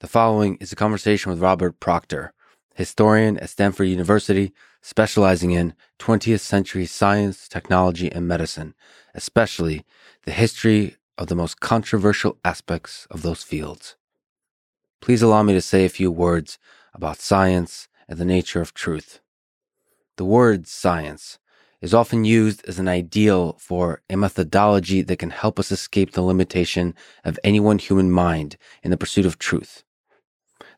The following is a conversation with Robert Proctor, historian at Stanford University, specializing in 20th century science, technology, and medicine, especially the history of the most controversial aspects of those fields. Please allow me to say a few words about science and the nature of truth. The word science is often used as an ideal for a methodology that can help us escape the limitation of any one human mind in the pursuit of truth.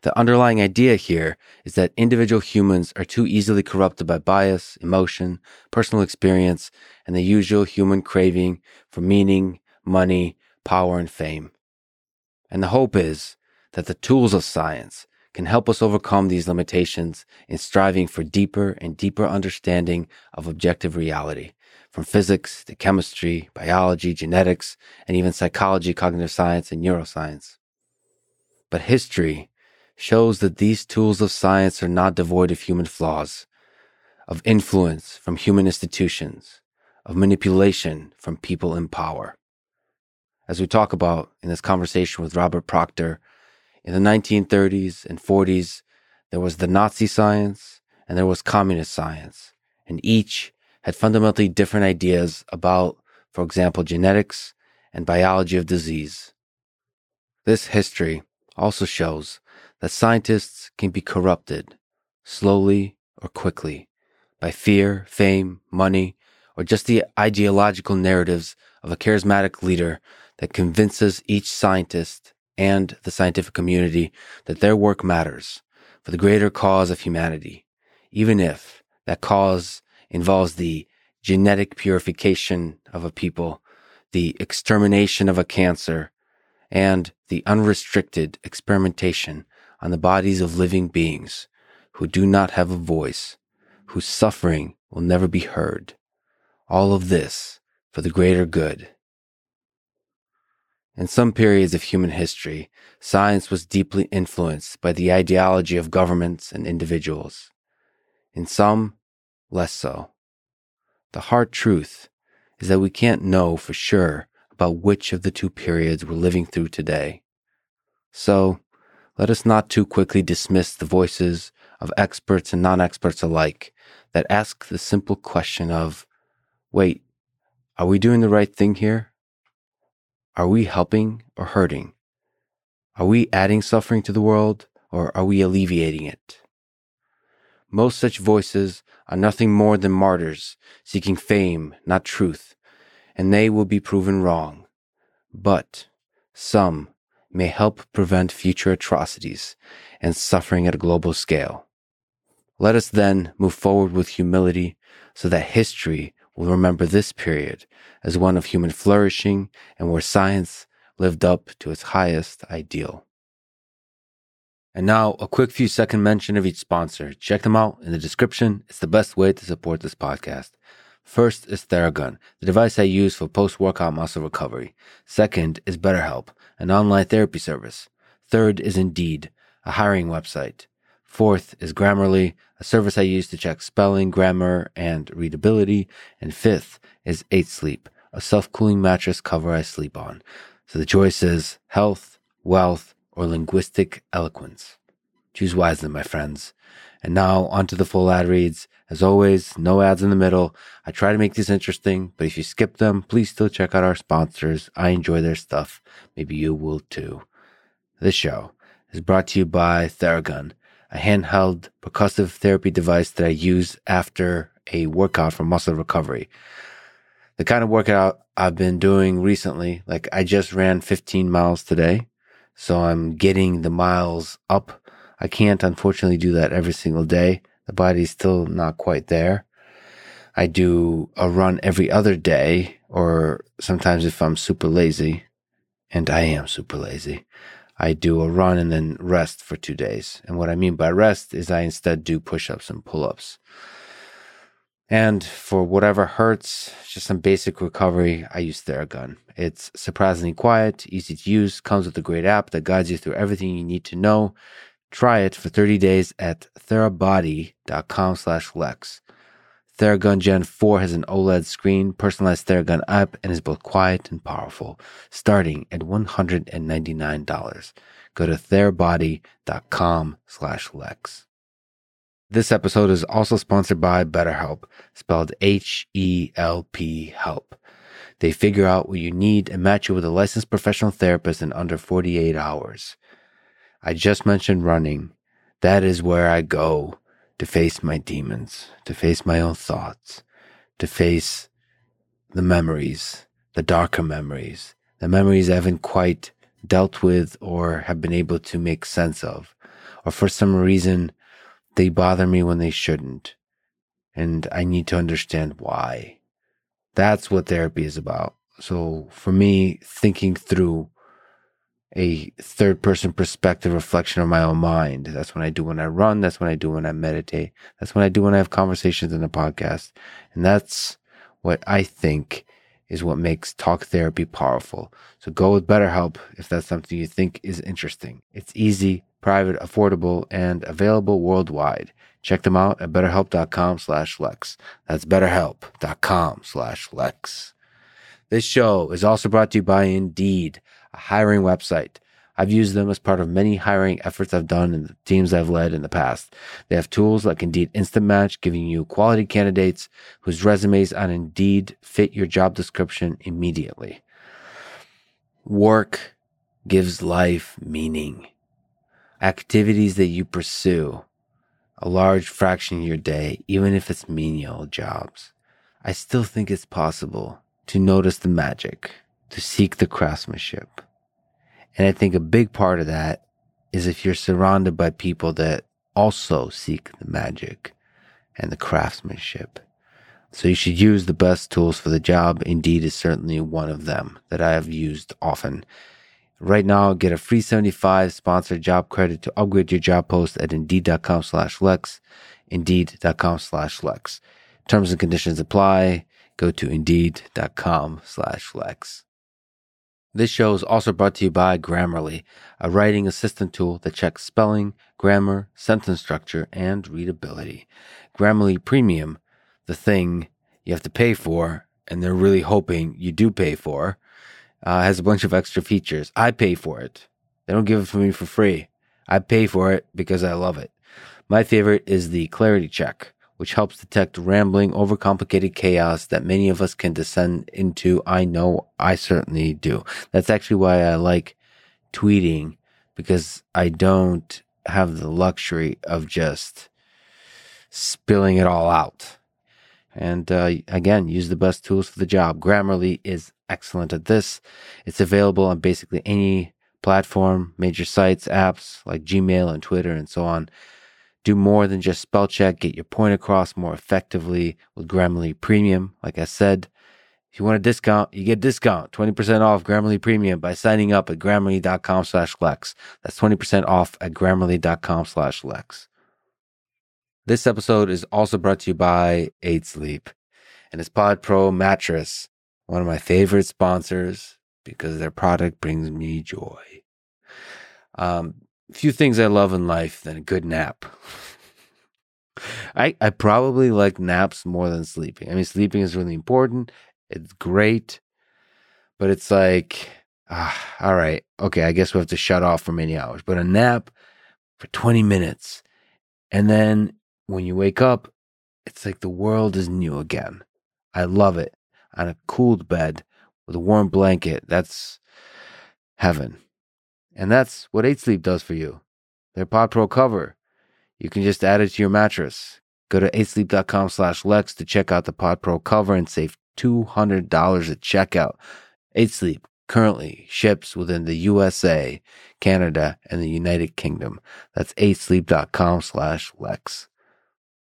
The underlying idea here is that individual humans are too easily corrupted by bias, emotion, personal experience, and the usual human craving for meaning, money, power, and fame. And the hope is that the tools of science can help us overcome these limitations in striving for deeper and deeper understanding of objective reality, from physics to chemistry, biology, genetics, and even psychology, cognitive science, and neuroscience. But history shows that these tools of science are not devoid of human flaws, of influence from human institutions, of manipulation from people in power. As we talk about in this conversation with Robert Proctor, in the 1930s and 40s, there was the Nazi science and there was communist science, and each had fundamentally different ideas about, for example, genetics and biology of disease. This history also shows that scientists can be corrupted slowly or quickly by fear, fame, money, or just the ideological narratives of a charismatic leader that convinces each scientist and the scientific community that their work matters for the greater cause of humanity, even if that cause involves the genetic purification of a people, the extermination of a cancer, and the unrestricted experimentation on the bodies of living beings who do not have a voice, whose suffering will never be heard. All of this for the greater good. In some periods of human history, science was deeply influenced by the ideology of governments and individuals. In some, less so. The hard truth is that we can't know for sure about which of the two periods we're living through today. So, let us not too quickly dismiss the voices of experts and non experts alike that ask the simple question of wait, are we doing the right thing here? Are we helping or hurting? Are we adding suffering to the world or are we alleviating it? Most such voices are nothing more than martyrs seeking fame, not truth, and they will be proven wrong. But some may help prevent future atrocities and suffering at a global scale. Let us then move forward with humility so that history will remember this period as one of human flourishing and where science lived up to its highest ideal. And now, a quick few second mention of each sponsor. Check them out in the description. It's the best way to support this podcast. First is Theragun, the device I use for post workout muscle recovery. Second is BetterHelp, an online therapy service. Third is Indeed, a hiring website. Fourth is Grammarly, a service I use to check spelling, grammar, and readability. And fifth is 8 Sleep, a self cooling mattress cover I sleep on. So the choice is health, wealth, or linguistic eloquence. Choose wisely, my friends. And now onto the full ad reads. As always, no ads in the middle. I try to make these interesting, but if you skip them, please still check out our sponsors. I enjoy their stuff. Maybe you will too. This show is brought to you by Theragun, a handheld percussive therapy device that I use after a workout for muscle recovery. The kind of workout I've been doing recently, like I just ran 15 miles today. So I'm getting the miles up. I can't unfortunately do that every single day the body's still not quite there. I do a run every other day, or sometimes if I'm super lazy, and I am super lazy, I do a run and then rest for two days. And what I mean by rest is I instead do push ups and pull ups. And for whatever hurts, just some basic recovery, I use Theragun. It's surprisingly quiet, easy to use, comes with a great app that guides you through everything you need to know Try it for 30 days at therabody.com slash Lex. Theragun Gen 4 has an OLED screen, personalized Theragun app, and is both quiet and powerful, starting at $199. Go to therabody.com slash Lex. This episode is also sponsored by BetterHelp, spelled H-E-L-P help. They figure out what you need and match you with a licensed professional therapist in under 48 hours. I just mentioned running. That is where I go to face my demons, to face my own thoughts, to face the memories, the darker memories, the memories I haven't quite dealt with or have been able to make sense of. Or for some reason, they bother me when they shouldn't. And I need to understand why. That's what therapy is about. So for me, thinking through a third person perspective reflection of my own mind. That's what I do when I run. That's what I do when I meditate. That's what I do when I have conversations in the podcast. And that's what I think is what makes talk therapy powerful. So go with BetterHelp if that's something you think is interesting. It's easy, private, affordable, and available worldwide. Check them out at betterhelp.com slash Lex. That's betterhelp.com slash Lex. This show is also brought to you by Indeed a hiring website. I've used them as part of many hiring efforts I've done in the teams I've led in the past. They have tools like Indeed Instant Match, giving you quality candidates whose resumes on Indeed fit your job description immediately. Work gives life meaning. Activities that you pursue, a large fraction of your day, even if it's menial jobs. I still think it's possible to notice the magic to seek the craftsmanship. And I think a big part of that is if you're surrounded by people that also seek the magic and the craftsmanship. So you should use the best tools for the job. Indeed is certainly one of them that I have used often. Right now, get a free 75 sponsored job credit to upgrade your job post at indeed.com slash Lex, indeed.com slash Lex. Terms and conditions apply. Go to indeed.com slash Lex. This show is also brought to you by Grammarly, a writing assistant tool that checks spelling, grammar, sentence structure, and readability. Grammarly Premium, the thing you have to pay for, and they're really hoping you do pay for, uh, has a bunch of extra features. I pay for it. They don't give it for me for free. I pay for it because I love it. My favorite is the clarity check which helps detect rambling, overcomplicated chaos that many of us can descend into. I know I certainly do. That's actually why I like tweeting because I don't have the luxury of just spilling it all out. And uh, again, use the best tools for the job. Grammarly is excellent at this. It's available on basically any platform, major sites, apps like Gmail and Twitter and so on do more than just spell check, get your point across more effectively with Grammarly Premium. Like I said, if you want a discount, you get a discount, 20% off Grammarly Premium by signing up at grammarly.com slash Lex. That's 20% off at grammarly.com slash Lex. This episode is also brought to you by 8 Sleep and its Pod Pro mattress, one of my favorite sponsors because their product brings me joy. Um, few things I love in life than a good nap. I I probably like naps more than sleeping. I mean, sleeping is really important. It's great, but it's like, ah, all right, okay. I guess we have to shut off for many hours. But a nap for twenty minutes, and then when you wake up, it's like the world is new again. I love it. On a cooled bed with a warm blanket, that's heaven. And that's what 8 Sleep does for you. Their Pod Pro cover. You can just add it to your mattress. Go to 8sleep.com slash Lex to check out the Pod Pro cover and save $200 at checkout. 8 Sleep currently ships within the USA, Canada, and the United Kingdom. That's 8sleep.com slash Lex.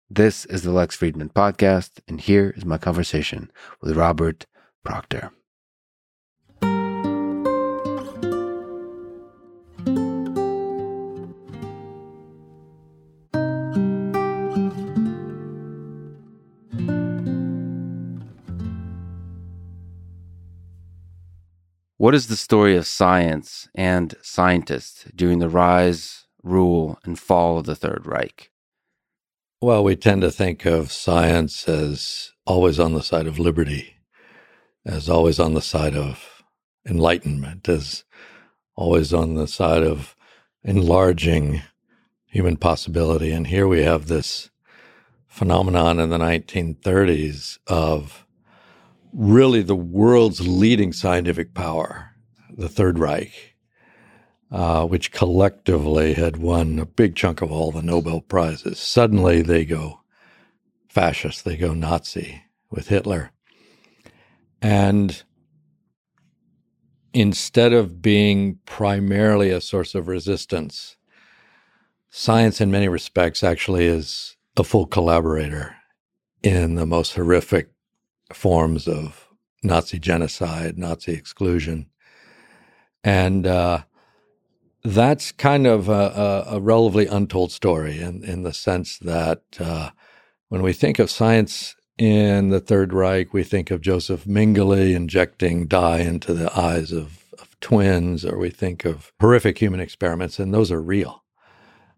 This is the Lex Fridman podcast, and here is my conversation with Robert Proctor. What is the story of science and scientists during the rise, rule, and fall of the Third Reich? Well, we tend to think of science as always on the side of liberty, as always on the side of enlightenment, as always on the side of enlarging human possibility. And here we have this phenomenon in the 1930s of really the world's leading scientific power, the Third Reich, uh, which collectively had won a big chunk of all the Nobel Prizes. Suddenly they go fascist, they go Nazi with Hitler. And instead of being primarily a source of resistance, science in many respects actually is a full collaborator in the most horrific forms of Nazi genocide, Nazi exclusion. And uh, that's kind of a, a, relatively untold story in, in the sense that uh, when we think of science in the Third Reich, we think of Joseph Mengele injecting dye into the eyes of, of twins, or we think of horrific human experiments, and those are real.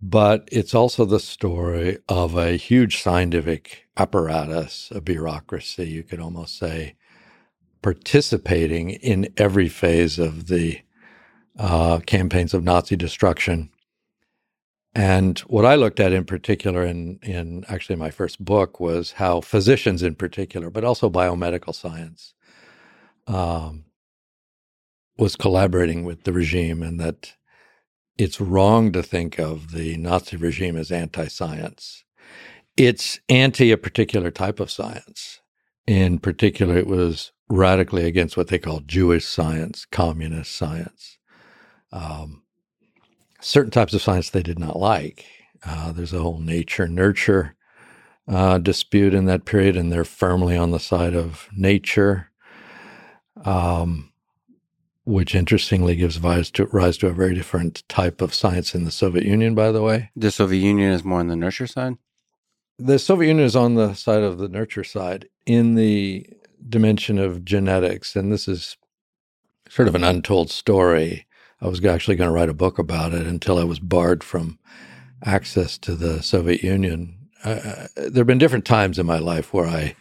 But it's also the story of a huge scientific apparatus, a bureaucracy, you could almost say, participating in every phase of the uh, campaigns of Nazi destruction. And what I looked at in particular in, in actually my first book was how physicians in particular, but also biomedical science, um, was collaborating with the regime and that it's wrong to think of the Nazi regime as anti science. It's anti a particular type of science. In particular, it was radically against what they call Jewish science, communist science um, certain types of science they did not like. Uh, there's a whole nature nurture uh, dispute in that period, and they're firmly on the side of nature, um, which interestingly gives rise to, rise to a very different type of science in the Soviet Union, by the way. The Soviet Union is more on the nurture side? The Soviet Union is on the side of the nurture side in the dimension of genetics, and this is sort of an untold story. I was actually going to write a book about it until I was barred from access to the Soviet Union. Uh, there have been different times in my life where I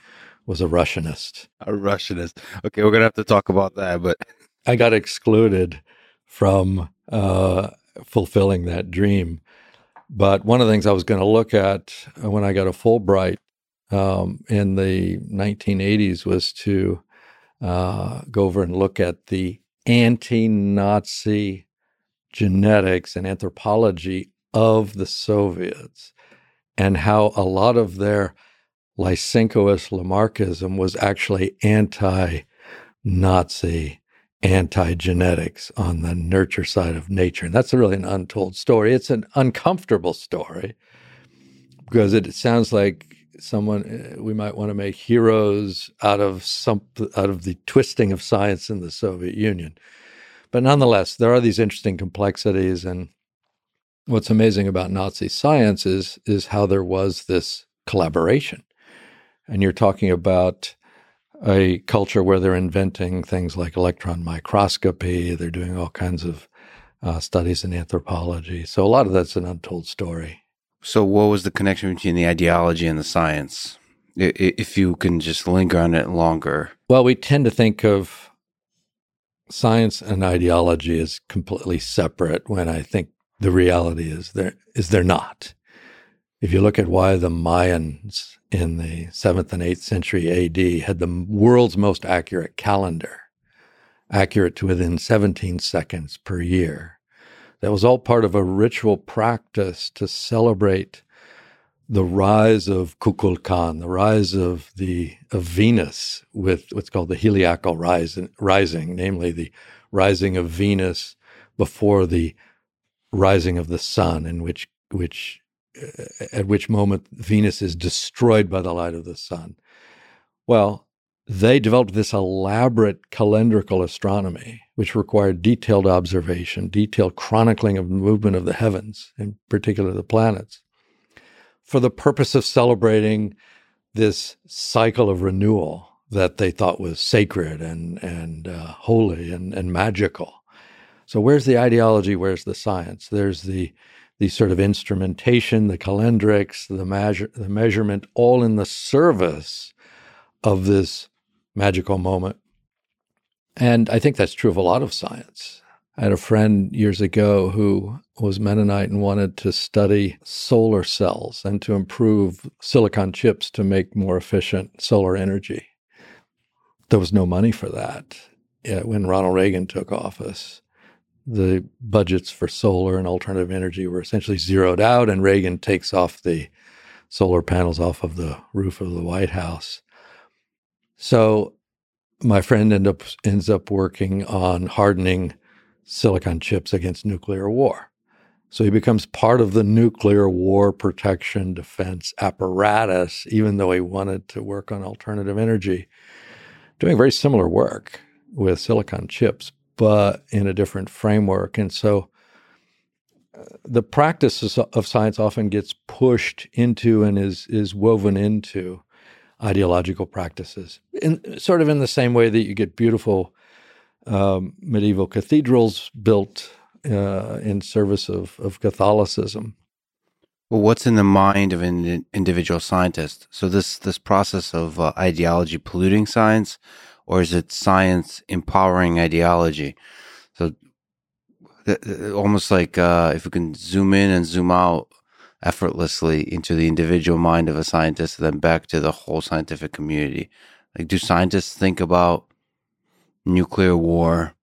was a Russianist. A Russianist. Okay, we're going to have to talk about that, but I got excluded from uh, fulfilling that dream. But one of the things I was going to look at when I got a Fulbright um, in the 1980s was to uh, go over and look at the anti Nazi genetics and anthropology of the Soviets and how a lot of their Lysenkoist Lamarckism was actually anti Nazi, anti genetics on the nurture side of nature. And that's really an untold story. It's an uncomfortable story because it sounds like someone uh, we might want to make heroes out of some out of the twisting of science in the Soviet Union. But nonetheless, there are these interesting complexities and what's amazing about Nazi science is is how there was this collaboration. And you're talking about a culture where they're inventing things like electron microscopy, they're doing all kinds of uh, studies in anthropology. So a lot of that's an untold story. So, what was the connection between the ideology and the science? If you can just linger on it longer. Well, we tend to think of science and ideology as completely separate when I think the reality is there is they're not. If you look at why the Mayans in the 7th and 8th century AD had the world's most accurate calendar, accurate to within 17 seconds per year, that was all part of a ritual practice to celebrate the rise of Kukulkan, the rise of the of Venus with what's called the heliacal rising, rising, namely the rising of Venus before the rising of the sun, in which which at which moment Venus is destroyed by the light of the sun. Well, they developed this elaborate calendrical astronomy, which required detailed observation, detailed chronicling of the movement of the heavens, in particular the planets, for the purpose of celebrating this cycle of renewal that they thought was sacred and, and uh, holy and, and magical. So, where's the ideology? Where's the science? There's the the sort of instrumentation, the calendrics, the measure, the measurement, all in the service of this magical moment. And I think that's true of a lot of science. I had a friend years ago who was Mennonite and wanted to study solar cells and to improve silicon chips to make more efficient solar energy. There was no money for that when Ronald Reagan took office. The budgets for solar and alternative energy were essentially zeroed out, and Reagan takes off the solar panels off of the roof of the White House. So my friend end up, ends up working on hardening silicon chips against nuclear war. So he becomes part of the nuclear war protection defense apparatus, even though he wanted to work on alternative energy, doing very similar work with silicon chips, but in a different framework. And so uh, the practice of science often gets pushed into and is, is woven into ideological practices, in, sort of in the same way that you get beautiful um, medieval cathedrals built uh, in service of, of Catholicism. Well, what's in the mind of an individual scientist? So this this process of uh, ideology polluting science, or is it science empowering ideology? So almost like uh, if we can zoom in and zoom out effortlessly into the individual mind of a scientist, then back to the whole scientific community. Like, do scientists think about nuclear war,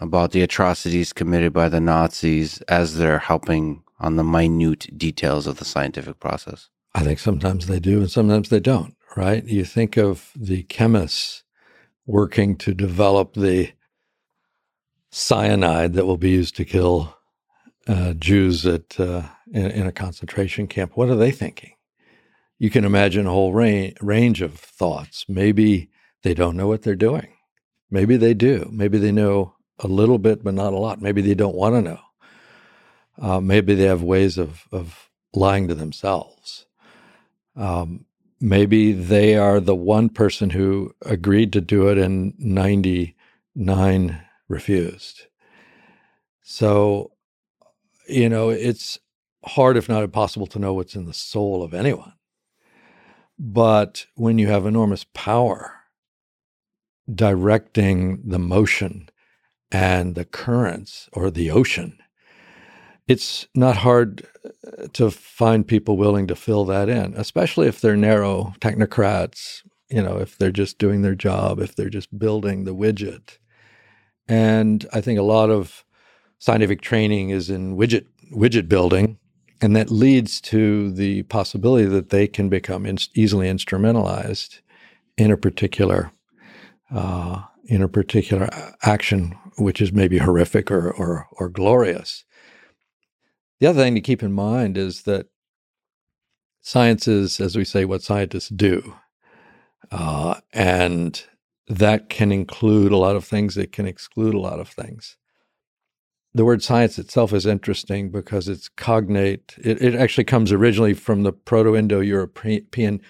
about the atrocities committed by the Nazis as they're helping on the minute details of the scientific process? I think sometimes they do and sometimes they don't, right? You think of the chemists working to develop the cyanide that will be used to kill uh, Jews at uh, in, in, a concentration camp. What are they thinking? You can imagine a whole range, range of thoughts. Maybe they don't know what they're doing. Maybe they do. Maybe they know a little bit, but not a lot. Maybe they don't want to know. Uh, maybe they have ways of, of lying to themselves. Um, maybe they are the one person who agreed to do it and 99 refused. So, you know, it's hard, if not impossible, to know what's in the soul of anyone. But when you have enormous power, directing the motion and the currents or the ocean, it's not hard uh, to find people willing to fill that in, especially if they're narrow technocrats, you know, if they're just doing their job, if they're just building the widget. And I think a lot of scientific training is in widget widget building, and that leads to the possibility that they can become in, easily instrumentalized in a particular uh, in a particular action, which is maybe horrific or, or, or glorious. The other thing to keep in mind is that science is, as we say, what scientists do. Uh, and that can include a lot of things, it can exclude a lot of things. The word science itself is interesting because it's cognate. It, it actually comes originally from the Proto Indo European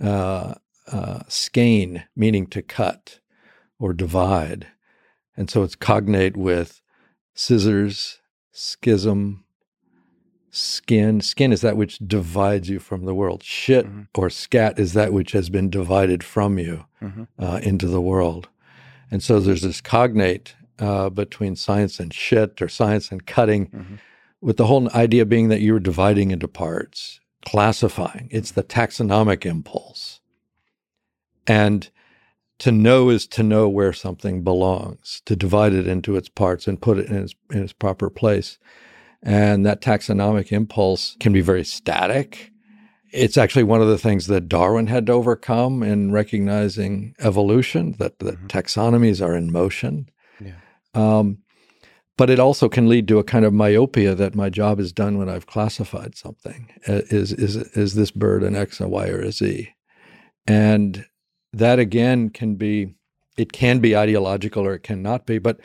uh, uh, skein, meaning to cut or divide. And so it's cognate with scissors, schism, skin. Skin is that which divides you from the world. Shit mm-hmm. or scat is that which has been divided from you mm-hmm. uh, into the world. And so there's this cognate uh, between science and shit or science and cutting, mm-hmm. with the whole idea being that you're dividing into parts, classifying. It's the taxonomic impulse. And to know is to know where something belongs, to divide it into its parts and put it in its, in its proper place. And that taxonomic impulse can be very static. It's actually one of the things that Darwin had to overcome in recognizing evolution, that the mm-hmm. taxonomies are in motion. Yeah. Um, but it also can lead to a kind of myopia that my job is done when I've classified something. Uh, is is is this bird an X, a Y, or a Z? And that again can be it can be ideological or it cannot be but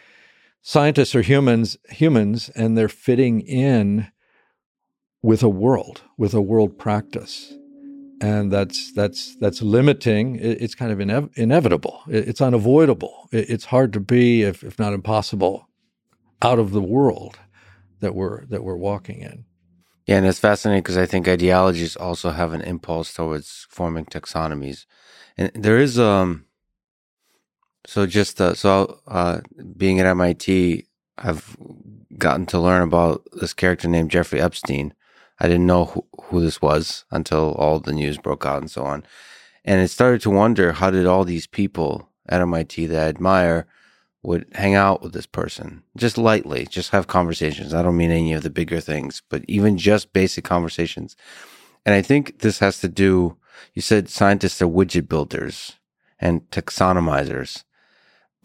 scientists are humans humans and they're fitting in with a world with a world practice and that's that's that's limiting it's kind of ine- inevitable it's unavoidable it's hard to be if, if not impossible out of the world that we're that we're walking in. Yeah, and it's fascinating because I think ideologies also have an impulse towards forming taxonomies, and there is um. So just uh, so uh, being at MIT, I've gotten to learn about this character named Jeffrey Epstein. I didn't know who, who this was until all the news broke out and so on, and it started to wonder how did all these people at MIT that I admire would hang out with this person just lightly, just have conversations. I don't mean any of the bigger things, but even just basic conversations. And I think this has to do, you said scientists are widget builders and taxonomizers.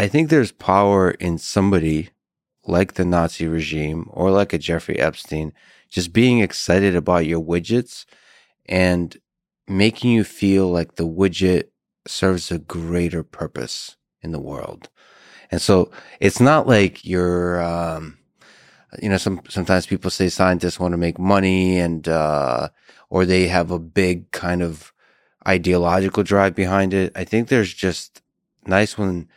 I think there's power in somebody like the Nazi regime or like a Jeffrey Epstein just being excited about your widgets and making you feel like the widget serves a greater purpose in the world. And so it's not like you're, um, you know, some, sometimes people say scientists want to make money and, uh, or they have a big kind of ideological drive behind it. I think there's just nice when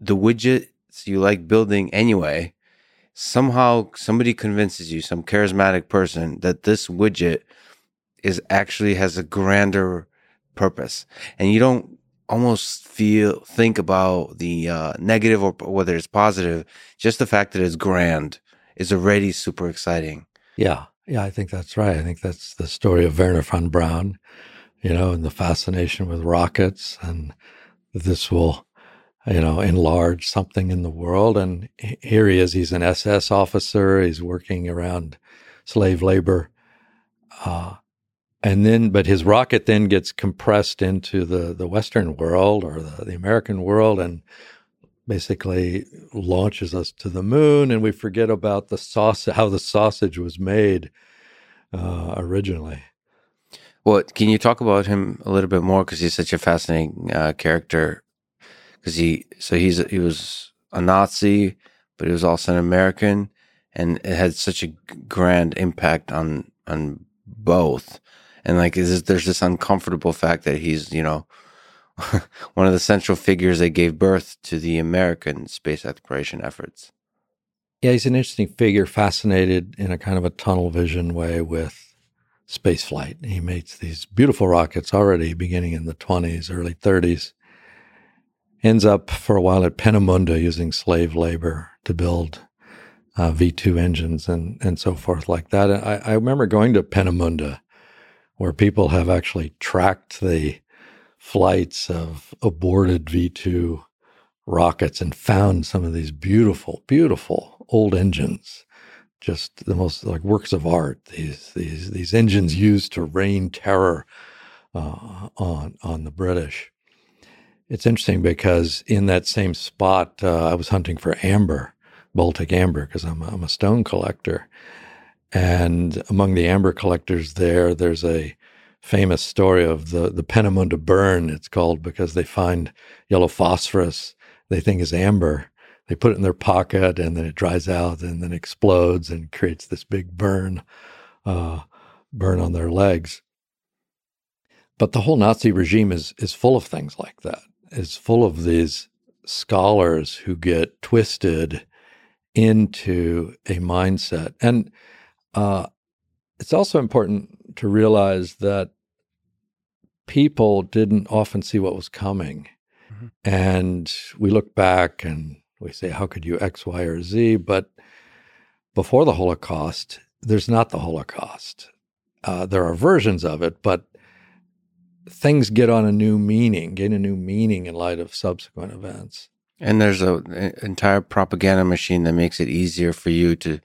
the widgets you like building anyway, somehow somebody convinces you, some charismatic person that this widget is actually has a grander purpose and you don't almost feel think about the uh, negative or whether it's positive. Just the fact that it's grand is already super exciting. Yeah, yeah, I think that's right. I think that's the story of Wernher von Braun, you know, and the fascination with rockets, and this will, you know, enlarge something in the world. And here he is. He's an SS officer. He's working around slave labor. Uh, and then but his rocket then gets compressed into the the western world or the, the american world and basically launches us to the moon and we forget about the sauce how the sausage was made uh, originally well can you talk about him a little bit more because he's such a fascinating uh, character because he so he's he was a nazi but he was also an american and it had such a grand impact on on both and like is there's this uncomfortable fact that he's you know one of the central figures that gave birth to the American space exploration efforts. Yeah, he's an interesting figure, fascinated in a kind of a tunnel vision way with space flight. He makes these beautiful rockets already beginning in the 20s, early 30s. Ends up for a while at Peenemünde using slave labor to build uh, V2 engines and, and so forth like that. I, I remember going to Peenemünde where people have actually tracked the flights of aborted V2 rockets and found some of these beautiful, beautiful old engines. Just the most like works of art. These these these engines used to rain terror uh, on on the British. It's interesting because in that same spot, uh, I was hunting for amber, Baltic amber, because I'm I'm a stone collector, and among the amber collectors there, there's a famous story of the, the Peenemünde burn, it's called, because they find yellow phosphorus they think is amber. They put it in their pocket and then it dries out and then explodes and creates this big burn, uh, burn on their legs. But the whole Nazi regime is, is full of things like that. It's full of these scholars who get twisted into a mindset. And uh, it's also important to realize that people didn't often see what was coming. Mm-hmm. And we look back and we say, how could you X, Y, or Z? But before the Holocaust, there's not the Holocaust. Uh, there are versions of it, but things get on a new meaning, gain a new meaning in light of subsequent events. And there's an entire propaganda machine that makes it easier for you to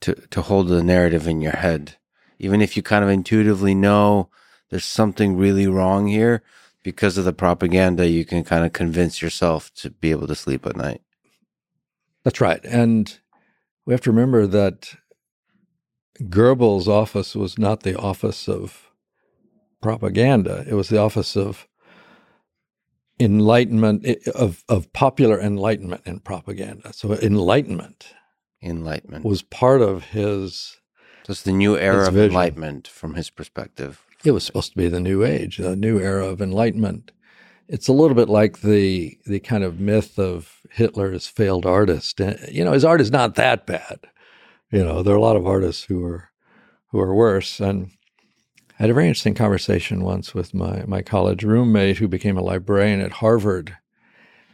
to to hold the narrative in your head, even if you kind of intuitively know there's something really wrong here. Because of the propaganda, you can kind of convince yourself to be able to sleep at night. That's right, and we have to remember that Goebbels' office was not the office of propaganda; it was the office of enlightenment of of popular enlightenment and propaganda. So enlightenment enlightenment was part of his. Just the new era of enlightenment from his perspective. It was supposed to be the new age, the new era of enlightenment. It's a little bit like the the kind of myth of Hitler as failed artist. Uh, you know, his art is not that bad, You know, there are a lot of artists who are who are worse. And I had a very interesting conversation once with my my college roommate who became a librarian at Harvard.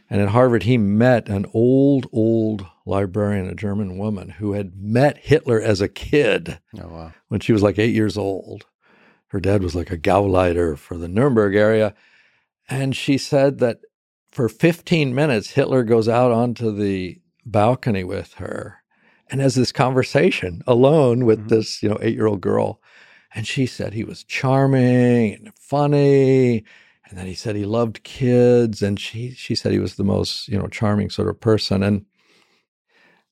And at Harvard, he met an old, old librarian, a German woman who had met Hitler as a kid Oh wow. when she was like eight years old. Her dad was like a Gauleiter for the Nuremberg area. And she said that for 15 minutes, Hitler goes out onto the balcony with her and has this conversation alone with Mhm. this, you know, eight year old girl. And she said he was charming and funny. And then he said he loved kids. And she she said he was the most, you know, charming sort of person. And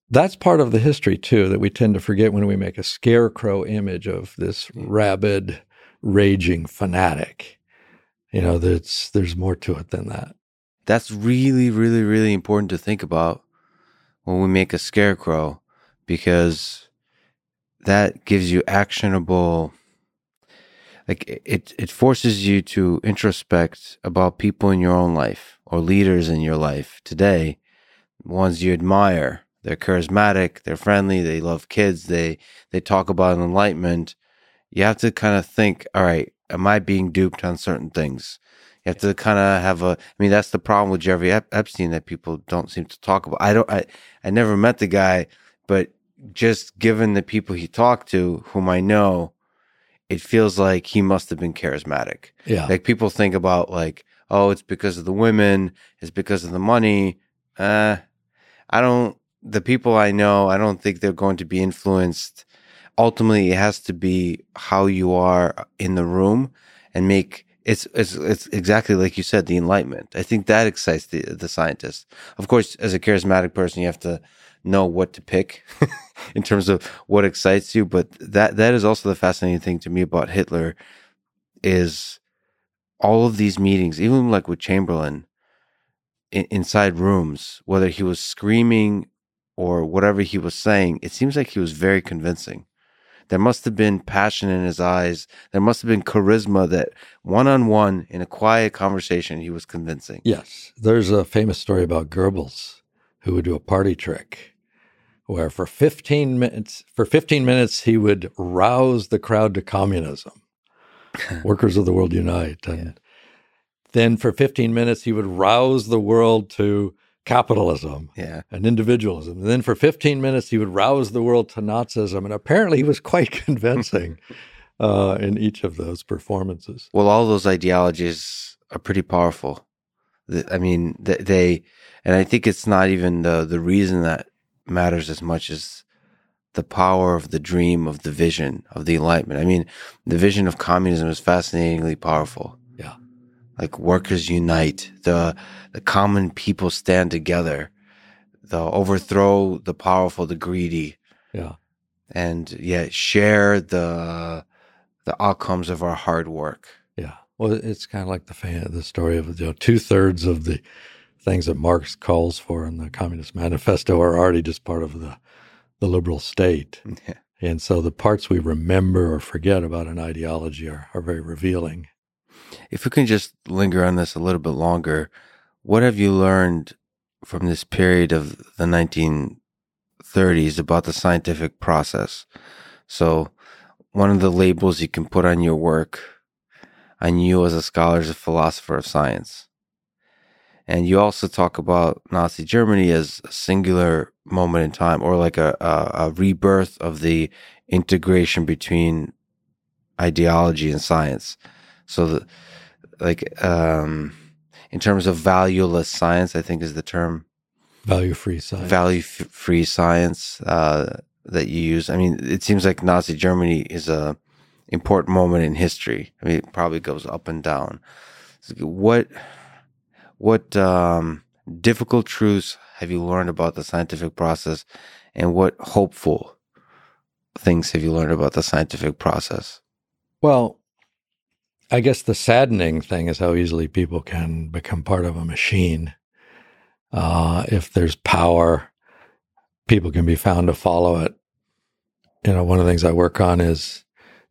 that's part of the history too that we tend to forget when we make a scarecrow image of this mm. rabid, raging fanatic. You know, that's there's more to it than that. That's really, really, really important to think about when we make a scarecrow because that gives you actionable like it it forces you to introspect about people in your own life or leaders in your life today ones you admire. They're charismatic they're friendly they love kids they they talk about enlightenment. You have to kind of think all right am i being duped on certain things? You have to kind of have a i mean that's the problem with jeffrey Ep- epstein that people don't seem to talk about. I don't i i never met the guy but just given the people he talked to whom i know it feels like he must have been charismatic. Yeah. like people think about like oh it's because of the women it's because of the money. Uh i don't the people i know i don't think they're going to be influenced. Ultimately it has to be how you are in the room and make it's it's it's exactly like you said the enlightenment. I think that excites the the scientists. Of course as a charismatic person you have to know what to pick in terms of what excites you but that that is also the fascinating thing to me about hitler is all of these meetings, even like with Chamberlain in, inside rooms, whether he was screaming or whatever he was saying, it seems like he was very convincing. There must have been passion in his eyes. There must have been charisma that one on one in a quiet conversation, he was convincing. Yes. There's a famous story about Goebbels who would do a party trick where for 15 minutes for 15 minutes he would rouse the crowd to communism. Workers of the world unite and then for 15 minutes he would rouse the world to capitalism Yeah. and individualism. And then for 15 minutes he would rouse the world to Nazism and apparently he was quite convincing uh, in each of those performances. Well, all those ideologies are pretty powerful. I mean, they, and I think it's not even the the reason that matters as much as the power of the dream, of the vision, of the enlightenment. I mean, the vision of communism is fascinatingly powerful. Yeah. Like workers unite, the the common people stand together, they'll overthrow the powerful, the greedy, Yeah. and yet share the the outcomes of our hard work. Yeah. Well, it's kind of like the fan, the story of you know two thirds of the things that Marx calls for in the Communist Manifesto are already just part of the the liberal state, Yeah. and so the parts we remember or forget about an ideology are, are very revealing. If we can just linger on this a little bit longer, what have you learned from this period of the 1930s about the scientific process? So, one of the labels you can put on your work, on you as a scholar, as a philosopher of science. And you also talk about Nazi Germany as a singular moment in time or like a, a, a rebirth of the integration between ideology and science. So, the, like, um, in terms of valueless science, I think is the term Value free science. value f- free science uh, that you use. I mean, it seems like Nazi Germany is a important moment in history. I mean, it probably goes up and down. What what um, difficult truths have you learned about the scientific process, and what hopeful things have you learned about the scientific process? Well, I guess the saddening thing is how easily people can become part of a machine. Uh, if there's power, people can be found to follow it. You know, one of the things I work on is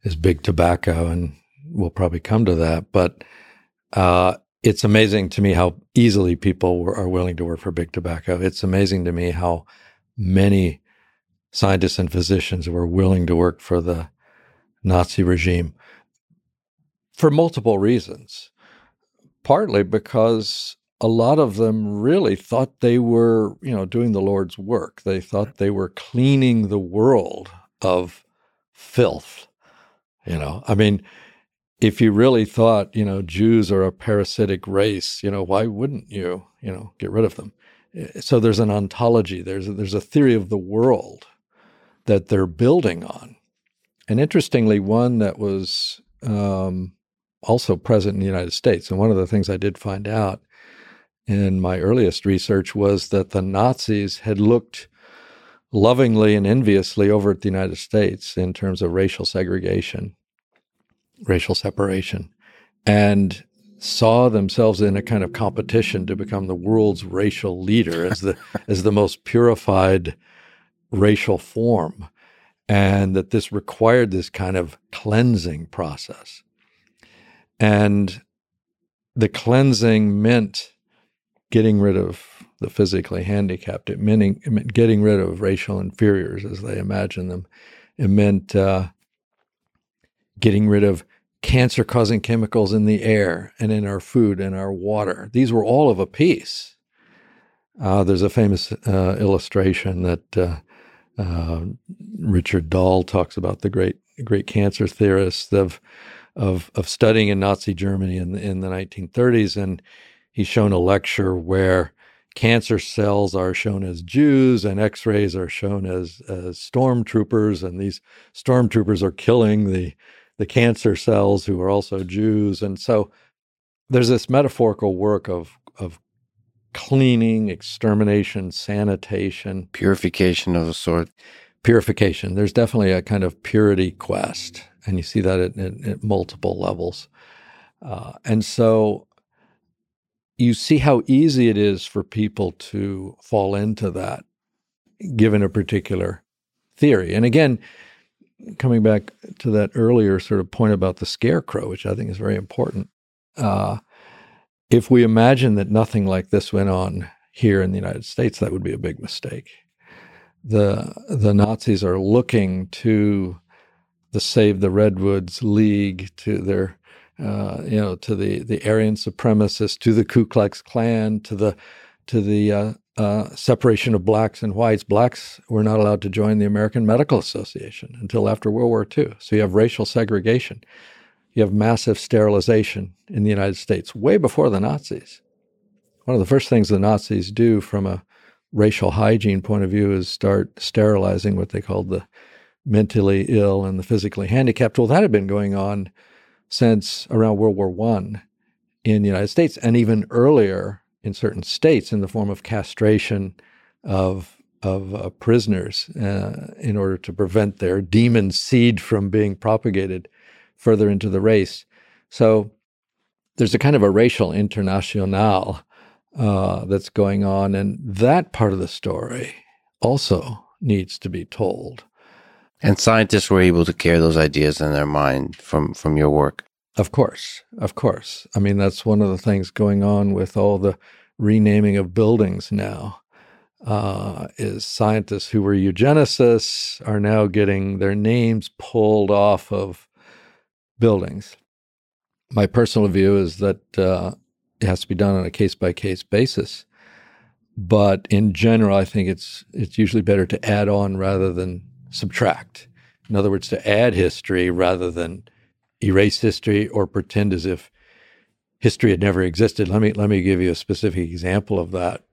is big tobacco, and we'll probably come to that. But uh, it's amazing to me how easily people are willing to work for big tobacco. It's amazing to me how many scientists and physicians were willing to work for the Nazi regime for multiple reasons. Partly because a lot of them really thought they were, you know, doing the Lord's work. They thought they were cleaning the world of filth. You know, I mean, if you really thought, you know, Jews are a parasitic race, you know, why wouldn't you, you know, get rid of them? Eh, so there's an ontology. There's a, there's a theory of the world that they're building on, and interestingly, one that was um, also present in the United States. And one of the things I did find out in my earliest research was that the Nazis had looked lovingly and enviously over at the United States in terms of racial segregation, racial separation, and saw themselves in a kind of competition to become the world's racial leader as the as the most purified racial form and that this required this kind of cleansing process and the cleansing meant getting rid of the physically handicapped. It meant, it meant getting rid of racial inferiors as they imagined them. It meant uh, getting rid of cancer causing chemicals in the air and in our food and our water. These were all of a piece. Uh, there's a famous uh, illustration that uh, uh, Richard Doll talks about the great great cancer theorists of of of studying in Nazi Germany in the, in the 1930s, and he's shown a lecture where cancer cells are shown as Jews and X-rays are shown as as stormtroopers, and these stormtroopers are killing the the cancer cells who are also Jews, and so there's this metaphorical work of of cleaning, extermination, sanitation, purification of a sort. Purification. There's definitely a kind of purity quest and you see that at, at, at multiple levels. Uh, and so you see how easy it is for people to fall into that given a particular theory. And again, coming back to that earlier sort of point about the scarecrow, which I think is very important. Uh, if we imagine that nothing like this went on here in the United States, that would be a big mistake. The the Nazis are looking to the Save the Redwoods League, to their, uh, you know, to the the Aryan supremacists, to the Ku Klux Klan, to the to the uh, uh, separation of blacks and whites. Blacks were not allowed to join the American Medical Association until after World War II. So you have racial segregation. You have massive sterilization in the United States way before the Nazis. One of the first things the Nazis do from a racial hygiene point of view is start sterilizing what they called the mentally ill and the physically handicapped. Well, that had been going on since around World War One in the United States, and even earlier in certain states in the form of castration of of uh, prisoners uh, in order to prevent their demon seed from being propagated further into the race. So there's a kind of a racial international uh, that's going on, and that part of the story also needs to be told. And scientists were able to carry those ideas in their mind from, from your work. Of course, of course. I mean, that's one of the things going on with all the renaming of buildings now. Uh, is scientists who were eugenicists are now getting their names pulled off of buildings. My personal view is that uh, it has to be done on a case by case basis. But in general, I think it's it's usually better to add on rather than subtract. In other words, to add history rather than erase history or pretend as if history had never existed. Let me let me give you a specific example of that.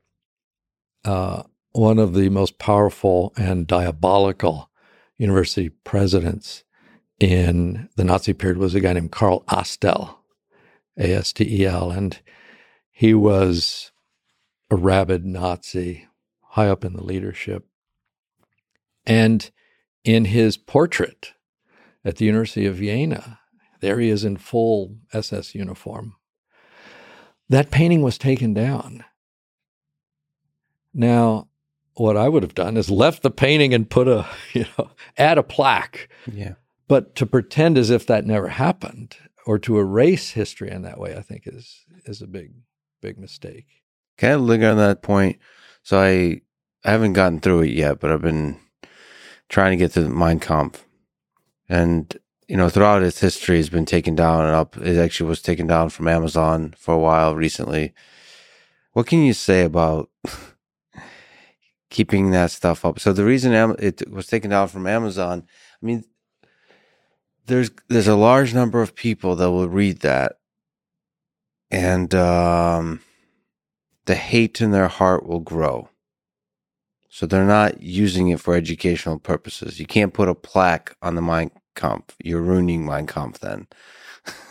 Uh, one of the most powerful and diabolical university presidents in the Nazi period was a guy named Karl Astel, A S T E L, and he was a rabid Nazi, high up in the leadership. And in his portrait at the University of Vienna. There he is in full SS uniform. That painting was taken down. Now, what I would have done is left the painting and put a, you know, add a plaque. Yeah. But to pretend as if that never happened or to erase history in that way, I think is is a big, big mistake. Can I linger on that point? So I I haven't gotten through it yet, but I've been trying to get to Mein Kampf. And, you know, throughout its history, has been taken down and up. It actually was taken down from Amazon for a while recently. What can you say about keeping that stuff up? So the reason it was taken down from Amazon, I mean, there's there's a large number of people that will read that, and um, the hate in their heart will grow. So they're not using it for educational purposes. You can't put a plaque on the Mein Kampf. You're ruining Mein Kampf then.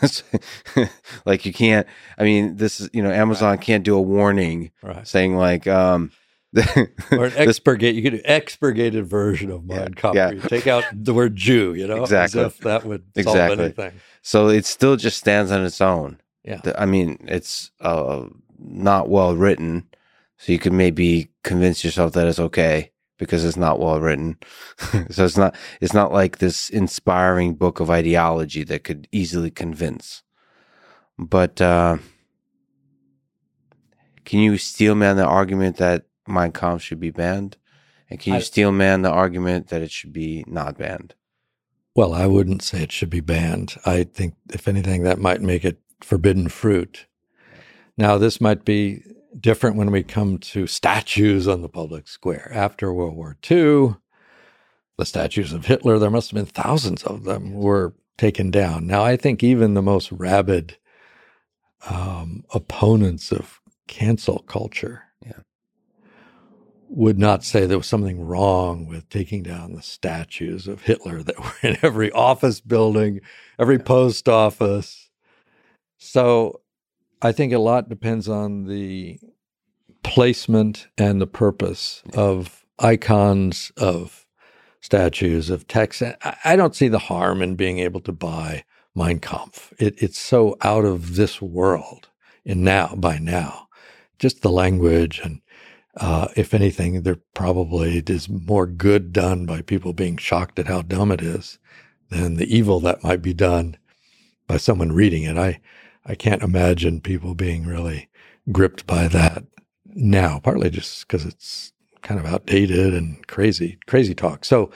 like you can't. I mean, this is you know Amazon right. can't do a warning right. saying like um, or an expurgate. You could do expurgated version of Mein Kampf. Yeah. You take out the word Jew. You know, exactly. As if that would solve exactly. anything. So it still just stands on its own. Yeah. I mean, it's uh, not well written, so you can maybe convince yourself that it's okay because it's not well written. so it's not it's not like this inspiring book of ideology that could easily convince. But uh, can you steel man the argument that Mein Kampf should be banned? And can you I, steelman the argument that it should be not banned? Well, I wouldn't say it should be banned. I think, if anything, that might make it forbidden fruit. Now, this might be different when we come to statues on the public square. After World War II, the statues of Hitler, there must have been thousands of them, were taken down. Now, I think even the most rabid um, opponents of cancel culture yeah. would not say there was something wrong with taking down the statues of Hitler that were in every office building, every yeah. post office. So I think a lot depends on the placement and the purpose of icons, of statues, of text. I don't see the harm in being able to buy Mein Kampf. It, it's so out of this world in now by now. Just the language and uh, if anything, there probably is more good done by people being shocked at how dumb it is than the evil that might be done by someone reading it. I I can't imagine people being really gripped by that now, partly just because it's kind of outdated and crazy, crazy talk. So,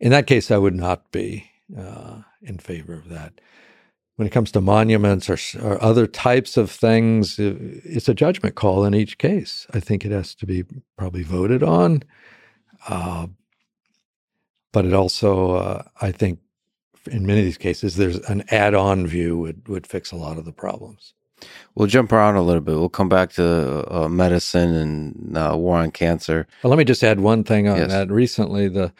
in that case, I would not be uh, in favor of that. When it comes to monuments or, or, other types of things, it's a judgment call in each case. I think it has to be probably voted on. Uh, but it also, uh, I think, in many of these cases, there's an add-on view would would fix a lot of the problems. We'll jump around a little bit. We'll come back to uh, medicine and uh, war on cancer. Well, let me just add one thing on yes. that. Recently, the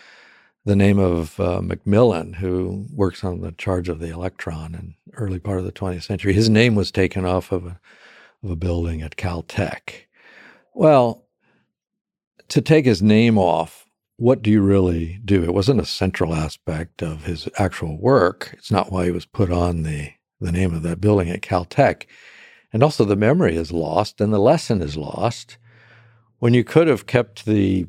the name of uh, Millikan, who works on the charge of the electron in early part of the 20th century, his name was taken off of a, of a building at Caltech. Well, to take his name off what do you really do? It wasn't a central aspect of his actual work. It's not why he was put on the, the name of that building at Caltech. And also, the memory is lost and the lesson is lost when you could have kept the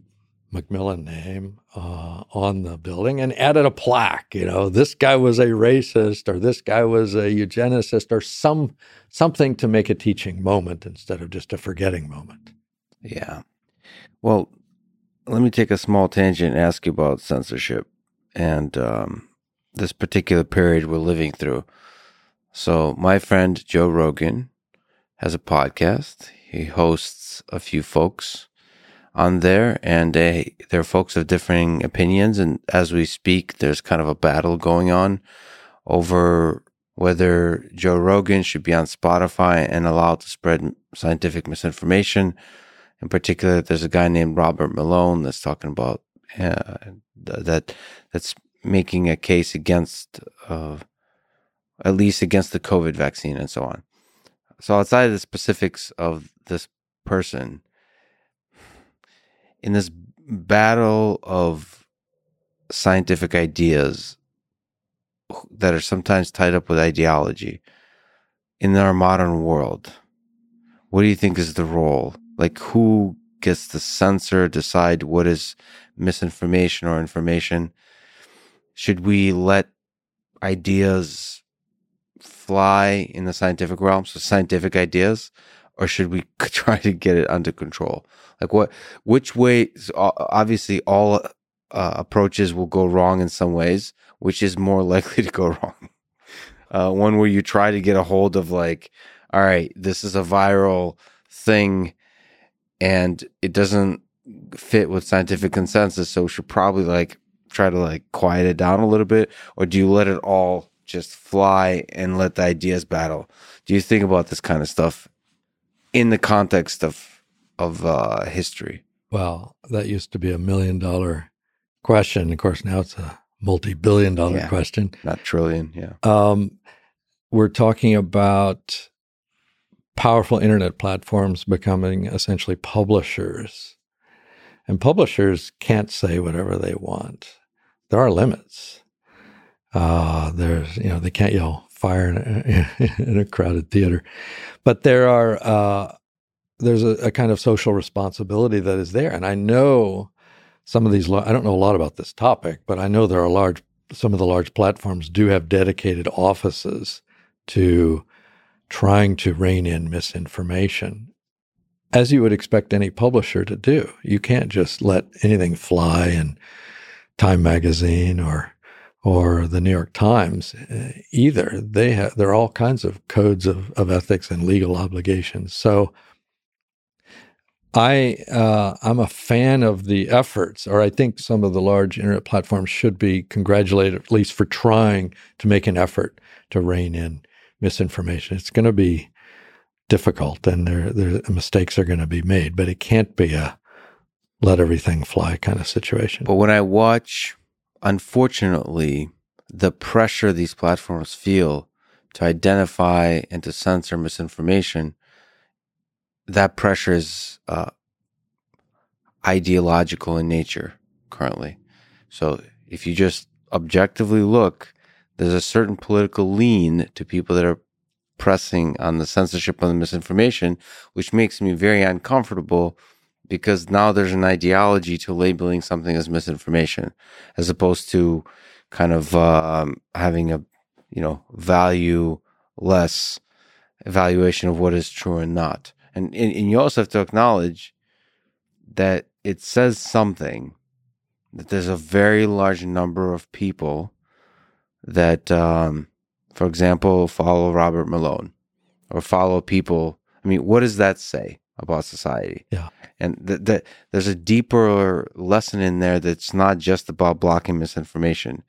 Millikan name uh, on the building and added a plaque. You know, this guy was a racist, or this guy was a eugenicist, or some something to make a teaching moment instead of just a forgetting moment. Yeah. Well, let me take a small tangent and ask you about censorship and um, this particular period we're living through. So, my friend Joe Rogan has a podcast. He hosts a few folks on there, and they, they're folks of differing opinions. And as we speak, there's kind of a battle going on over whether Joe Rogan should be on Spotify and allowed to spread scientific misinformation in particular, there's a guy named Robert Malone that's talking about uh, that that's making a case against, uh, at least against the COVID vaccine and so on. So outside of the specifics of this person, in this battle of scientific ideas that are sometimes tied up with ideology in our modern world, what do you think is the role like who gets to censor, decide what is misinformation or information? Should we let ideas fly in the scientific realm, so scientific ideas, or should we try to get it under control? Like what, which way, obviously all uh, approaches will go wrong in some ways, which is more likely to go wrong. Uh, one where you try to get a hold of like, all right, this is a viral thing, and it doesn't fit with scientific consensus, so we should probably like try to like quiet it down a little bit, or do you let it all just fly and let the ideas battle? Do you think about this kind of stuff in the context of of uh, history? Well, that used to be a million dollar question. Of course, now it's a multi billion dollar Yeah. question. Not trillion, yeah. Um, we're talking about powerful internet platforms becoming essentially publishers. And publishers can't say whatever they want. There are limits. Uh, there's, you know, they can't yell fire in a, in a crowded theater. But there are, uh, there's a, a kind of social responsibility that is there. And I know some of these, I don't know a lot about this topic, but I know there are large, some of the large platforms do have dedicated offices to trying to rein in misinformation, as you would expect any publisher to do. You can't just let anything fly in Time Magazine or or the New York Times uh, either. They have there are all kinds of codes of, of ethics and legal obligations. So I uh, I'm a fan of the efforts, or I think some of the large internet platforms should be congratulated at least for trying to make an effort to rein in misinformation. It's going to be difficult, and there there mistakes are going to be made, but it can't be a let everything fly kind of situation. But when I watch, unfortunately, the pressure these platforms feel to identify and to censor misinformation, that pressure is uh, ideological in nature currently. So if you just objectively look, there's a certain political lean to people that are pressing on the censorship of the misinformation, which makes me very uncomfortable because now there's an ideology to labeling something as misinformation as opposed to kind of um, having a you know value less evaluation of what is true and not. And, and and you also have to acknowledge that it says something that there's a very large number of people that um, for example follow robert malone or follow people. I mean what does that say about society? Yeah. and that that there's a deeper lesson in there that's not just about blocking misinformation.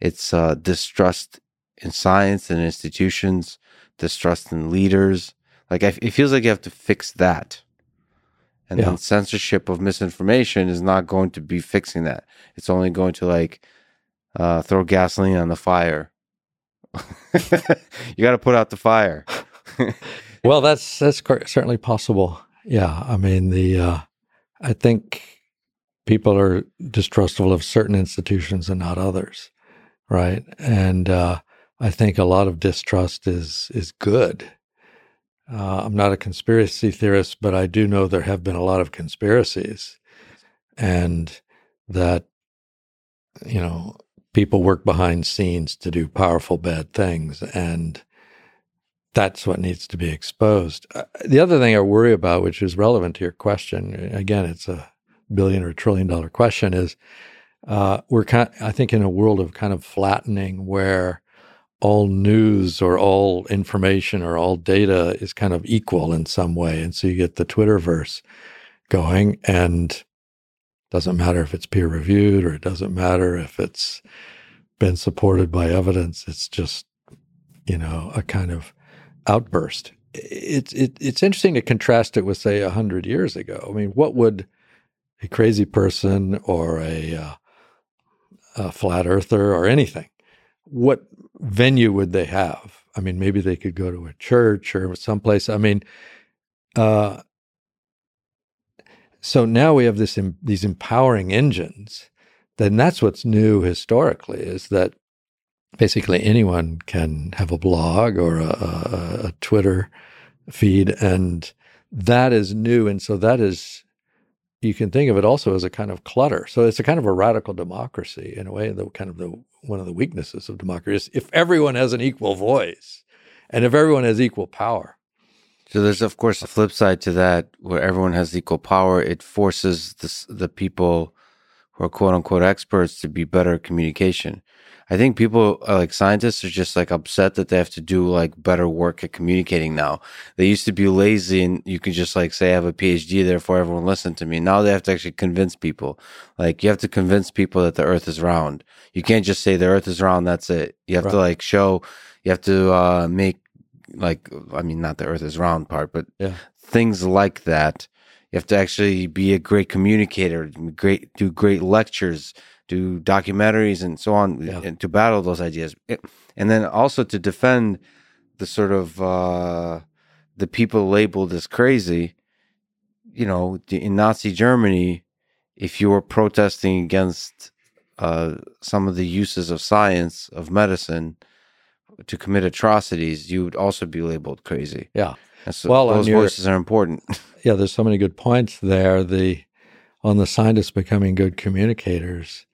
It's uh, distrust in science and institutions distrust in leaders. Like I, it feels like you have to fix that. And Yeah. then censorship of misinformation is not going to be fixing that. It's only going to like uh, throw gasoline on the fire you got to put out the fire Well, that's that's certainly possible. Yeah, I mean the uh, I think people are distrustful of certain institutions and not others, right? And uh, I think a lot of distrust is is good. Uh, I'm not a conspiracy theorist, but I do know there have been a lot of conspiracies, and that you know people work behind scenes to do powerful bad things, and that's what needs to be exposed. Uh, the other thing I worry about, which is relevant to your question, again, it's a billion or trillion dollar question, is uh, we're kind. I think in a world of kind of flattening, where all news or all information or all data is kind of equal in some way, and so you get the Twitterverse going, and doesn't matter if it's peer reviewed or it doesn't matter if it's been supported by evidence. It's just you know a kind of outburst. It's it, it's interesting to contrast it with say hundred years ago. I mean, what would a crazy person or a, uh, a flat earther or anything, what venue would they have? I mean, maybe they could go to a church or someplace. I mean, uh, so now we have this these empowering engines. Then that's what's new historically is that basically anyone can have a blog or a, a, a Twitter feed, and that is new. And so that is, you can think of it also as a kind of clutter. So it's a kind of a radical democracy in a way. The kind of the one of the weaknesses of democracy is if everyone has an equal voice, and if everyone has equal power. So there's of course a flip side to that, where everyone has equal power. It forces the the people who are quote unquote experts to be better at communication. I think people uh, like scientists are just like upset that they have to do like better work at communicating now. They used to be lazy and you could just like say I have a PhD, therefore everyone listen to me. Now they have to actually convince people. Like you have to convince people that the earth is round. You can't just say the earth is round, that's it. You have right. to like show you have to uh make like I mean not the earth is round part, but yeah. things like that. You have to actually be a great communicator, great do great lectures, do documentaries and so on yeah. and to battle those ideas and then also to defend the sort of uh, the people labeled as crazy you know in nazi germany if you were protesting against uh, some of the uses of science of medicine to commit atrocities you would also be labeled crazy yeah so well those voices are important yeah there's so many good points there the on the scientists becoming good communicators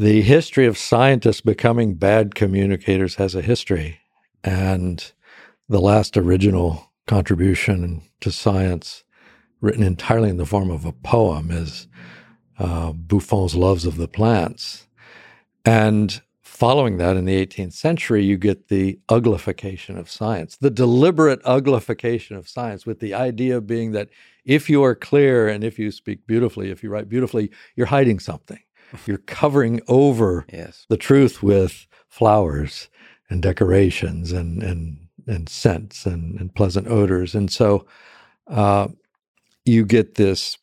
the history of scientists becoming bad communicators has a history. And the last original contribution to science, written entirely in the form of a poem, is uh, Buffon's Loves of the Plants. And following that in the 18th century, you get the uglification of science, the deliberate uglification of science, with the idea being that if you are clear and if you speak beautifully, if you write beautifully, you're hiding something. You're covering over yes. the truth with flowers and decorations and and and scents and, and pleasant odors. And so uh, you get this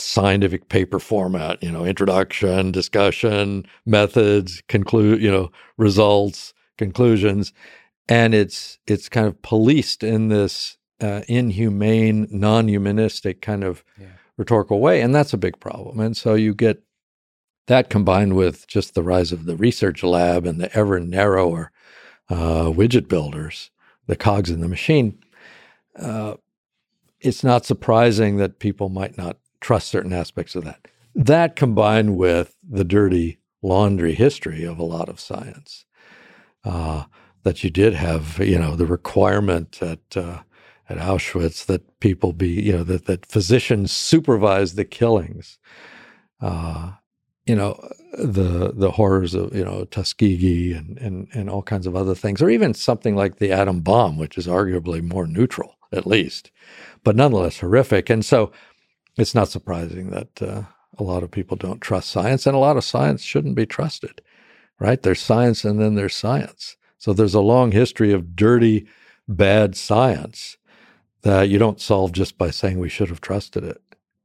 scientific paper format, you know, introduction, discussion, methods, conclude, you know, results, conclusions. And it's it's kind of policed in this uh, inhumane, non-humanistic kind of yeah. rhetorical way, and that's a big problem. And so you get that combined with just the rise of the research lab and the ever narrower uh, widget builders, the cogs in the machine, uh, it's not surprising that people might not trust certain aspects of that. That combined with the dirty laundry history of a lot of science, uh, that you did have, you know, the requirement at uh, at Auschwitz that people be, you know, that that physicians supervise the killings. Uh, you know the the horrors of you know Tuskegee and and and all kinds of other things, or even something like the atom bomb, which is arguably more neutral at least, but nonetheless horrific. And so it's not surprising that uh, a lot of people don't trust science, and a lot of science shouldn't be trusted. Right? There's science, and then there's science. So there's a long history of dirty, bad science that you don't solve just by saying we should have trusted it.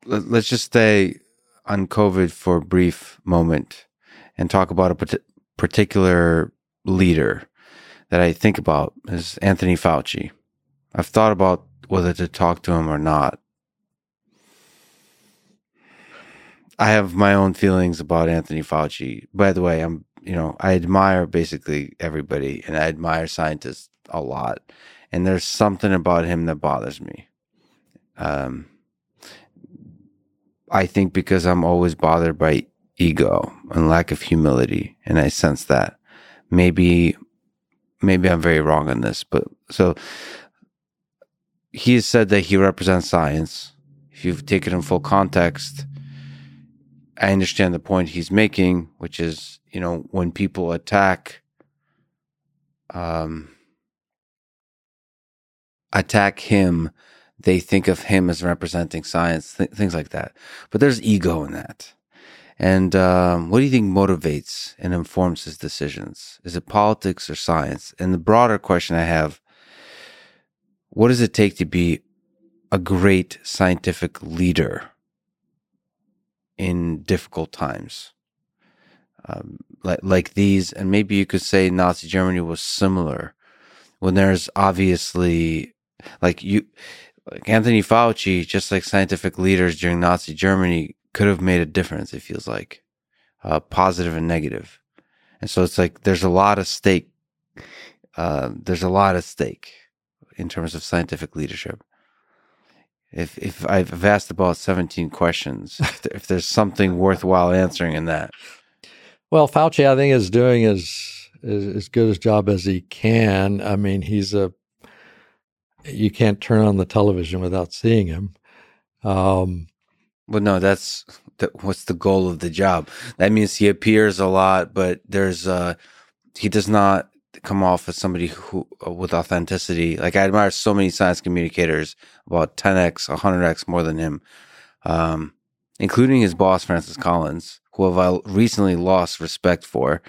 Let's just stay on COVID for a brief moment and talk about a particular leader that I think about is Anthony Fauci. I've thought about whether to talk to him or not. I have my own feelings about Anthony Fauci. By the way, I'm, you know, I admire basically everybody and I admire scientists a lot. And there's something about him that bothers me. Um, I think because I'm always bothered by ego and lack of humility, and I sense that maybe maybe I'm very wrong on this, but so he has said that he represents science. If you've taken in full context, I understand the point he's making, which is, you know, when people attack um attack him they think of him as representing science, th- things like that. But there's ego in that. And um, what do you think motivates and informs his decisions? Is it politics or science? And the broader question I have what does it take to be a great scientific leader in difficult times? Um, like, like these, and maybe you could say Nazi Germany was similar when there's obviously like you like Anthony Fauci, just like scientific leaders during Nazi Germany, could have made a difference. It feels like uh, positive and negative, and so it's like there's a lot of stake. Uh, there's a lot of stake in terms of scientific leadership. If if I've asked about 17 questions, if, if there's something worthwhile answering in that. Well, Fauci, I think, is doing as as good a job as he can. I mean, he's a you can't turn on the television without seeing him. Um, well, no, that's the, what's the goal of the job? That means he appears a lot, but there's uh he does not come off as somebody who uh, with authenticity. Like I admire so many science communicators, about 10x, 100x more than him, um, including his boss Francis Collins, who have I recently lost respect for,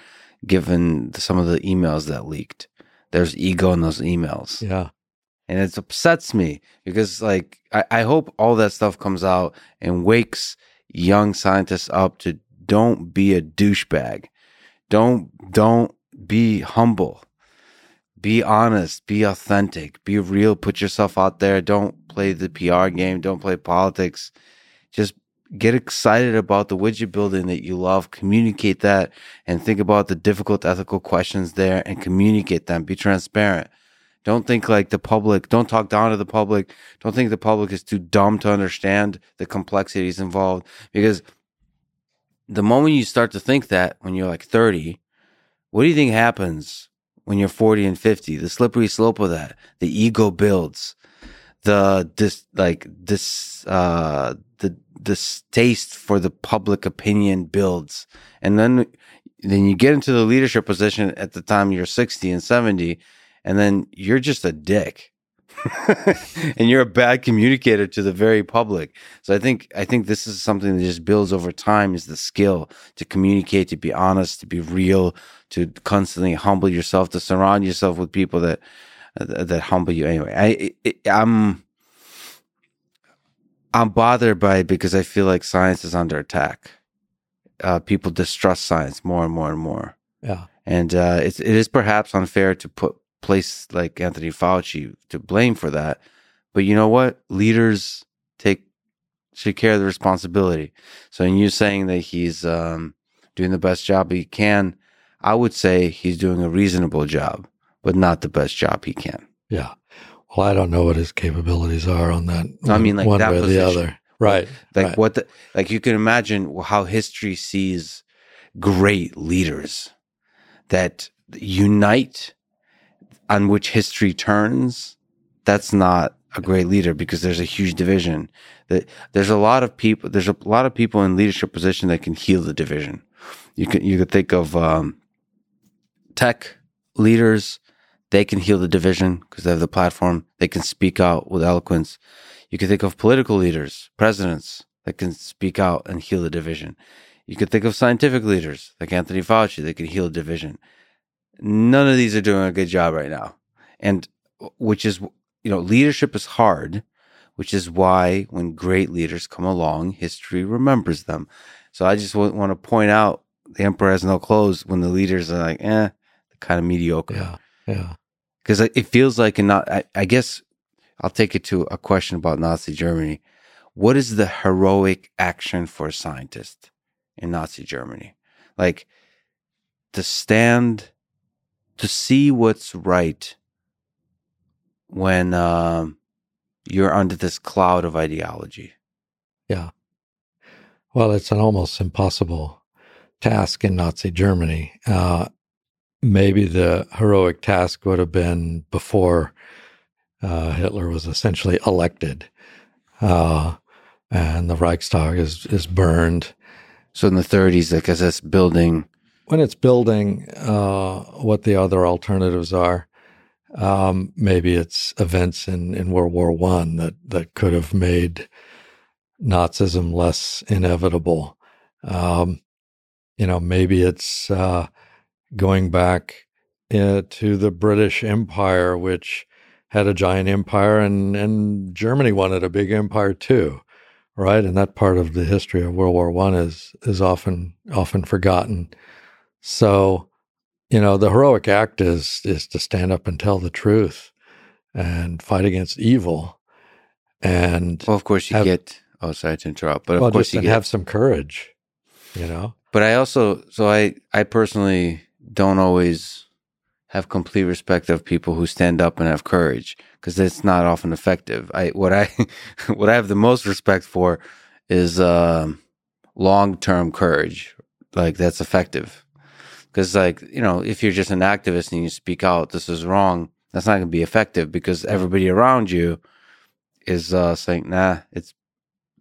given some of the emails that leaked. There's ego in those emails. Yeah. And it upsets me because, like, I, I hope all that stuff comes out and wakes young scientists up to don't be a douchebag. Don't, don't be humble. Be honest, be authentic, be real, put yourself out there. Don't play the PR game, don't play politics. Just get excited about the widget building that you love, communicate that and think about the difficult ethical questions there and communicate them. Be transparent. Don't think like the public, don't talk down to the public. Don't think the public is too dumb to understand the complexities involved because the moment you start to think that when you're like 30, what do you think happens when you're 40 and 50? The slippery slope of that, the ego builds, the this like this uh the distaste for the public opinion builds, and then then you get into the leadership position at the time you're 60 and 70, and then you're just a dick. and you're a bad communicator to the very public. So I think I think this is something that just builds over time is the skill to communicate, to be honest, to be real, to constantly humble yourself, to surround yourself with people that that humble you. Anyway, I, I I'm I'm bothered by it because I feel like science is under attack. Uh, people distrust science more and more and more. Yeah, and uh, it's it is perhaps unfair to put place like Anthony Fauci to blame for that. But you know what? Leaders take should carry the responsibility. So in you saying that he's um, doing the best job he can, I would say he's doing a reasonable job, but not the best job he can. Yeah. Well, I don't know what his capabilities are on that. No, I mean, like one that way or the other. Right. Like right. what the like you can imagine how history sees great leaders that unite on which history turns. That's not a great leader because there's a huge division. That there's a lot of people. There's a lot of people in leadership position that can heal the division. You can you could think of um, tech leaders. They can heal the division because they have the platform. They can speak out with eloquence. You can think of political leaders, presidents that can speak out and heal the division. You could think of scientific leaders like Anthony Fauci that can heal the division. None of these are doing a good job right now. And which is, you know, leadership is hard, which is why when great leaders come along, history remembers them. So I just want to point out the emperor has no clothes when the leaders are like, eh, kind of mediocre yeah. Yeah. because it feels like in not I, I guess i'll take it to a question about nazi germany what is the heroic action for a scientist in nazi germany like to stand to see what's right when um, you're under this cloud of ideology Yeah. Well, it's an almost impossible task in Nazi Germany. Uh, maybe the heroic task would have been before uh, Hitler was essentially elected, uh, and the Reichstag is is burned. so in the 30s like as this building When it's building, uh, what the other alternatives are, um, maybe it's events in, in World War One that that could have made Nazism less inevitable. Um, you know, maybe it's uh, going back uh, to the British Empire, which had a giant empire, and and Germany wanted a big empire too, right? And that part of the history of World War One is is often often forgotten. So, you know, the heroic act is is to stand up and tell the truth and fight against evil, and well of course you Have- get oh sorry to interrupt but of well, course you get have some courage, you know. But I also, so I, I personally don't always have complete respect of people who stand up and have courage because it's not often effective. I, what I, what I have the most respect for is, um, long term courage. Like that's effective. Cause like, you know, if you're just an activist and you speak out, this is wrong, that's not going to be effective because everybody around you is, uh, saying, nah, it's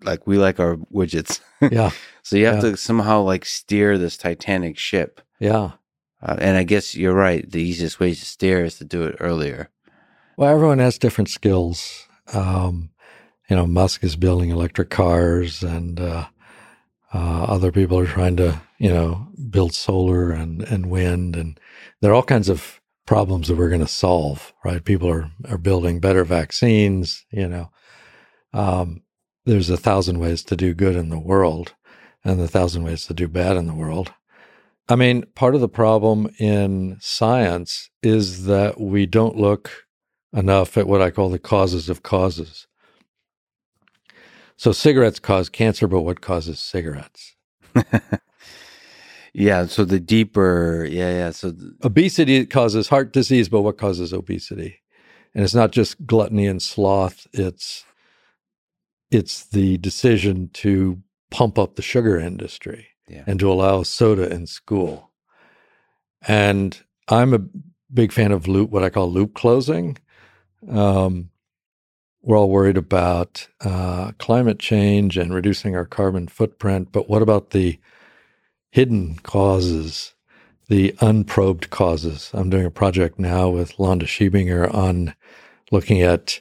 like we like our widgets. Yeah, So you have Yeah. to somehow like steer this Titanic ship. Yeah. Uh, and I guess you're right. The easiest way to steer is to do it earlier. Well, everyone has different skills. Um, you know, Musk is building electric cars, and uh, uh, other people are trying to, you know, build solar and, and wind, and there are all kinds of problems that we're going to solve. Right? People are are building better vaccines. You know, um, there's a thousand ways to do good in the world, and a thousand ways to do bad in the world. I mean, part of the problem in science is that we don't look enough at what I call the causes of causes. So cigarettes cause cancer, but what causes cigarettes? Yeah. So the deeper, yeah, yeah. So th- Obesity causes heart disease, but what causes obesity? And it's not just gluttony and sloth, it's it's the decision to pump up the sugar industry Yeah. and to allow soda in school. And I'm a big fan of loop, what I call loop closing. Um, we're all worried about uh, climate change and reducing our carbon footprint, but what about the hidden causes, the unprobed causes? I'm doing a project now with Londa Schiebinger on looking at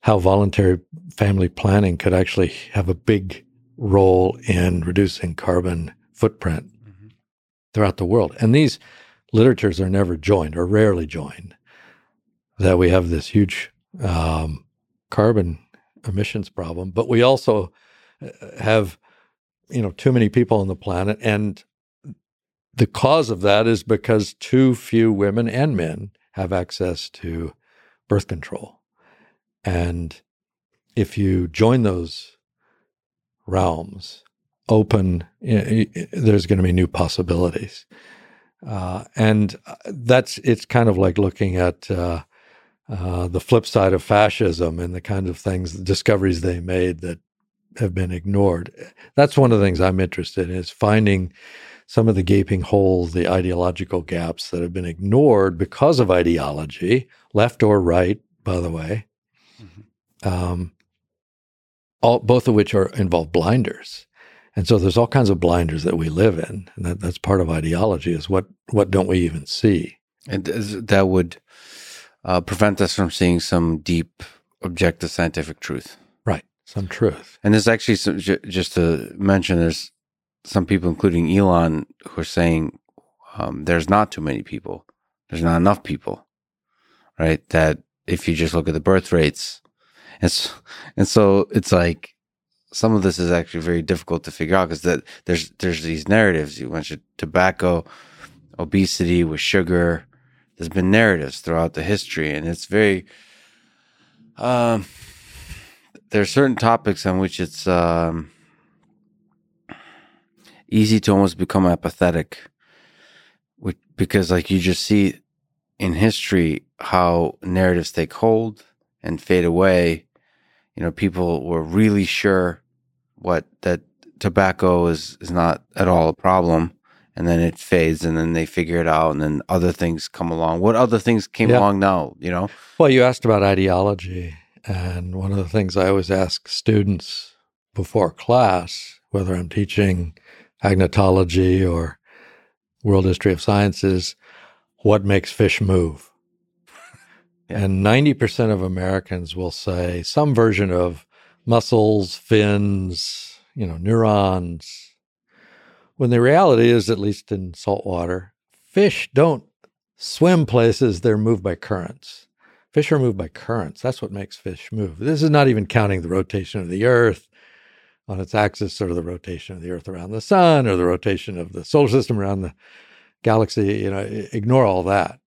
how voluntary family planning could actually have a big role in reducing carbon footprint throughout the world. And these literatures are never joined or rarely joined. That we have this huge um, carbon emissions problem, but we also uh, have, you know, too many people on the planet, and the cause of that is because too few women and men have access to birth control, and if you join those realms, open, there's going to be new possibilities. Uh, and uh, that's it's kind of like looking at uh, uh, the flip side of fascism and the kinds of things, the discoveries they made that have been ignored. That's one of the things I'm interested in is finding some of the gaping holes, the ideological gaps that have been ignored because of ideology, left or right, by the way. Um, all both of which are involve blinders. And so there's all kinds of blinders that we live in, and that, that's part of ideology. Is what what don't we even see? and that would uh, prevent us from seeing some deep, objective scientific truth. Right, some truth. And there's actually some, ju- just to mention, there's some people, including Elon, who are saying um, there's not too many people. There's not enough people, right? That if you just look at the birth rates, and so, and so it's like some of this is actually very difficult to figure out because that there's there's these narratives. You mentioned tobacco, obesity with sugar. There's been narratives throughout the history, and it's very. Um, there are certain topics on which it's um, easy to almost become apathetic, which, because like you just see in history how narratives take hold and fade away. You know, people were really sure what that tobacco is is not at all a problem, and then it fades, and then they figure it out, and then other things come along. What other things came Yeah. along now? You know, Well, you asked about ideology, and one of the things I always ask students before class, whether I'm teaching agnotology or world history of science, is what makes fish move? Yeah. And 90% of Americans will say some version of muscles, fins, you know, neurons. When the reality is, at least in salt water, fish don't swim places, they're moved by currents. Fish are moved by currents. That's what makes fish move. This is not even counting the rotation of the earth on its axis or the rotation of the earth around the sun or the rotation of the solar system around the galaxy. You know, ignore all that.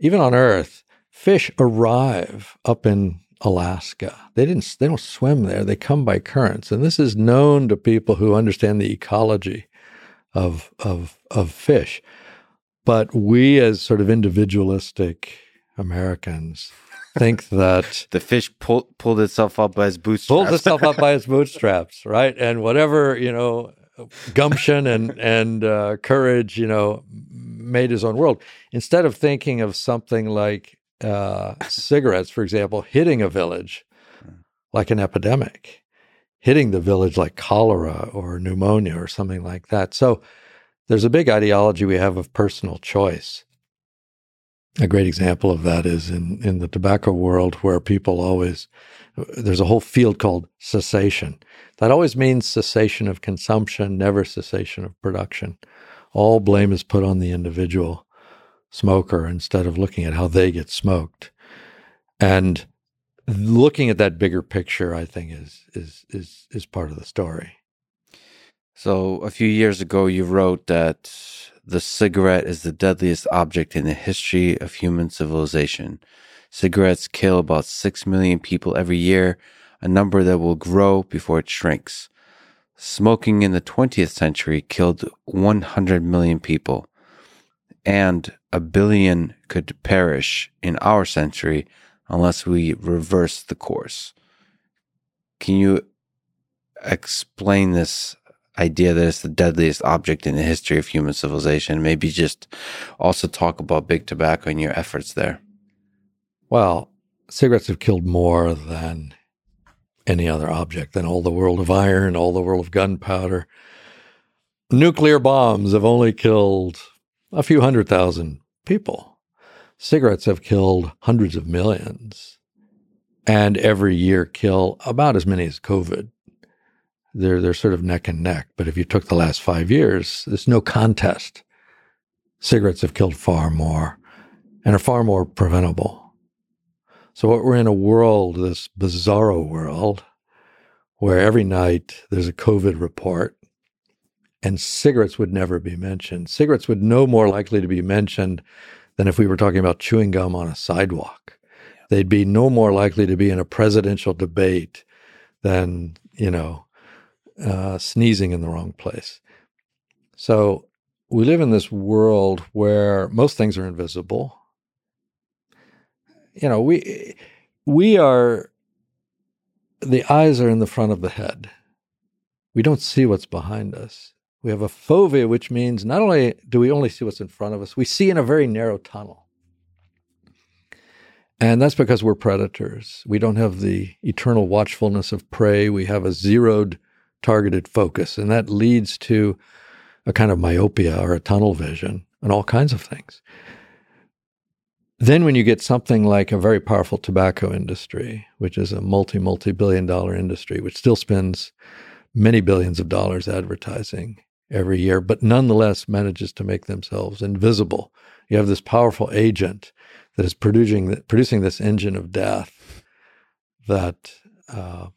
Even on earth, fish arrive up in Alaska. They didn't they don't swim there. They come by currents. And this is known to people who understand the ecology of of of fish. But we as sort of individualistic Americans think that the fish pulled pulled itself up by its bootstraps. pulls itself up by its bootstraps, right? And whatever you know, gumption and and uh, courage, you know, made his own world. Instead of thinking of something like uh, cigarettes, for example, hitting a village like an epidemic, hitting the village like cholera or pneumonia or something like that. So there's a big ideology we have of personal choice. A great example of that is in, in the tobacco world, where people always, there's a whole field called cessation. That always means cessation of consumption, never cessation of production. All blame is put on the individual smoker instead of looking at how they get smoked. And looking at that bigger picture, I think is is is is part of the story. So a few years ago, you wrote that the cigarette is the deadliest object in the history of human civilization. Cigarettes kill about 6 million people every year, a number that will grow before it shrinks. Smoking in the 20th century killed 100 million people, and a billion could perish in our century unless we reverse the course. Can you explain this idea that it's the deadliest object in the history of human civilization? Maybe just also talk about big tobacco and your efforts there. Well, cigarettes have killed more than any other object, than all the world of iron, all the world of gunpowder. Nuclear bombs have only killed a few hundred thousand people cigarettes have killed hundreds of millions and every year kill about as many as COVID. They're, they're sort of neck and neck. But if you took the last five years, there's no contest. Cigarettes have killed far more and are far more preventable. So what we're in a world, this bizarro world, where every night there's a COVID report and cigarettes would never be mentioned. Cigarettes would no more likely to be mentioned than if we were talking about chewing gum on a sidewalk. They'd be no more likely to be in a presidential debate than, you know, uh, sneezing in the wrong place. So we live in this world where most things are invisible. You know, we we are the eyes are in the front of the head. We don't see what's behind us. We have a fovea, which means not only do we only see what's in front of us, we see in a very narrow tunnel. And that's because we're predators. We don't have the eternal watchfulness of prey. We have a zeroed targeted focus, and that leads to a kind of myopia or a tunnel vision and all kinds of things. Then, when you get something like a very powerful tobacco industry, which is a multi, multi billion dollar industry, which still spends many billions of dollars advertising, every year, but nonetheless manages to make themselves invisible. You have this powerful agent that is producing producing this engine of death that uh,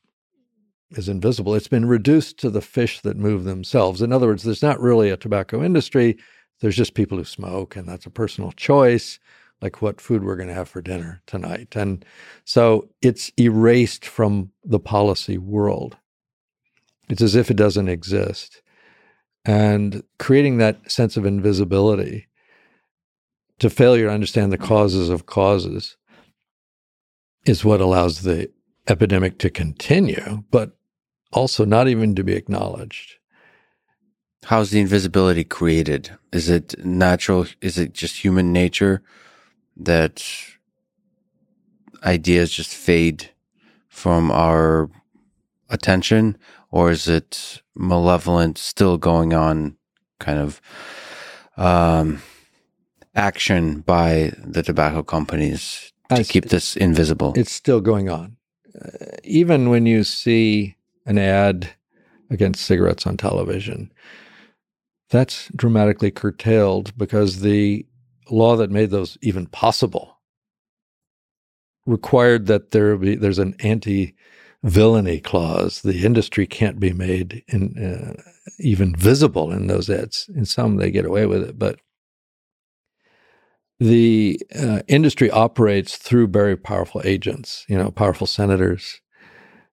is invisible. It's been reduced to the fish that move themselves. In other words, there's not really a tobacco industry. There's just people who smoke, and that's a personal choice, like what food we're going to have for dinner tonight. And so it's erased from the policy world. It's as if it doesn't exist and creating that sense of invisibility to failure to understand the causes of causes is what allows the epidemic to continue, but also not even to be acknowledged. How's the invisibility created? Is it natural? Is it just human nature that ideas just fade from our attention? Or is it malevolent still going on kind of um, action by the tobacco companies to keep this invisible? It's still going on. Uh, even when you see an ad against cigarettes on television, that's dramatically curtailed because the law that made those even possible required that there be there's an anti villainy clause. The industry can't be made in, uh, even visible in those ads. In some, they get away with it, but the uh, industry operates through very powerful agents. You know, powerful senators.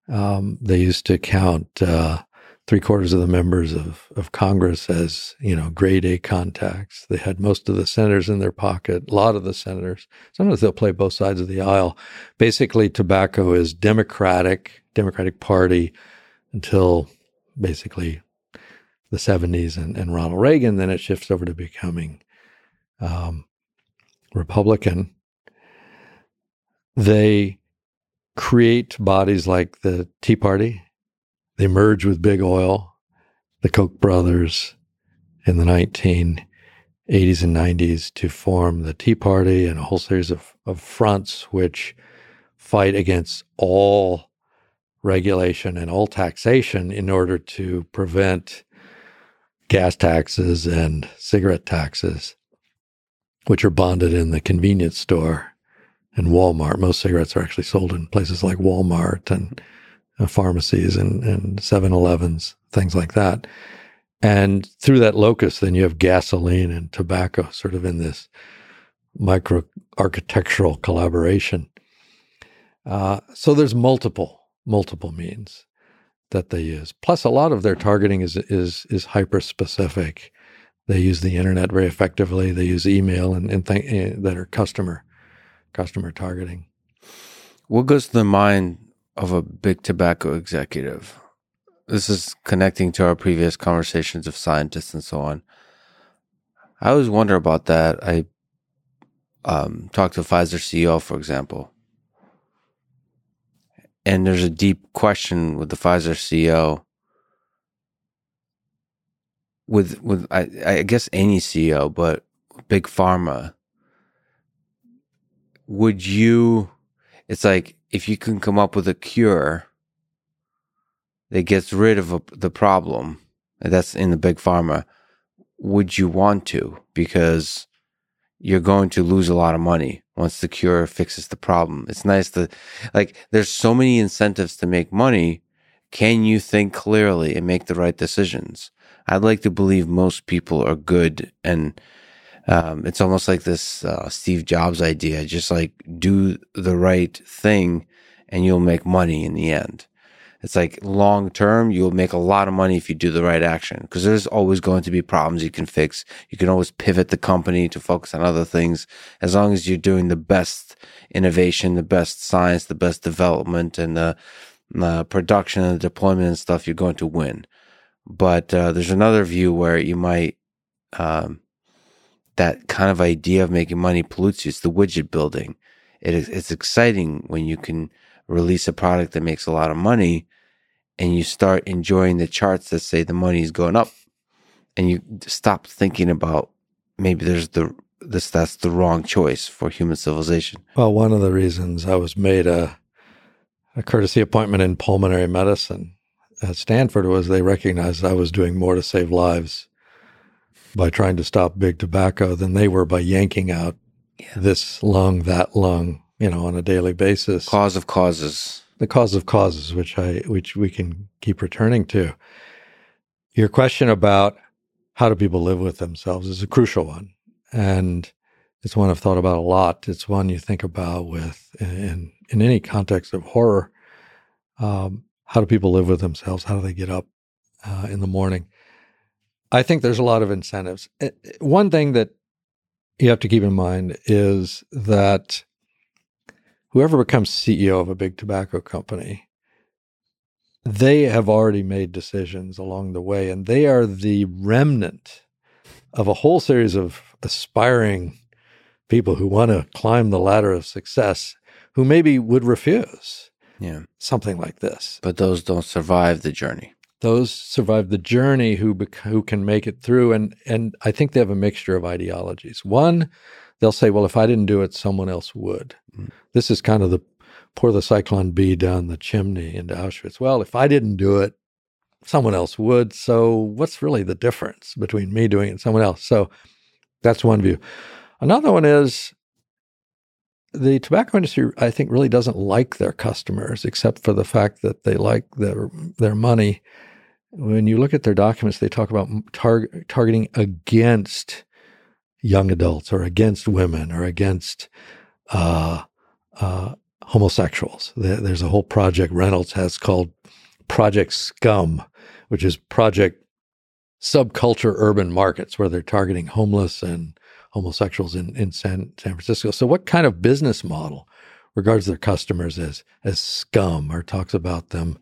Um, they used to count uh, three quarters of the members of, of Congress as, you know, grade A contacts. They had most of the senators in their pocket, a lot of the senators. Sometimes they'll play both sides of the aisle. Basically, tobacco is democratic, Democratic Party until basically the 70s and, and Ronald Reagan. Then it shifts over to becoming um, Republican. They create bodies like the Tea Party, they merge with big oil, the Koch brothers in the 1980s and 90s to form the Tea Party and a whole series of, of fronts which fight against all regulation and all taxation in order to prevent gas taxes and cigarette taxes, which are bonded in the convenience store and Walmart. Most cigarettes are actually sold in places like Walmart and uh, pharmacies and, and 7-Elevens, things like that. And through that locus, then you have gasoline and tobacco sort of in this micro architectural collaboration. Uh, so there's multiple, multiple means that they use. Plus, a lot of their targeting is is is hyper specific. They use the internet very effectively. They use email and, and th- uh, that are customer customer targeting. What goes to the mind of a big tobacco executive? This is connecting to our previous conversations of scientists and so on. I always wonder about that. I um, talked to Pfizer CEO, for example, and there's a deep question with the Pfizer CEO. With with I, I guess any CEO, but big pharma. Would you? It's like if you can come up with a cure that gets rid of a, the problem, that's in the big pharma. Would you want to? Because you're going to lose a lot of money once the cure fixes the problem. It's nice to, like, there's so many incentives to make money. Can you think clearly and make the right decisions? I'd like to believe most people are good and, um, it's almost like this uh, Steve Jobs idea. Just like do the right thing and you'll make money in the end. It's like long term, you'll make a lot of money if you do the right action because there's always going to be problems you can fix. You can always pivot the company to focus on other things as long as you're doing the best innovation, the best science, the best development, and the, the production and the deployment and stuff. You're going to win. But uh, there's another view where you might, um, that kind of idea of making money pollutes you. It's the widget building. It's exciting when you can release a product that makes a lot of money and you start enjoying the charts that say the money is going up and you stop thinking about maybe there's the this that's the wrong choice for human civilization. Well, one of the reasons I was made a a courtesy appointment in pulmonary medicine at Stanford was they recognized I was doing more to save lives by trying to stop big tobacco than they were by yanking out yeah. this lung, that lung, you know, on a daily basis. Cause of causes. The cause of causes, which I which we can keep returning to. Your question about how do people live with themselves is a crucial one. And it's one I've thought about a lot. It's one you think about with in in any context of horror. Um, how do people live with themselves? How do they get up uh, in the morning? I think there's a lot of incentives. Uh, one thing that you have to keep in mind is that whoever becomes CEO of a big tobacco company, they have already made decisions along the way, and they are the remnant of a whole series of aspiring people who want to climb the ladder of success who maybe would refuse yeah. something like this. But those don't survive the journey. Those survive the journey who who can make it through, and and I think they have a mixture of ideologies. One, they'll say, well, if I didn't do it, someone else would. Mm. This is kind of the pour the Zyklon B down the chimney into Auschwitz. Well, if I didn't do it, someone else would. So what's really the difference between me doing it and someone else? So that's one view. Another one is the tobacco industry, I think, really doesn't like their customers, except for the fact that they like their their money. When you look at their documents, they talk about tar- targeting against young adults or against women or against uh, uh, homosexuals. There's a whole project Reynolds has called Project Scum, which is Project Subculture Urban Markets, where they're targeting homeless and homosexuals in, in San, San Francisco. So, what kind of business model regards their customers as as scum or talks about them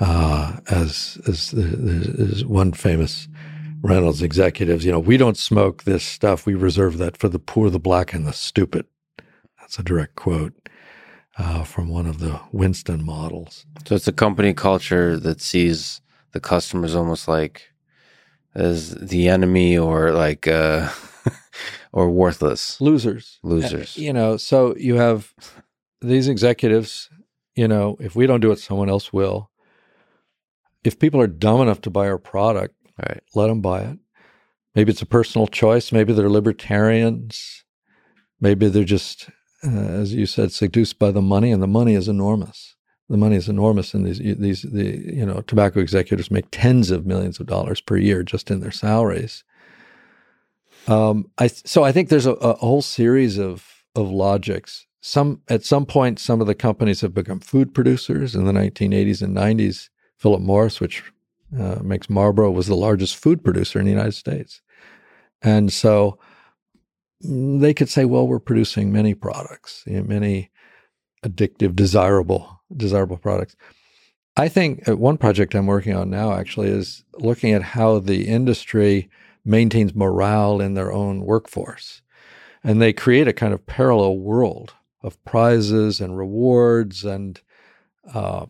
uh, as as, as one famous Reynolds executives, you know, we don't smoke this stuff. We reserve that for the poor, the black, and the stupid. That's a direct quote. uh, from one of the Winston models. So it's a company culture that sees the customers almost like as the enemy or like uh, or worthless losers. Losers. Uh, you know, so you have these executives. You know, if we don't do it, someone else will. If people are dumb enough to buy our product, right. let them buy it. Maybe it's a personal choice. Maybe they're libertarians. Maybe they're just, uh, as you said, seduced by the money, and the money is enormous. The money is enormous, and these these the you know tobacco executives make tens of millions of dollars per year just in their salaries. Um, I so I think there's a, a whole series of of logics. Some at some point, some of the companies have become food producers in the 1980s and 90s. Philip Morris, which uh, makes Marlboro, was the largest food producer in the United States. And so mm, they could say, well, we're producing many products, you know, many addictive, desirable, desirable products. I think uh, one project I'm working on now actually is looking at how the industry maintains morale in their own workforce. And they create a kind of parallel world of prizes and rewards and uh,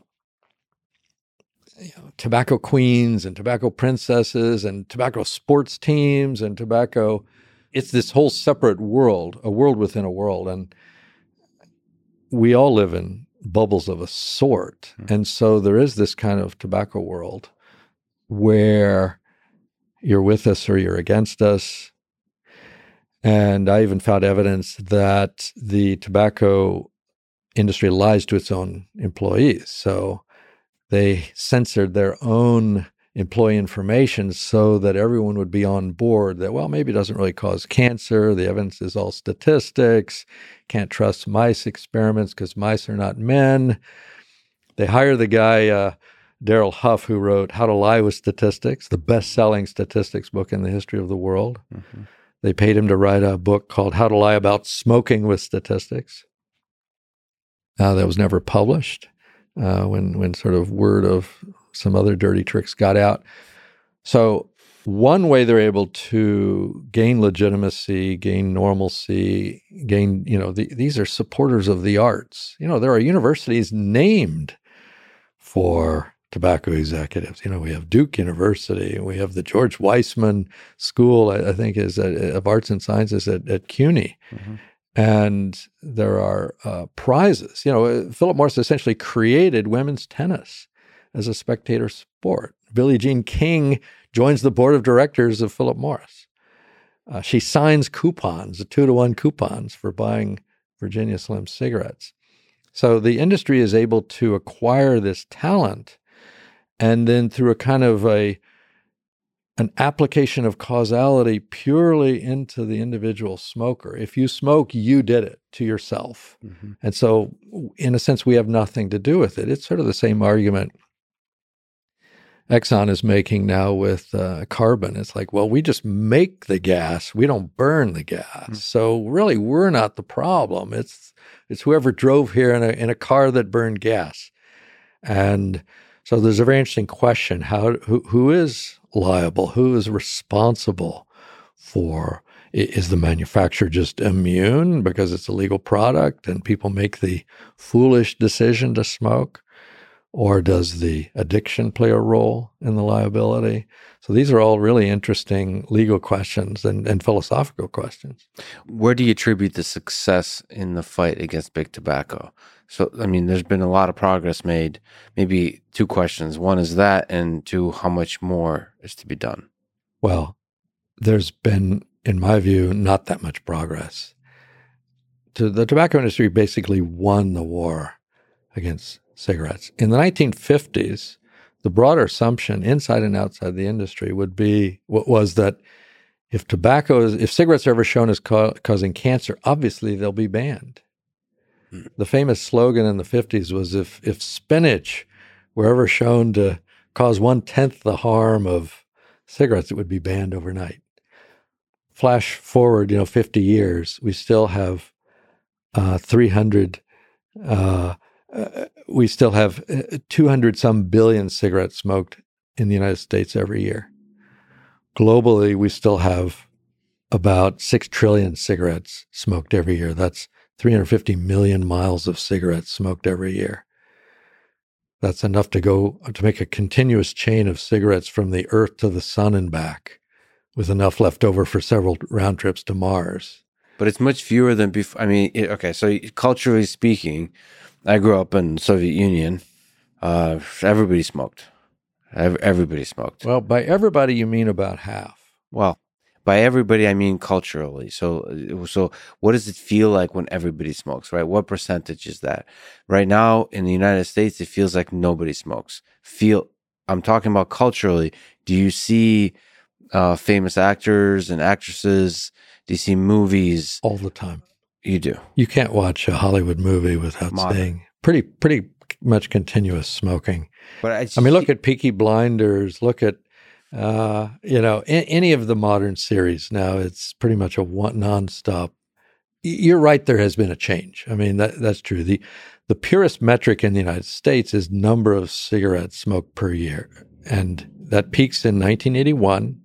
you know, tobacco queens and tobacco princesses and tobacco sports teams and tobacco. It's this whole separate world, a world within a world. And we all live in bubbles of a sort. Mm-hmm. And so there is this kind of tobacco world where you're with us or you're against us. And I even found evidence that the tobacco industry lies to its own employees. So they censored their own employee information so that everyone would be on board that, well, maybe it doesn't really cause cancer. The evidence is all statistics. Can't trust mice experiments because mice are not men. They hire the guy, uh, Darrell Huff, who wrote How to Lie with Statistics, the best selling statistics book in the history of the world. Mm-hmm. They paid him to write a book called How to Lie About Smoking with Statistics. Uh, that was never published uh, when when sort of word of some other dirty tricks got out. So one way they're able to gain legitimacy, gain normalcy, gain you know the, these are supporters of the arts. You know there are universities named for tobacco executives. You know we have Duke University, we have the George Weissman School, I, I think is at, of Arts and Sciences at, at CUNY. Mm-hmm and there are uh, prizes. You know, uh, Philip Morris essentially created women's tennis as a spectator sport. Billie Jean King joins the board of directors of Philip Morris. Uh, she signs coupons, two to one coupons for buying Virginia Slim cigarettes. So the industry is able to acquire this talent, and then through a kind of a an application of causality purely into the individual smoker. If you smoke, you did it to yourself. Mm-hmm. And so, in a sense, we have nothing to do with it. It's sort of the same argument Exxon is making now with uh, carbon. It's like, well, we just make the gas, we don't burn the gas. Mm-hmm. So, really, we're not the problem. It's, it's whoever drove here in a, in a car that burned gas. And so there's a very interesting question: how who, who is liable? Who is responsible for? Is the manufacturer just immune because it's a legal product and people make the foolish decision to smoke? Or does the addiction play a role in the liability? So these are all really interesting legal questions and, and philosophical questions. Where do you attribute the success in the fight against big tobacco? So, I mean, there's been a lot of progress made. Maybe two questions. One is that, and two, how much more is to be done? Well, there's been, in my view, not that much progress. The tobacco industry basically won the war against cigarettes. In the 1950s, the broader assumption inside and outside the industry would be what was that if tobacco is, if cigarettes are ever shown as ca- causing cancer, obviously they'll be banned. The famous slogan in the 50s was if, if spinach were ever shown to cause one tenth the harm of cigarettes, it would be banned overnight. Flash forward, you know, 50 years, we still have uh, 300, uh, uh, we still have uh, 200 some billion cigarettes smoked in the United States every year. Globally, we still have about 6 trillion cigarettes smoked every year. That's 350 million miles of cigarettes smoked every year. That's enough to go to make a continuous chain of cigarettes from the earth to the sun and back, with enough left over for several round trips to Mars. But it's much fewer than before. I mean, it, okay, so culturally speaking, I grew up in Soviet Union. Uh, everybody smoked. Everybody smoked. Well, by everybody, you mean about half. Well, by everybody, I mean culturally. So, so what does it feel like when everybody smokes, right? What percentage is that? Right now in the United States, it feels like nobody smokes. Feel, I'm talking about culturally. Do you see uh, famous actors and actresses? Do you see movies? All the time. You do. You can't watch a Hollywood movie without Modern. seeing pretty, pretty much continuous smoking. But I, I mean, look at Peaky Blinders. Look at uh, you know any of the modern series. Now it's pretty much a one nonstop. You're right. There has been a change. I mean, that that's true. the The purest metric in the United States is number of cigarettes smoked per year, and that peaks in 1981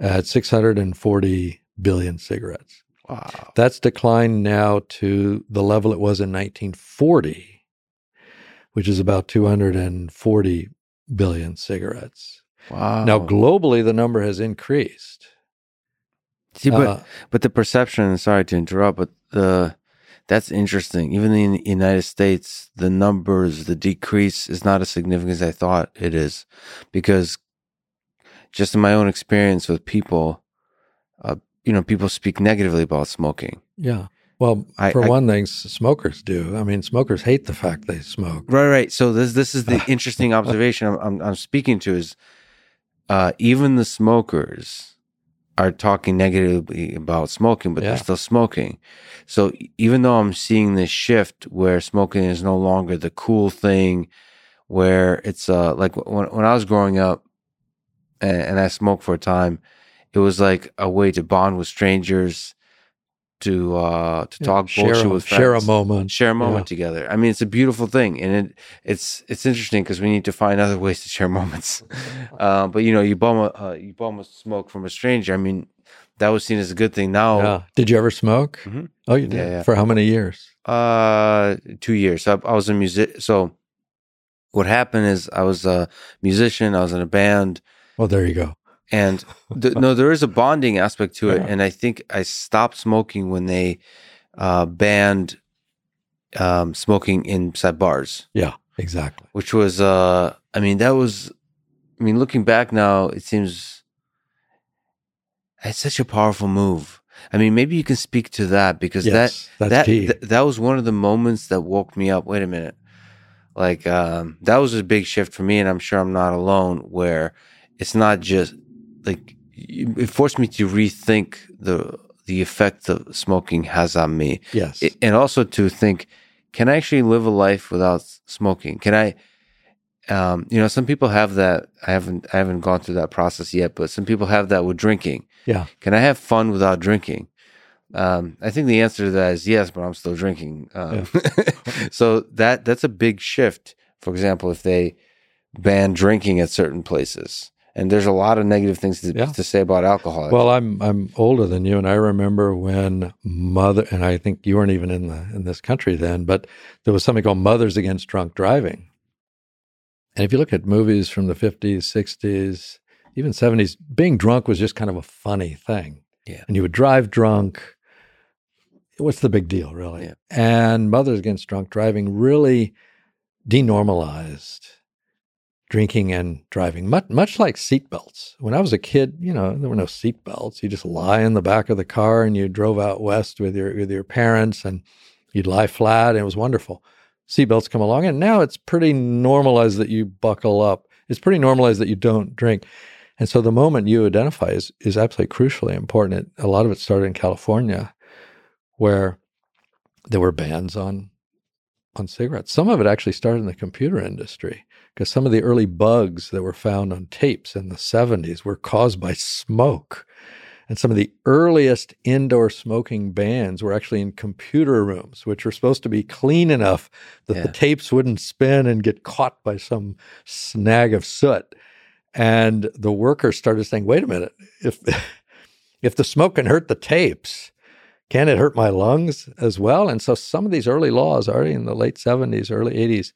at 640 billion cigarettes. Wow. That's declined now to the level it was in 1940 which is about 240 billion cigarettes. Wow. Now, globally, the number has increased. See, but uh, but the perception. Sorry to interrupt, but the that's interesting. Even in the United States, the numbers, the decrease is not as significant as I thought it is, because just in my own experience with people, uh, you know, people speak negatively about smoking. Yeah. Well, I, for I, one thing, smokers do. I mean, smokers hate the fact they smoke. Right, right. So this this is the interesting observation I'm, I'm, I'm speaking to is uh, even the smokers are talking negatively about smoking, but yeah. they're still smoking. So even though I'm seeing this shift where smoking is no longer the cool thing, where it's uh like when when I was growing up and, and I smoked for a time, it was like a way to bond with strangers to uh to talk share bullshit a, with friends, share a moment, share a moment yeah. together. I mean, it's a beautiful thing, and it it's it's interesting because we need to find other ways to share moments. uh, but you know, you bum a uh, you bum a smoke from a stranger. I mean, that was seen as a good thing. Now, yeah. did you ever smoke? Mm-hmm. Oh, you did. Yeah, yeah. For how many years? Uh, two years. I, I was a music. So, what happened is I was a musician. I was in a band. Well, there you go. And th- no, there is a bonding aspect to it. Yeah. And I think I stopped smoking when they uh, banned um, smoking inside bars. Yeah, exactly. Which was, uh, I mean, that was, I mean, looking back now, it seems it's such a powerful move. I mean, maybe you can speak to that because yes, that that th- that was one of the moments that woke me up. Wait a minute, like um, that was a big shift for me, and I'm sure I'm not alone. Where it's not just like it forced me to rethink the the effect that smoking has on me. Yes, it, and also to think, can I actually live a life without smoking? Can I? Um, you know, some people have that. I haven't I haven't gone through that process yet, but some people have that with drinking. Yeah, can I have fun without drinking? Um, I think the answer to that is yes, but I'm still drinking. Um, yeah. so that that's a big shift. For example, if they ban drinking at certain places, and there's a lot of negative things to, yeah. to say about alcohol. Well, I'm I'm older than you, and I remember when mother and I think you weren't even in the in this country then, but there was something called Mothers Against Drunk Driving. And if you look at movies from the 50s, 60s, even 70s, being drunk was just kind of a funny thing. Yeah. And you would drive drunk. What's the big deal, really? Yeah. And Mothers Against Drunk Driving really denormalized drinking and driving, much, much like seatbelts. When I was a kid, you know, there were no seatbelts. You just lie in the back of the car and you drove out west with your with your parents and you'd lie flat and it was wonderful. Seatbelts come along and now it's pretty normalized that you buckle up. It's pretty normalized that you don't drink. And so the moment you identify is is absolutely crucially important. It, a lot of it started in California where there were bans on on cigarettes. Some of it actually started in the computer industry because some of the early bugs that were found on tapes in the 70s were caused by smoke. And some of the earliest indoor smoking bans were actually in computer rooms, which were supposed to be clean enough that yeah. the tapes wouldn't spin and get caught by some snag of soot. And the workers started saying, wait a minute, if if the smoke can hurt the tapes, can it hurt my lungs as well? And so some of these early laws, already in the late 70s, early 80s,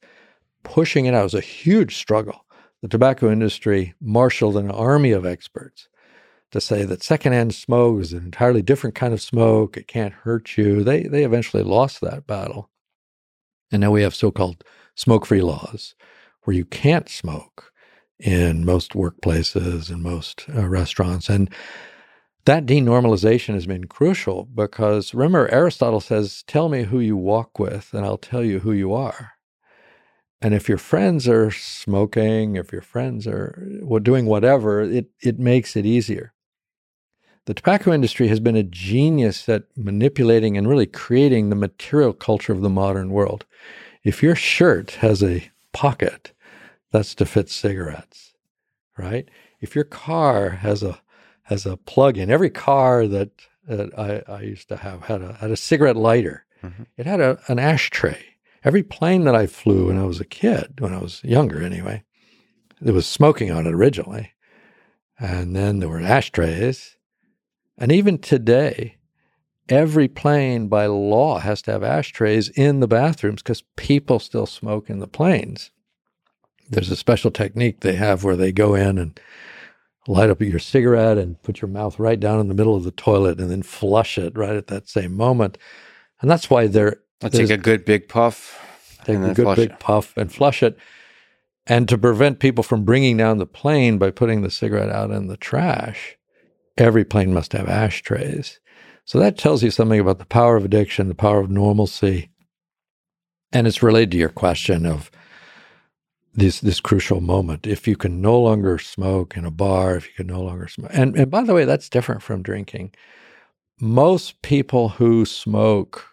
pushing it out was a huge struggle. The tobacco industry marshaled an army of experts to say that secondhand smoke is an entirely different kind of smoke. It can't hurt you. They they eventually lost that battle. And now we have so-called smoke-free laws where you can't smoke in most workplaces and most uh, restaurants and that denormalization has been crucial because remember, Aristotle says, Tell me who you walk with, and I'll tell you who you are. And if your friends are smoking, if your friends are doing whatever, it, it makes it easier. The tobacco industry has been a genius at manipulating and really creating the material culture of the modern world. If your shirt has a pocket, that's to fit cigarettes, right? If your car has a as a plug-in. Every car that, that I, I, used to have had a had a cigarette lighter. Mm-hmm. It had a, an ashtray. Every plane that I flew when I was a kid, when I was younger anyway, there was smoking on it originally, and then there were ashtrays. And even today, every plane by law has to have ashtrays in the bathrooms because people still smoke in the planes. There's a special technique they have where they go in and light up your cigarette and put your mouth right down in the middle of the toilet and then flush it right at that same moment. And that's why they're. I'll take a good big puff. Take a good big it. puff and flush it. And to prevent people from bringing down the plane by putting the cigarette out in the trash, every plane must have ashtrays. So that tells you something about the power of addiction, the power of normalcy. And it's related to your question of this this crucial moment. If you can no longer smoke in a bar, if you can no longer smoke, and and by the way, that's different from drinking. Most people who smoke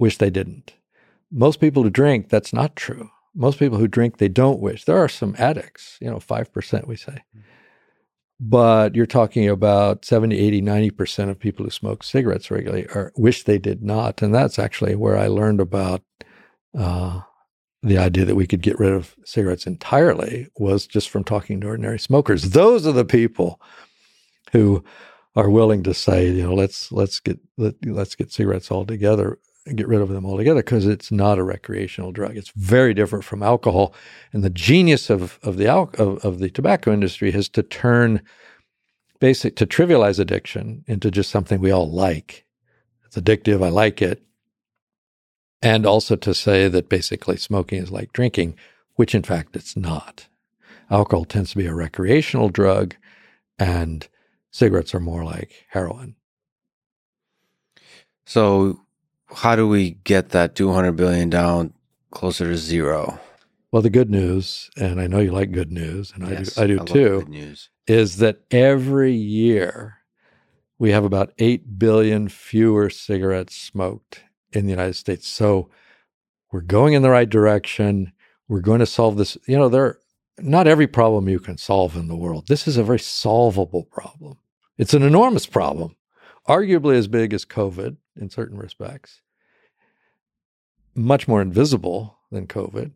wish they didn't. Most people who drink, that's not true. Most people who drink, they don't wish. There are some addicts, you know, 5% we say. But you're talking about 70, 80, 90% of people who smoke cigarettes regularly are, wish they did not. And that's actually where I learned about uh, the idea that we could get rid of cigarettes entirely was just from talking to ordinary smokers. Those are the people who are willing to say, you know, let's let's get let, let's get cigarettes altogether, get rid of them altogether because it's not a recreational drug. It's very different from alcohol. And the genius of of the al- of, of the tobacco industry is to turn basic to trivialize addiction into just something we all like. It's addictive. I like it and also to say that basically smoking is like drinking, which in fact it's not. Alcohol tends to be a recreational drug, and cigarettes are more like heroin. So, how do we get that 200 billion down closer to zero? Well, the good news, and I know you like good news, and yes, I do, I do I too, is that every year we have about 8 billion fewer cigarettes smoked in the United States. So we're going in the right direction. We're going to solve this. You know, there not every problem you can solve in the world. This is a very solvable problem. It's an enormous problem, arguably as big as COVID in certain respects, much more invisible than COVID,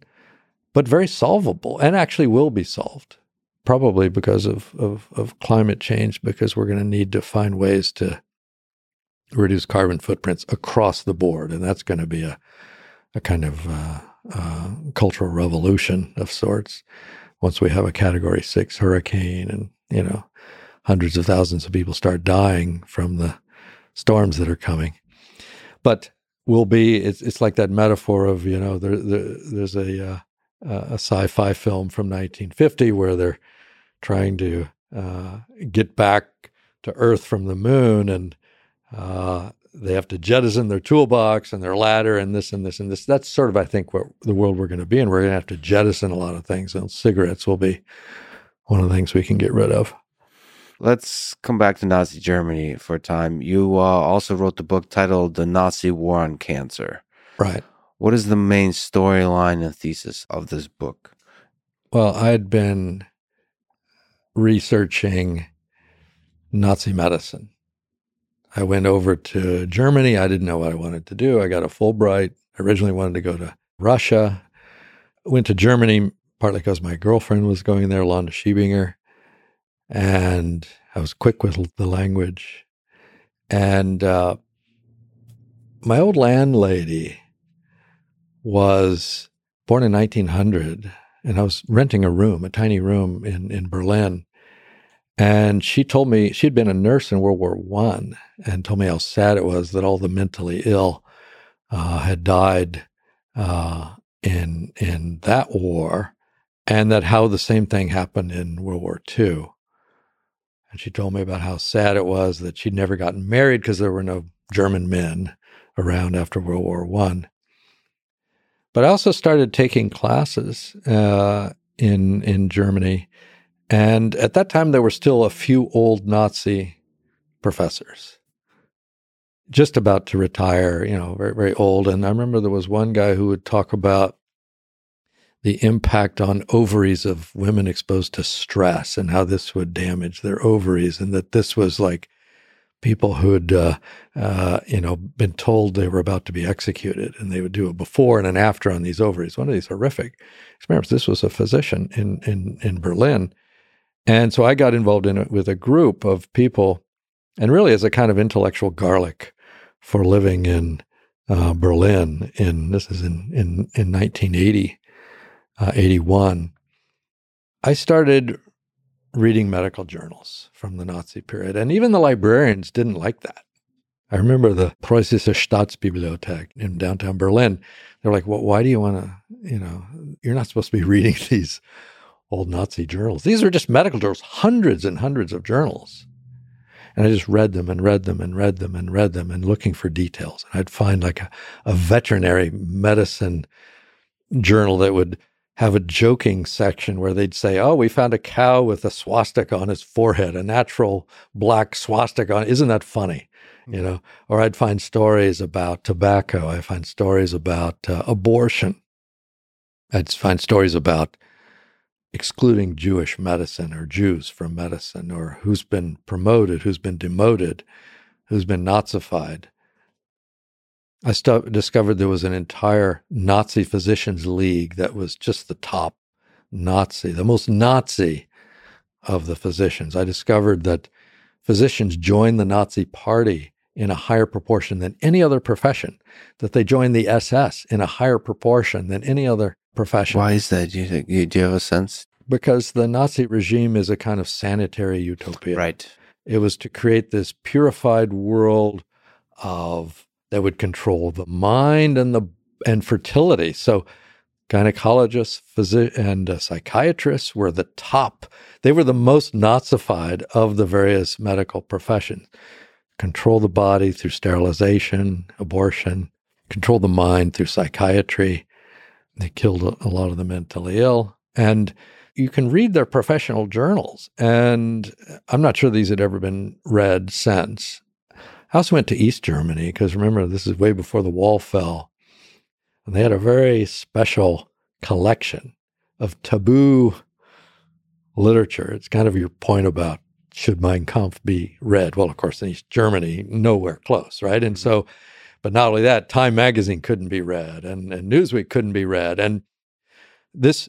but very solvable and actually will be solved, probably because of, of, of climate change, because we're going to need to find ways to reduce carbon footprints across the board. And that's going to be a, a kind of uh, uh, cultural revolution of sorts once we have a category six hurricane and, you know, hundreds of thousands of people start dying from the storms that are coming. But will be, it's, it's like that metaphor of, you know, there, there there's a, uh, a sci-fi film from 1950 where they're trying to uh, get back to Earth from the moon, and uh, they have to jettison their toolbox and their ladder and this and this and this. That's sort of, I think, what the world we're going to be in. We're going to have to jettison a lot of things, and cigarettes will be one of the things we can get rid of. Let's come back to Nazi Germany for a time. You uh, also wrote the book titled The Nazi War on Cancer. Right. What is the main storyline and thesis of this book? Well, I'd been researching Nazi medicine I went over to Germany. I didn't know what I wanted to do. I got a Fulbright. I originally wanted to go to Russia. Went to Germany partly because my girlfriend was going there, Londa Schiebinger, and I was quick with the language. And uh, my old landlady was born in 1900, and I was renting a room, a tiny room in, in Berlin. And she told me she'd been a nurse in World War One, and told me how sad it was that all the mentally ill uh, had died uh, in in that war, and that how the same thing happened in World War II. And she told me about how sad it was that she'd never gotten married because there were no German men around after World War One. But I also started taking classes uh, in in Germany, and at that time there were still a few old Nazi professors, just about to retire, you know, very very old. And I remember there was one guy who would talk about the impact on ovaries of women exposed to stress and how this would damage their ovaries, and that this was like people who'd uh, uh, you know been told they were about to be executed, and they would do a before and an after on these ovaries. One of these horrific experiments. This was a physician in in in Berlin, and so I got involved in it with a group of people, and really as a kind of intellectual garlic for living in uh, Berlin. In this is in in in 1980 uh, 81, I started reading medical journals from the Nazi period. And even the librarians didn't like that. I remember the Preußische Staatsbibliothek in downtown Berlin. They're like, well, why do you want to, you know, you're not supposed to be reading these old Nazi journals. These are just medical journals, hundreds and hundreds of journals. And I just read them and read them and read them and read them and looking for details. And I'd find like a, a veterinary medicine journal that would have a joking section where they'd say, "Oh, we found a cow with a swastika on his forehead, a natural black swastika on. Isn't that funny?" You know, or I'd find stories about tobacco. I find stories about uh, abortion. I'd find stories about excluding Jewish medicine or Jews from medicine, or who's been promoted, who's been demoted, who's been Nazified. I st- discovered there was an entire Nazi physicians league that was just the top Nazi, the most Nazi of the physicians. I discovered that physicians joined the Nazi party in a higher proportion than any other profession, that they joined the SS in a higher proportion than any other profession. Why is that? Do you, think, do you have a sense? Because the Nazi regime is a kind of sanitary utopia. Right. It was to create this purified world of that would control the mind and the and fertility. So gynecologists, physicians, and uh, psychiatrists were the top. They were the most Nazified of the various medical professions. Control the body through sterilization, abortion, control the mind through psychiatry. They killed a, a lot of the mentally ill. And you can read their professional journals. And I'm not sure these had ever been read since. I also went to East Germany because remember, this is way before the wall fell. And they had a very special collection of taboo literature. It's kind of your point about should Mein Kampf be read? Well, of course, in East Germany, nowhere close, right? And mm-hmm. so, but not only that, Time magazine couldn't be read and, and Newsweek couldn't be read. And this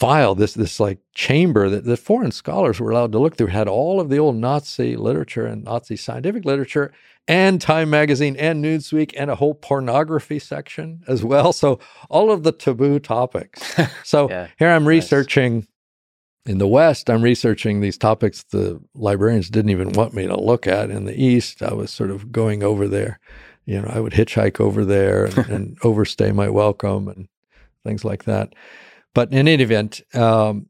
file, this this like chamber that the foreign scholars were allowed to look through had all of the old Nazi literature and Nazi scientific literature and Time magazine and Newsweek and a whole pornography section as well. So all of the taboo topics. So yeah, here I'm researching nice. in the West, I'm researching these topics the librarians didn't even want me to look at. In the East, I was sort of going over there. You know, I would hitchhike over there and, and overstay my welcome and things like that. But in any event, um,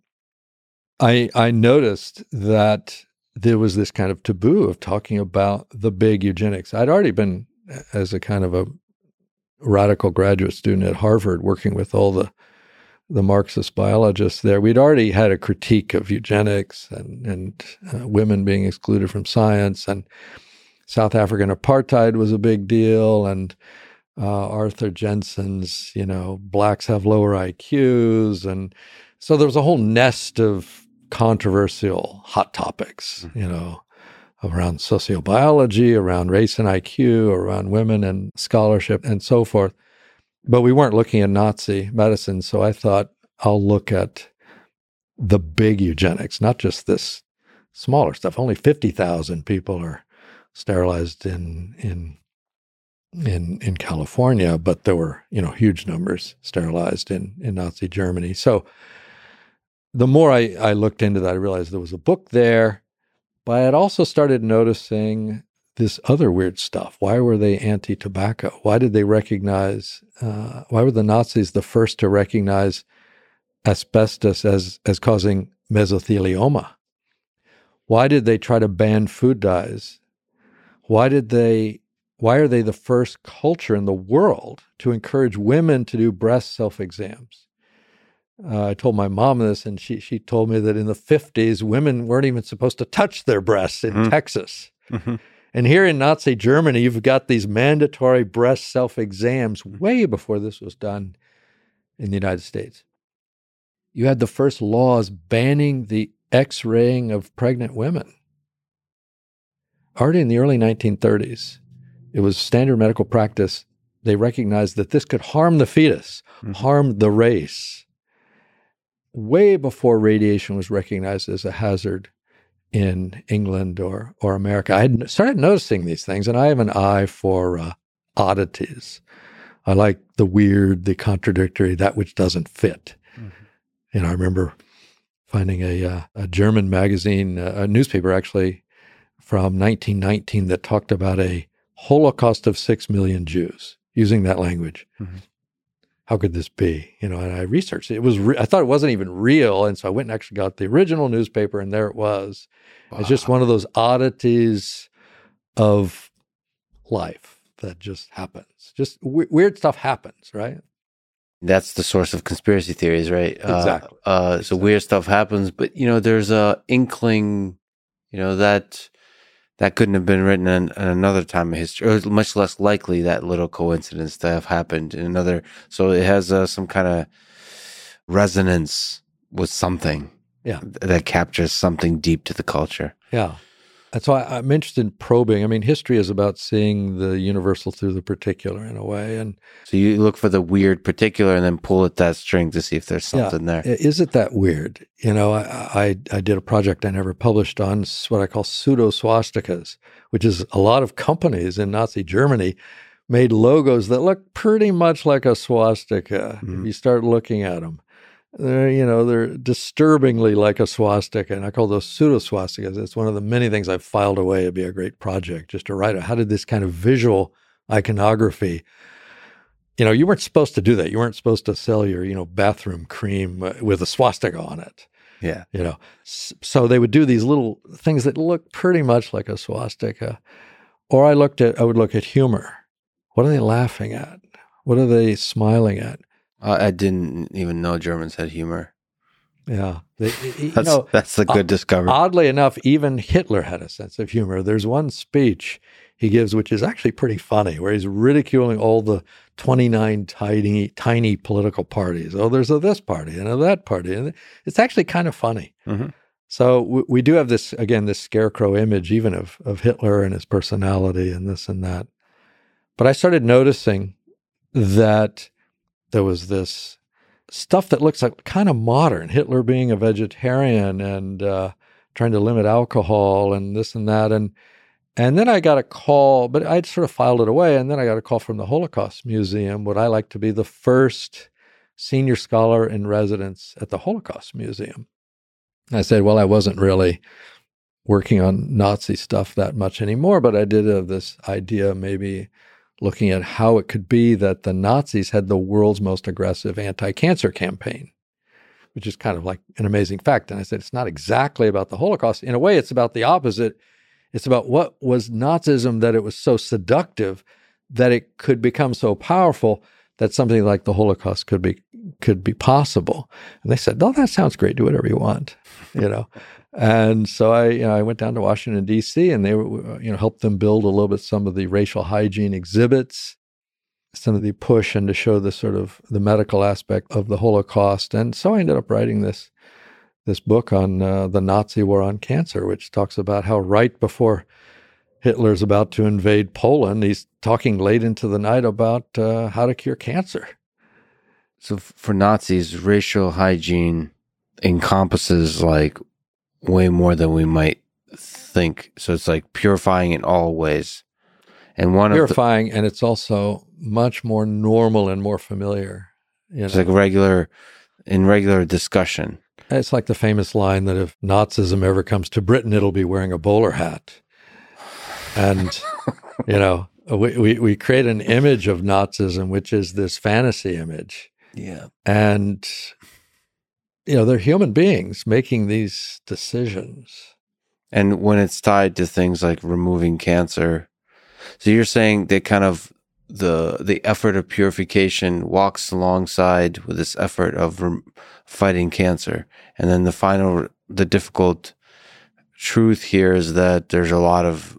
I I noticed that there was this kind of taboo of talking about the big eugenics. I'd already been as a kind of a radical graduate student at Harvard, working with all the the Marxist biologists there. We'd already had a critique of eugenics and and uh, women being excluded from science, and South African apartheid was a big deal, and uh, Arthur Jensen's, you know, blacks have lower IQs. And so there was a whole nest of controversial hot topics, mm-hmm. you know, around sociobiology, around race and IQ, around women and scholarship and so forth. But we weren't looking at Nazi medicine. So I thought I'll look at the big eugenics, not just this smaller stuff. Only 50,000 people are sterilized in, in in in California, but there were you know huge numbers sterilized in in Nazi Germany. So the more I, I looked into that, I realized there was a book there, but I had also started noticing this other weird stuff. Why were they anti-tobacco? Why did they recognize? Uh, why were the Nazis the first to recognize asbestos as as causing mesothelioma? Why did they try to ban food dyes? Why did they? Why are they the first culture in the world to encourage women to do breast self exams? Uh, I told my mom this, and she she told me that in the fifties, women weren't even supposed to touch their breasts in mm-hmm. Texas. Mm-hmm. And here in Nazi Germany, you've got these mandatory breast self exams way before this was done in the United States. You had the first laws banning the x raying of pregnant women. Already in the early 1930s, it was standard medical practice. They recognized that this could harm the fetus, mm-hmm. harm the race. Way before radiation was recognized as a hazard in England or or America. I had started noticing these things, and I have an eye for uh, oddities. I like the weird, the contradictory, that which doesn't fit. Mm-hmm. And I remember finding a uh, a German magazine, uh, a newspaper actually from 1919 that talked about a Holocaust of six million Jews using that language. Mm-hmm how could this be? You know, and I researched it. It was, re- I thought it wasn't even real. And so I went and actually got the original newspaper, and there it was. Wow. It's just one of those oddities of life that just happens. Just w- weird stuff happens, right? That's the source of conspiracy theories, right? Exactly. Uh, uh, exactly. So weird stuff happens, but you know, there's a inkling, you know, that that couldn't have been written in, in, another time of history, or much less likely that little coincidence to have happened in another. So it has uh, some kind of resonance with something, yeah, that captures something deep to the culture. Yeah, that's why I'm interested in probing. I mean, history is about seeing the universal through the particular in a way. And so you look for the weird particular and then pull at that string to see if there's something yeah, there. Is it that weird? You know, I, I, I did a project I never published on what I call pseudo swastikas, which is a lot of companies in Nazi Germany made logos that look pretty much like a swastika mm-hmm. if you start looking at them. They're, you know, they're disturbingly like a swastika, and I call those pseudo swastikas. It's one of the many things I've filed away. It'd be a great project just to write. How did this kind of visual iconography? You know, you weren't supposed to do that. You weren't supposed to sell your, you know, bathroom cream uh, with a swastika on it. Yeah. You know, so they would do these little things that look pretty much like a swastika. Or I looked at, I would look at humor. What are they laughing at? What are they smiling at? I didn't even know Germans had humor. Yeah, they, that's know, that's a good discovery. Oddly enough, even Hitler had a sense of humor. There's one speech he gives, which is actually pretty funny, where he's ridiculing all the 29 tiny tiny political parties. Oh, there's a this party and a that party, and it's actually kind of funny. Mm-hmm. So we, we do have this again, this scarecrow image, even of of Hitler and his personality and this and that. But I started noticing that there was this stuff that looks like kind of modern. Hitler being a vegetarian and uh, trying to limit alcohol and this and that. And and then I got a call, but I'd sort of filed it away. And then I got a call from the Holocaust Museum, Would I like to be the first senior scholar in residence at the Holocaust Museum. I said, well, I wasn't really working on Nazi stuff that much anymore, but I did have this idea maybe looking at how it could be that the Nazis had the world's most aggressive anti cancer campaign, which is kind of like an amazing fact. And I said, it's not exactly about the Holocaust. In a way, it's about the opposite. It's about what was Nazism that it was so seductive that it could become so powerful that something like the Holocaust could be could be possible. And they said, "No, that sounds great. Do whatever you want," you know. And so I, you know, I went down to Washington D.C. and they were, you know, helped them build a little bit some of the racial hygiene exhibits, some of the push and to show the sort of the medical aspect of the Holocaust. And so I ended up writing this this book on uh, the Nazi war on cancer, which talks about how right before Hitler's about to invade Poland, he's talking late into the night about uh, how to cure cancer. So for Nazis, racial hygiene encompasses like way more than we might think. So it's like purifying in all ways. And one purifying, of the, and it's also much more normal and more familiar. You it's know? like regular in regular discussion. It's like the famous line that if Nazism ever comes to Britain, it'll be wearing a bowler hat. And, you know, we, we, we create an image of Nazism, which is this fantasy image. Yeah. And, you know, they're human beings making these decisions. And when it's tied to things like removing cancer, so you're saying that kind of the the effort of purification walks alongside with this effort of fighting cancer, and then the final the difficult truth here is that there's a lot of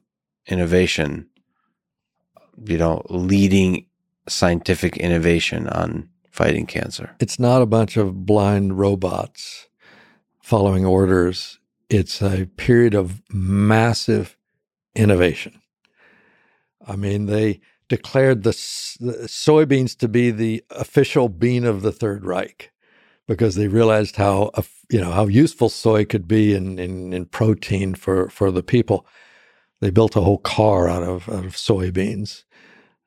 innovation, you know, leading scientific innovation on fighting cancer. It's not a bunch of blind robots following orders. It's a period of massive innovation. I mean, they declared the, the, soybeans to be the official bean of the Third Reich because they realized how uh, you know how useful soy could be in, in, in protein for, for the people. They built a whole car out of out of soybeans.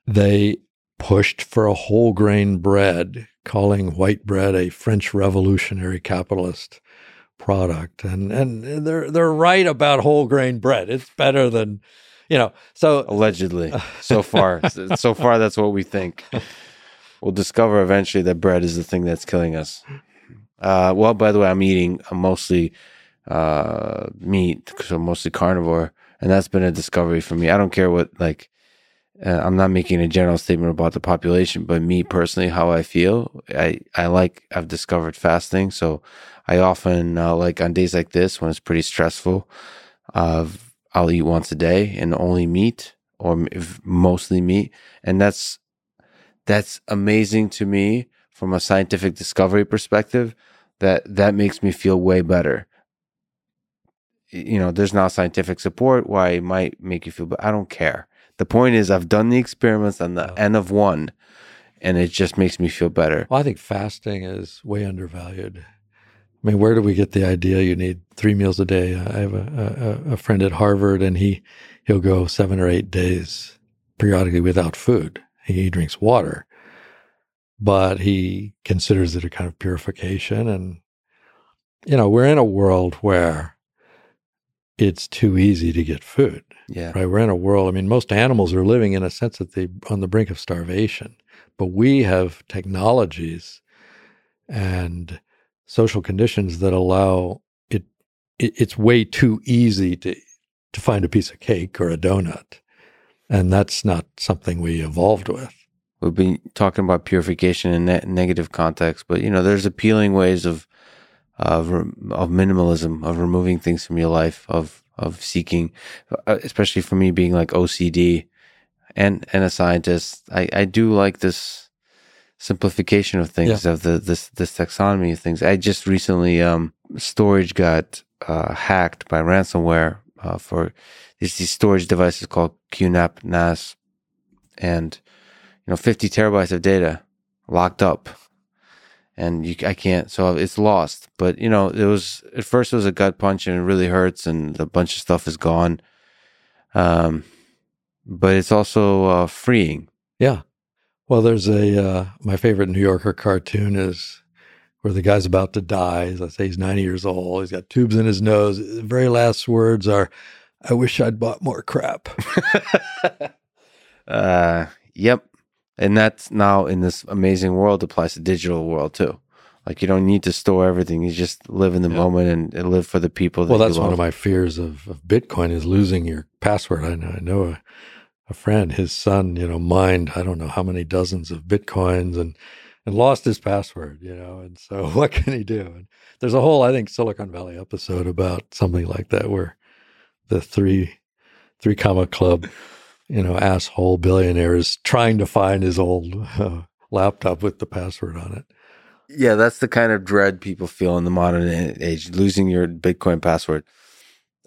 They pushed for a whole grain bread, calling white bread a French revolutionary capitalist product. And and they're they're right about whole grain bread. It's better than you know. So allegedly, so far, so far that's what we think. We'll discover eventually that bread is the thing that's killing us. Uh, well, by the way, I'm eating mostly uh, meat, so mostly carnivore, and that's been a discovery for me. I don't care what like uh, I'm not making a general statement about the population, but me personally, how I feel, I, I like, I've discovered fasting. So I often, uh, like on days like this, when it's pretty stressful, uh, I'll eat once a day and only meat or mostly meat. And that's, that's amazing to me from a scientific discovery perspective that that makes me feel way better. You know, there's not scientific support why it might make you feel, but I don't care the point is, I've done the experiments on the oh. N of one, and it just makes me feel better. Well, I think fasting is way undervalued. I mean, where do we get the idea you need three meals a day? I have a, a, a friend at Harvard, and he he'll go seven or eight days periodically without food. He drinks water, but he considers it a kind of purification. And you know, we're in a world where it's too easy to get food. Yeah. Right. We're in a world, I mean, most animals are living in a sense that they on the brink of starvation. But we have technologies and social conditions that allow it, it it's way too easy to to find a piece of cake or a donut. And that's not something we evolved with. We've been talking about purification in ne- negative context, but you know, there's appealing ways of of of minimalism, of removing things from your life, of of seeking, uh, especially for me being like OCD and and a scientist. I I do like this simplification of things yeah. of the this this taxonomy of things. I just recently um storage got uh, hacked by ransomware uh, for these these storage devices called QNAP NAS, and you know 50 terabytes of data locked up and you, I can't, so it's lost. But you know, it was at first it was a gut punch and it really hurts, and a bunch of stuff is gone. Um, but it's also uh, freeing. Yeah. Well, there's a uh, my favorite New Yorker cartoon is where the guy's about to die. Let's say he's 90 years old. He's got tubes in his nose. The very last words are, "I wish I'd bought more crap." uh, yep and that's now in this amazing world applies to digital world too. Like you don't need to store everything; you just live in the yeah. moment and, and, live for the people. That well, that's one of my fears of, of, Bitcoin is losing your password. I know, I know a, a friend, his son, you know, mined I don't know how many dozens of bitcoins and and lost his password. You know, and so what can he do? And there's a whole, I think, Silicon Valley episode about something like that where the three three comma club you know, asshole billionaire is trying to find his old uh, laptop with the password on it. Yeah, that's the kind of dread people feel in the modern age, losing your Bitcoin password.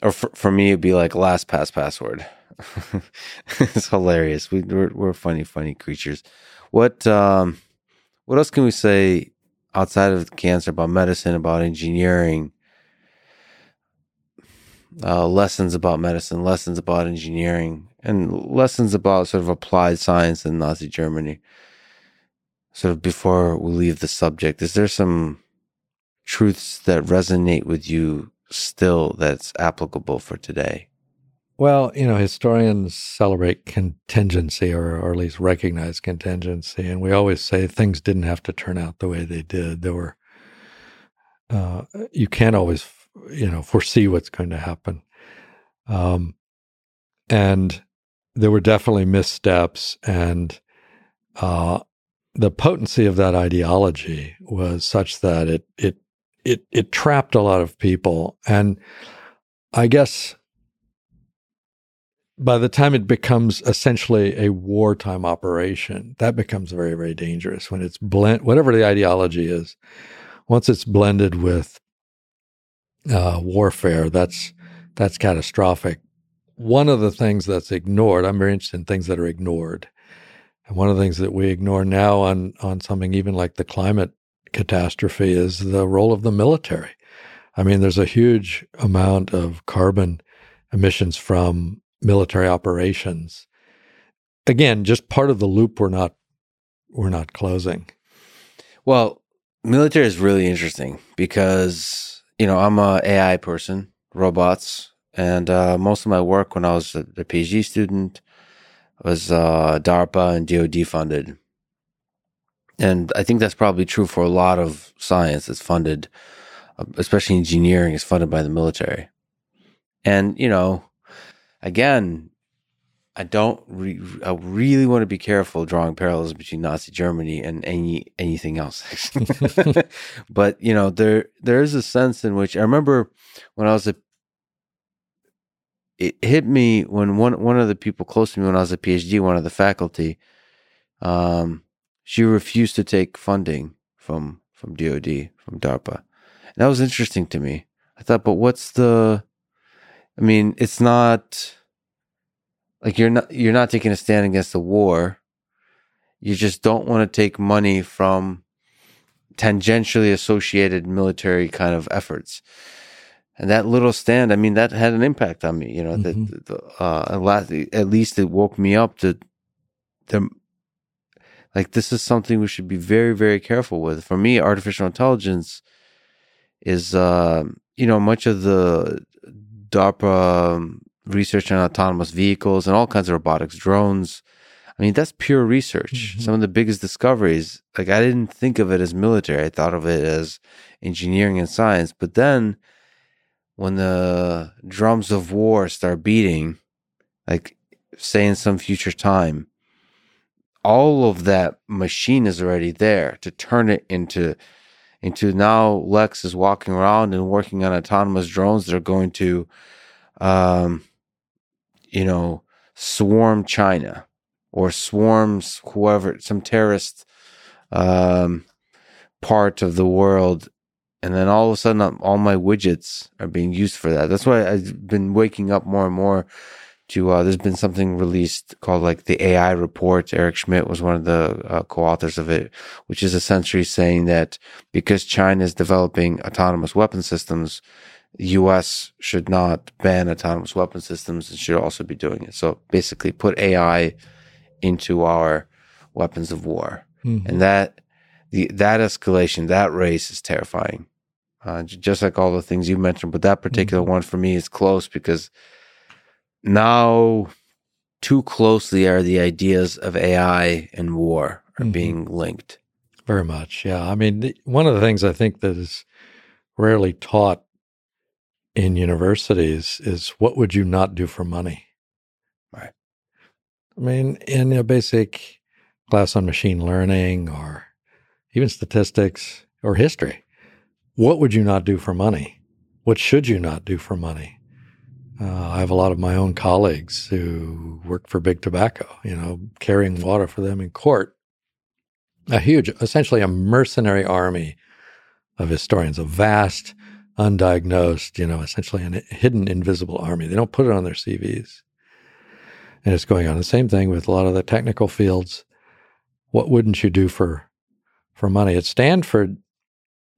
Or for, for me, it'd be like LastPass password. it's hilarious. We, we're, we're funny, funny creatures. What um, what else can we say outside of cancer about medicine, about engineering? Uh, lessons about medicine, lessons about engineering and lessons about sort of applied science in Nazi Germany. Sort of before we leave the subject, is there some truths that resonate with you still that's applicable for today? Well, you know, historians celebrate contingency or, or at least recognize contingency. And we always say things didn't have to turn out the way they did. There were, uh, you can't always, you know, foresee what's going to happen. Um, and there were definitely missteps. And uh, the potency of that ideology was such that it, it, it, it trapped a lot of people. And I guess by the time it becomes essentially a wartime operation, that becomes very, very dangerous when it's blend, whatever the ideology is, once it's blended with uh, warfare, that's, that's catastrophic. One of the things that's ignored, I'm very interested in things that are ignored. And one of the things that we ignore now on, on something even like the climate catastrophe is the role of the military. I mean, there's a huge amount of carbon emissions from military operations. Again, just part of the loop we're not we're not closing. Well, military is really interesting because you know I'm a AI person, robots, and uh, most of my work when I was a, a PhD student was uh, DARPA and DoD funded, and I think that's probably true for a lot of science that's funded, uh, especially engineering, is funded by the military. And you know, again, I don't. Re- I really want to be careful drawing parallels between Nazi Germany and any anything else. but you know, there there is a sense in which I remember when I was a. It hit me when one one of the people close to me when I was a PhD, one of the faculty, um, she refused to take funding from from DoD from DARPA, and that was interesting to me. I thought, but what's the? I mean, it's not like you're not you're not taking a stand against the war. You just don't want to take money from tangentially associated military kind of efforts. And that little stand, I mean, that had an impact on me. You know, mm-hmm. that uh, at least it woke me up to the like this is something we should be very very careful with. For me, artificial intelligence is uh, you know much of the DARPA um, research on autonomous vehicles and all kinds of robotics, drones. I mean, that's pure research. Mm-hmm. Some of the biggest discoveries, like I didn't think of it as military. I thought of it as engineering and science. But then when the drums of war start beating, like say in some future time, all of that machine is already there to turn it into into now Lex is walking around and working on autonomous drones that are going to um, you know, swarm China or swarms whoever, some terrorist um, part of the world. And then all of a sudden, all my widgets are being used for that. That's why I've been waking up more and more to, uh, there's been something released called like the AI report. Eric Schmidt was one of the uh, co-authors of it, which is essentially saying that because China is developing autonomous weapon systems, U.S. should not ban autonomous weapon systems and should also be doing it. So basically, put AI into our weapons of war, mm-hmm. and that the that escalation, that race is terrifying. Uh, just like all the things you mentioned, but that particular mm-hmm. one for me is close because now too closely are the ideas of AI and war are mm-hmm. being linked. Very much, yeah. I mean, the, one of the things I think that is rarely taught in universities is what would you not do for money? Right. I mean, in a basic class on machine learning or even statistics or history, what would you not do for money? What should you not do for money? Uh, I have a lot of my own colleagues who work for big tobacco, you know, carrying water for them in court. A huge, essentially a mercenary army of historians, a vast undiagnosed, you know, essentially a hidden invisible army. They don't put it on their CVs. And it's going on. The same thing with a lot of the technical fields. What wouldn't you do for for money? At Stanford,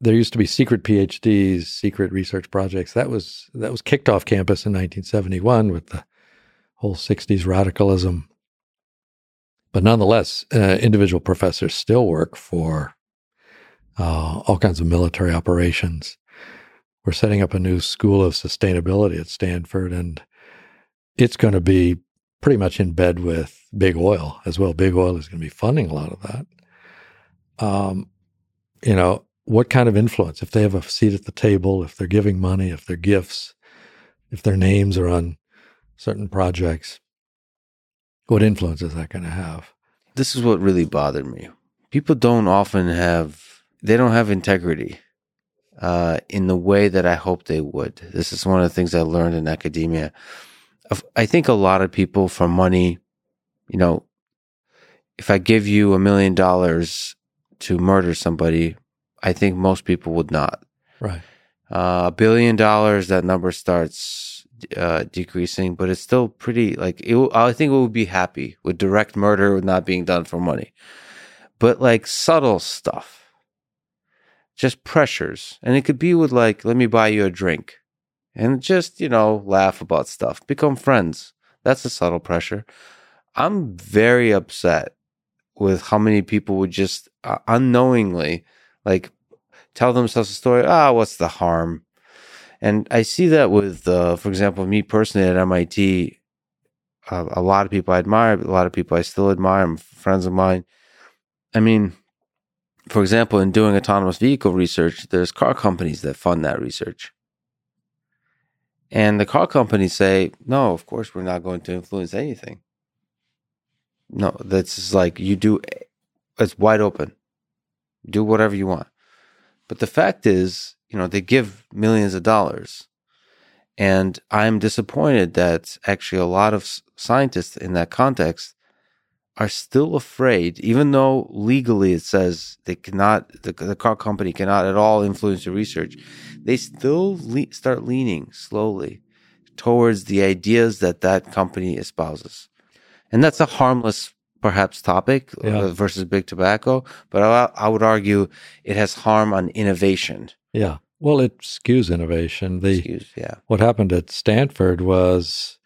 there used to be secret PhDs, secret research projects. That was that was kicked off campus in 1971 with the whole 60s radicalism. But nonetheless, uh, individual professors still work for uh, all kinds of military operations. We're setting up a new school of sustainability at Stanford, and it's going to be pretty much in bed with big oil as well. Big oil is going to be funding a lot of that. Um, you know, what kind of influence? If they have a seat at the table, if they're giving money, if they're gifts, if their names are on certain projects, what influence is that going to have? This is what really bothered me. People don't often have they don't have integrity uh, in the way that I hope they would. This is one of the things I learned in academia. I think a lot of people for money, you know, if I give you a million dollars to murder somebody, I think most people would not. Right. Uh, a billion dollars, that number starts uh, decreasing, but it's still pretty like it, I think we would be happy with direct murder not being done for money, but like subtle stuff just pressures. And it could be with like, let me buy you a drink and just, you know, laugh about stuff, become friends. That's a subtle pressure. I'm very upset with how many people would just uh, unknowingly like tell themselves a story. Ah, what's the harm? And I see that with, uh, for example, me personally at MIT. A lot of people I admire, a lot of people I still admire, I'm friends of mine. I mean, for example, in doing autonomous vehicle research, there's car companies that fund that research. And the car companies say, no, of course, we're not going to influence anything. No, that's like you do, it's wide open. Do whatever you want. But the fact is, you know, they give millions of dollars. And I'm disappointed that actually a lot of scientists in that context are still afraid, even though legally it says they cannot, the, the car company cannot at all influence the research, they still le- start leaning slowly towards the ideas that that company espouses. And that's a harmless, perhaps, topic uh, yeah. versus big tobacco, but I, I would argue it has harm on innovation. Yeah. Well, it skews innovation. The, skews, yeah. What happened at Stanford was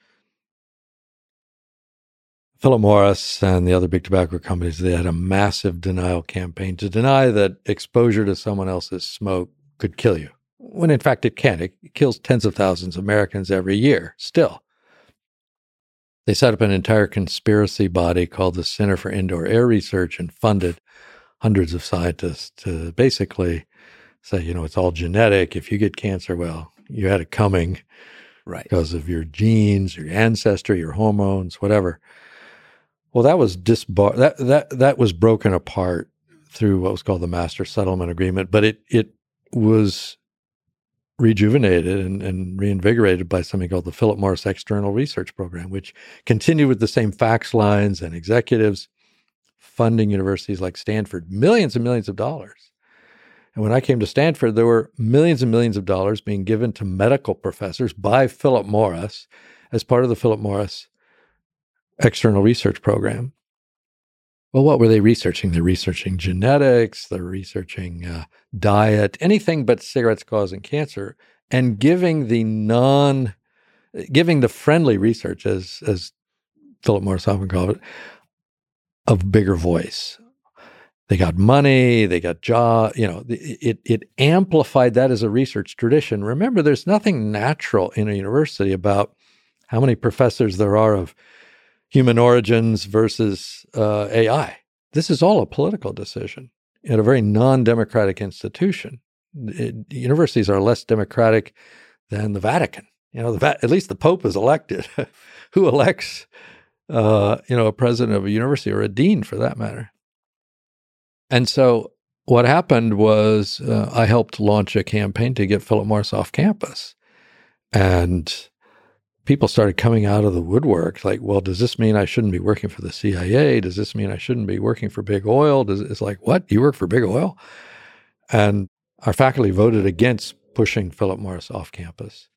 Philip Morris and the other big tobacco companies, they had a massive denial campaign to deny that exposure to someone else's smoke could kill you. When in fact it can. It kills tens of thousands of Americans every year, still. They set up an entire conspiracy body called the Center for Indoor Air Research and funded hundreds of scientists to basically say, you know, it's all genetic. If you get cancer, well, you had it coming. Right. Because of your genes, your ancestry, your hormones, whatever. Well, that was disbar that that that was broken apart through what was called the Master Settlement Agreement, but it it was rejuvenated and, and reinvigorated by something called the Philip Morris External Research Program, which continued with the same fax lines and executives funding universities like Stanford millions and millions of dollars. And when I came to Stanford, there were millions and millions of dollars being given to medical professors by Philip Morris as part of the Philip Morris external research program. Well, what were they researching? They're researching genetics, they're researching uh, diet, anything but cigarettes causing cancer, and giving the non, giving the friendly research, as as Philip Morris often called it, a bigger voice. They got money, they got job, you know, it it amplified that as a research tradition. Remember, there's nothing natural in a university about how many professors there are of human origins versus uh, AI. This is all a political decision in a very non democratic institution. It, universities are less democratic than the Vatican. You know, the at least the Pope is elected. Who elects, uh, you know, a president of a university or a dean for that matter? And so what happened was uh, I helped launch a campaign to get Philip Morris off campus. And people started coming out of the woodwork like, well, does this mean I shouldn't be working for the CIA? Does this mean I shouldn't be working for big oil? Does it's like, what? You work for big oil? And our faculty voted against pushing Philip Morris off campus.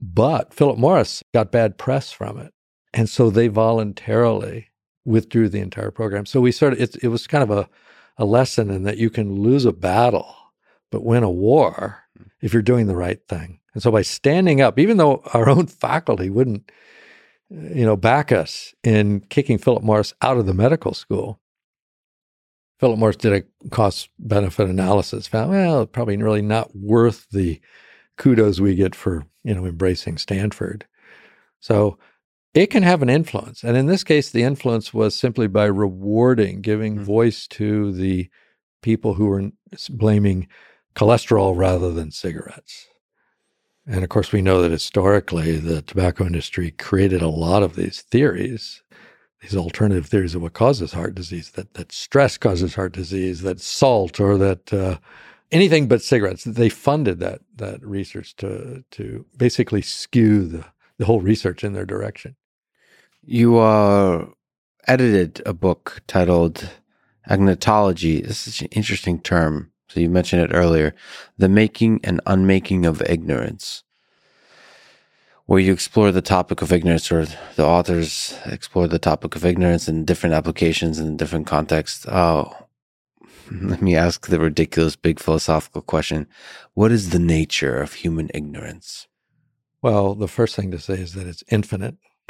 But Philip Morris got bad press from it. And so they voluntarily withdrew the entire program. So we started, it, it was kind of a, a lesson in that you can lose a battle, but win a war hmm. if you're doing the right thing. And so by standing up, even though our own faculty wouldn't you know, back us in kicking Philip Morris out of the medical school. Philip Morris did a cost benefit analysis, found, well, probably really not worth the kudos we get for, you know, embracing Stanford. So it can have an influence. And in this case, the influence was simply by rewarding, giving mm-hmm. voice to the people who were blaming cholesterol rather than cigarettes. And of course, we know that historically the tobacco industry created a lot of these theories, these alternative theories of what causes heart disease, that, that stress causes heart disease, that salt or that uh, anything but cigarettes. They funded that, that research to, to basically skew the, the whole research in their direction. You uh, edited a book titled Agnotology. This is an interesting term so you mentioned it earlier the making and unmaking of ignorance, where you explore the topic of ignorance, or the authors explore the topic of ignorance in different applications and different contexts. Oh, let me ask the ridiculous big philosophical question What is the nature of human ignorance? Well, the first thing to say is that it's infinite.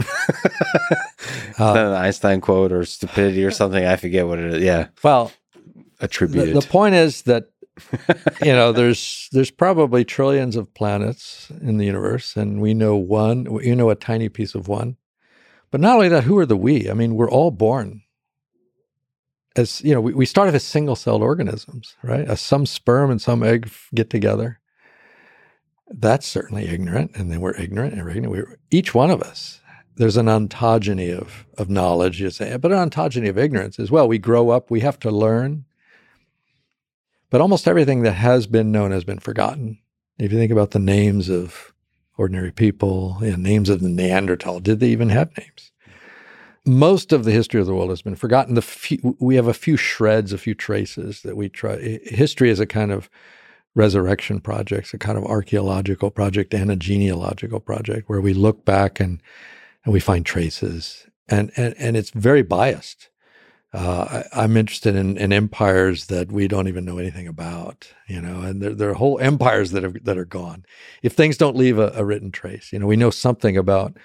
uh, an Einstein quote or stupidity or something. I forget what it is. Yeah. Well, attributed. The, the point is that you know, there's there's probably trillions of planets in the universe, and we know one. You know, a tiny piece of one. But not only that, who are the we? I mean, we're all born as you know. We, we start as single-celled organisms, right? As some sperm and some egg get together. That's certainly ignorant, and then we're ignorant and ignorant. We're, each one of us there's an ontogeny of of knowledge, you say, but an ontogeny of ignorance as well. We grow up, we have to learn. But almost everything that has been known has been forgotten. If you think about the names of ordinary people, and names of the Neanderthal, did they even have names? Most of the history of the world has been forgotten. The few, we have a few shreds, a few traces that we try. History is a kind of resurrection project, a kind of archaeological project and a genealogical project where we look back and and we find traces, and and and it's very biased. Uh, I, am interested in, in, empires that we don't even know anything about, you know, and there, there are whole empires that have that are gone. If things don't leave a, a, written trace, you know, we know something about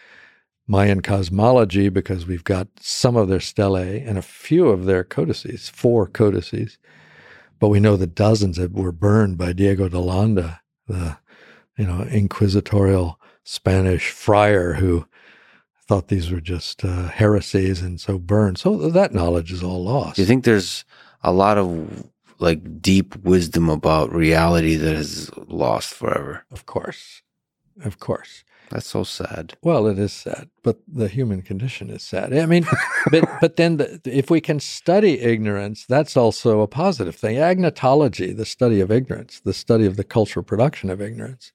Mayan cosmology because we've got some of their stelae and a few of their codices, four codices, but we know that dozens that were burned by Diego de Landa, the you know inquisitorial Spanish friar who thought these were just uh, heresies and so burned. So that knowledge is all lost. Do you think there's a lot of like deep wisdom about reality that is lost forever? Of course. Of course. That's so sad. Well, it is sad, but the human condition is sad. I mean, but but then the, if we can study ignorance, that's also a positive thing. Agnotology, the study of ignorance, the study of the cultural production of ignorance,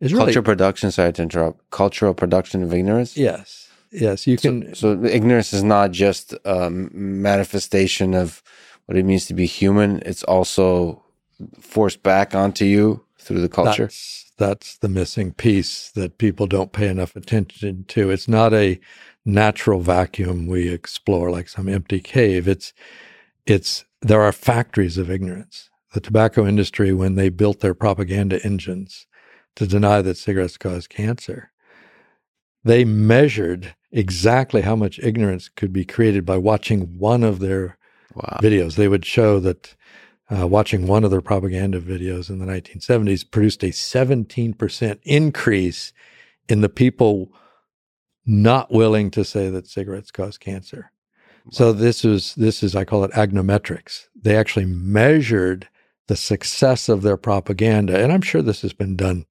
is really cultural production. Sorry to interrupt. Cultural production of ignorance. Yes, Yes, you can. So, so ignorance is not just a manifestation of what it means to be human. It's also forced back onto you through the culture. That's, that's the missing piece that people don't pay enough attention to. It's not a natural vacuum we explore like some empty cave. It's, it's, there are factories of ignorance. The tobacco industry, when they built their propaganda engines to deny that cigarettes cause cancer, they measured exactly how much ignorance could be created by watching one of their wow. videos. They would show that uh, watching one of their propaganda videos in the 1970s produced a 17% increase in the people not willing to say that cigarettes cause cancer. Wow. So this is this is I call it agnometrics. They actually measured the success of their propaganda, and I'm sure this has been done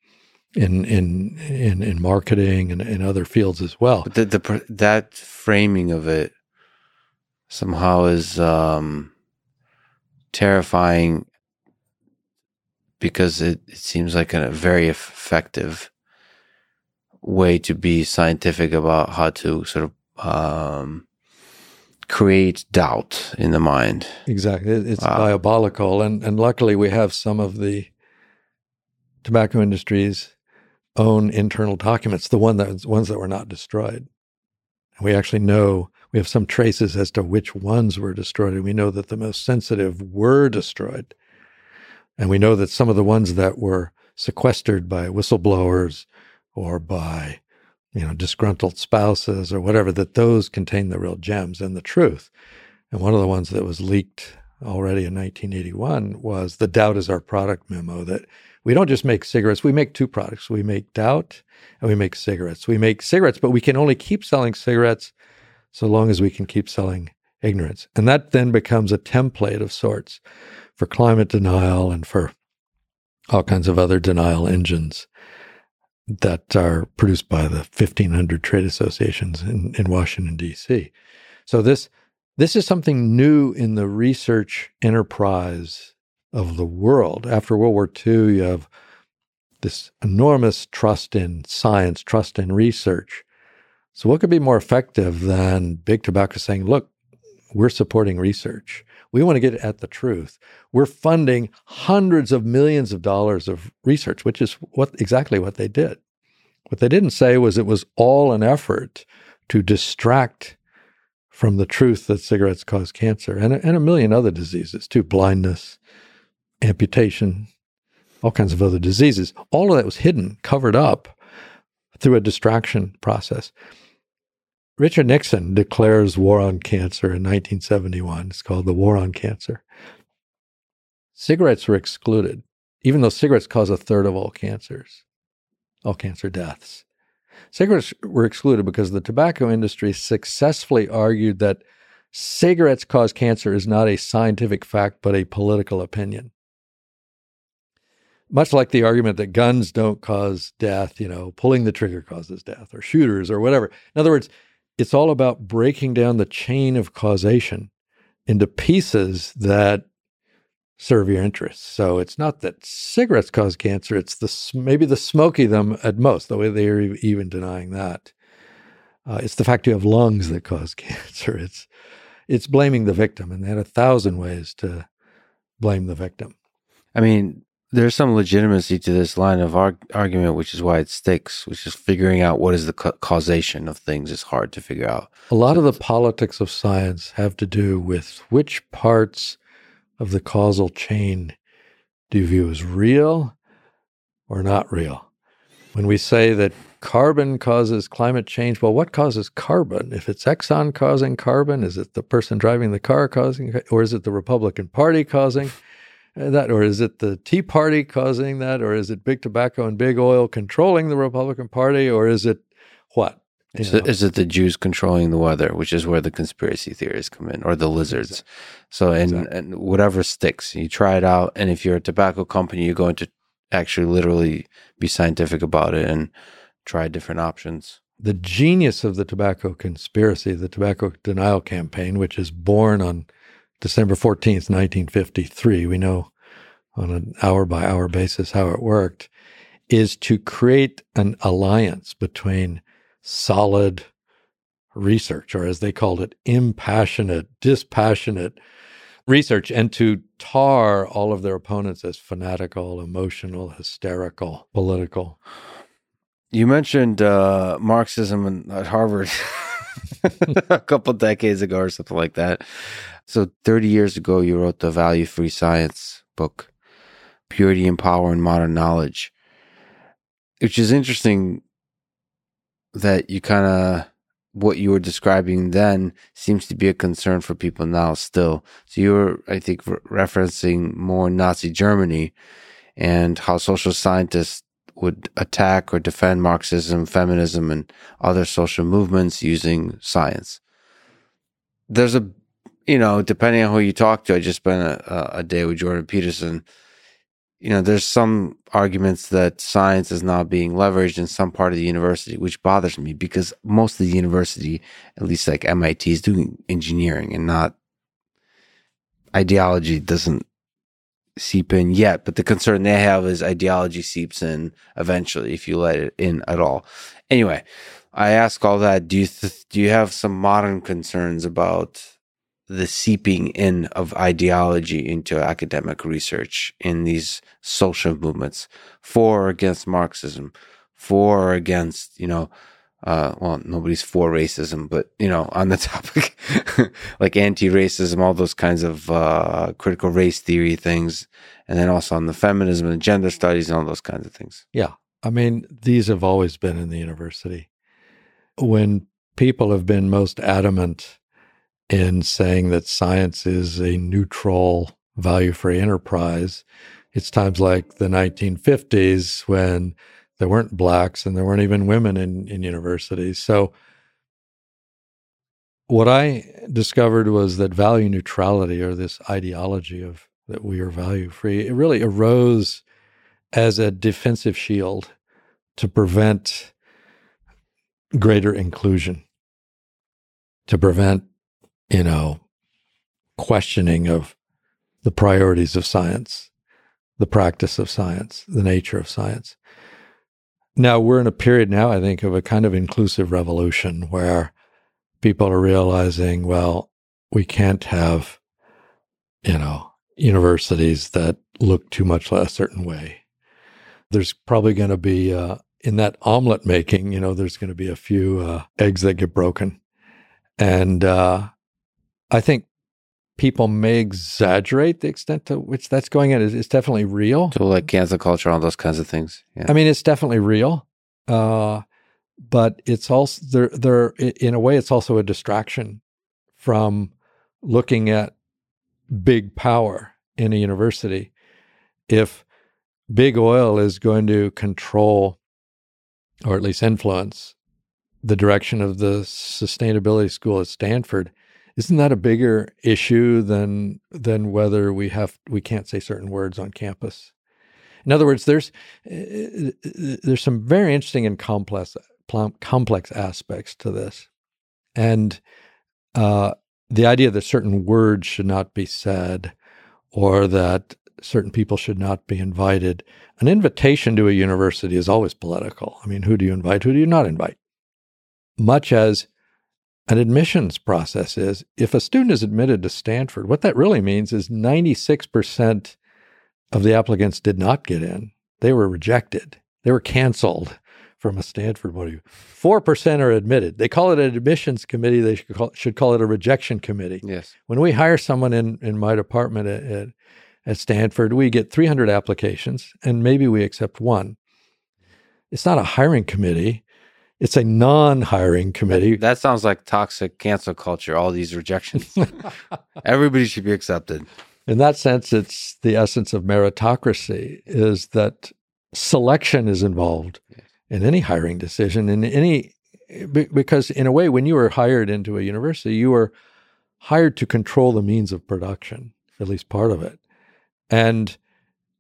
in in in, in marketing and in other fields as well. But the, the that framing of it somehow is um, terrifying because it, it seems like a very effective way to be scientific about how to sort of um, create doubt in the mind. Exactly, it's wow. diabolical, and and luckily we have some of the tobacco industries own internal documents, the one that, ones that were not destroyed. And we actually know we have some traces as to which ones were destroyed, and we know that the most sensitive were destroyed. And we know that some of the ones that were sequestered by whistleblowers or by you know, disgruntled spouses or whatever, that those contain the real gems and the truth. And one of the ones that was leaked already in 1981 was the Doubt is Our Product memo that we don't just make cigarettes, we make two products. We make doubt and we make cigarettes. We make cigarettes, but we can only keep selling cigarettes so long as we can keep selling ignorance. And that then becomes a template of sorts for climate denial and for all kinds of other denial engines that are produced by the 1500 trade associations in, in Washington, D.C. So this this is something new in the research enterprise of the world. After World War II, you have this enormous trust in science, trust in research. So, what could be more effective than big tobacco saying, look, we're supporting research. We want to get at the truth. We're funding hundreds of millions of dollars of research, which is what exactly what they did. What they didn't say was it was all an effort to distract from the truth that cigarettes cause cancer and and a million other diseases too blindness, amputation, all kinds of other diseases. All of that was hidden, covered up through a distraction process. Richard Nixon declares war on cancer in 1971. It's called the War on Cancer. Cigarettes were excluded, even though cigarettes cause a third of all cancers, all cancer deaths. Cigarettes were excluded because the tobacco industry successfully argued that cigarettes cause cancer is not a scientific fact, but a political opinion. Much like the argument that guns don't cause death, you know, pulling the trigger causes death, or shooters, or whatever. In other words, it's all about breaking down the chain of causation into pieces that serve your interests. So it's not that cigarettes cause cancer; it's the maybe the smoky them at most. The way they are even denying that. Uh, it's the fact you have lungs that cause cancer. It's it's blaming the victim, and they had a thousand ways to blame the victim. I mean, there's some legitimacy to this line of arg- argument, which is why it sticks. Which is figuring out what is the ca- causation of things is hard to figure out. A lot so of the politics of science have to do with which parts of the causal chain do you view as real or not real? When we say that carbon causes climate change, well, what causes carbon? If it's Exxon causing carbon, is it the person driving the car causing, or is it the Republican Party causing Uh, that, or is it the Tea Party causing that, or is it big tobacco and big oil controlling the Republican Party, or is it what? Is it, is it the Jews controlling the weather, which is where the conspiracy theories come in, or the lizards? Exactly. So, and, exactly. and whatever sticks, you try it out. And if you're a tobacco company, you're going to actually literally be scientific about it and try different options. The genius of the tobacco conspiracy, the tobacco denial campaign, which is born on December 14th, 1953, we know on an hour by hour basis how it worked, is to create an alliance between solid research, or as they called it, impassionate, dispassionate research, and to tar all of their opponents as fanatical, emotional, hysterical, political. You mentioned uh, Marxism at Harvard a couple decades ago or something like that. So, 30 years ago, you wrote the Value Free Science book, Purity and Power in Modern Knowledge, which is interesting that you kind of what you were describing then seems to be a concern for people now still. So you were, I think, re- referencing more Nazi Germany and how social scientists would attack or defend Marxism, feminism, and other social movements using science. There's a, you know, depending on who you talk to, I just spent a, a day with Jordan Peterson you know, there's some arguments that science is not being leveraged in some part of the university, which bothers me because most of the university, at least like MIT, is doing engineering and not ideology doesn't seep in yet. But the concern they have is ideology seeps in eventually if you let it in at all. Anyway, I ask all that. Do you th- do you have some modern concerns about the seeping in of ideology into academic research in these social movements for or against Marxism, for or against, you know, uh, well, nobody's for racism, but, you know, on the topic like anti racism, all those kinds of uh, critical race theory things. And then also on the feminism and gender studies and all those kinds of things. Yeah. I mean, these have always been in the university. when people have been most adamant in saying that science is a neutral, value free enterprise, it's times like the 1950s when there weren't blacks and there weren't even women in, in universities. So, what I discovered was that value neutrality or this ideology of that we are value free, it really arose as a defensive shield to prevent greater inclusion, to prevent, you know, questioning of the priorities of science, the practice of science, the nature of science. Now we're in a period now, I think, of a kind of inclusive revolution where people are realizing, well, we can't have, you know, universities that look too much like a certain way. There's probably going to be uh, in that omelet making, you know, there's going to be a few uh, eggs that get broken. And uh, I think people may exaggerate the extent to which that's going on. It's, it's definitely real. So, like cancel culture, all those kinds of things. Yeah. I mean, it's definitely real. Uh, but it's also there, there, in a way, it's also a distraction from looking at big power in a university. If big oil is going to control or at least influence the direction of the sustainability school at Stanford, isn't that a bigger issue than than whether we have we can't say certain words on campus? In other words, there's eh, eh, eh, there's some very interesting and complex complex aspects to this, and uh, the idea that certain words should not be said, or that certain people should not be invited. An invitation to a university is always political. I mean, who do you invite? Who do you not invite? Much as an admissions process is, if a student is admitted to Stanford, what that really means is 96% of the applicants did not get in. They were rejected. They were canceled from a Stanford point of view. 4% are admitted. They call it an admissions committee. They should call, should call it a rejection committee. Yes. When we hire someone in, in my department at, at at Stanford, we get 300 applications and maybe we accept one. It's not a hiring committee. It's a non-hiring committee. That, that sounds like toxic cancel culture. All these rejections. Everybody should be accepted. In that sense, it's the essence of meritocracy. Is that selection is involved yes. in any hiring decision in any because in a way, when you were hired into a university, you were hired to control the means of production, at least part of it. And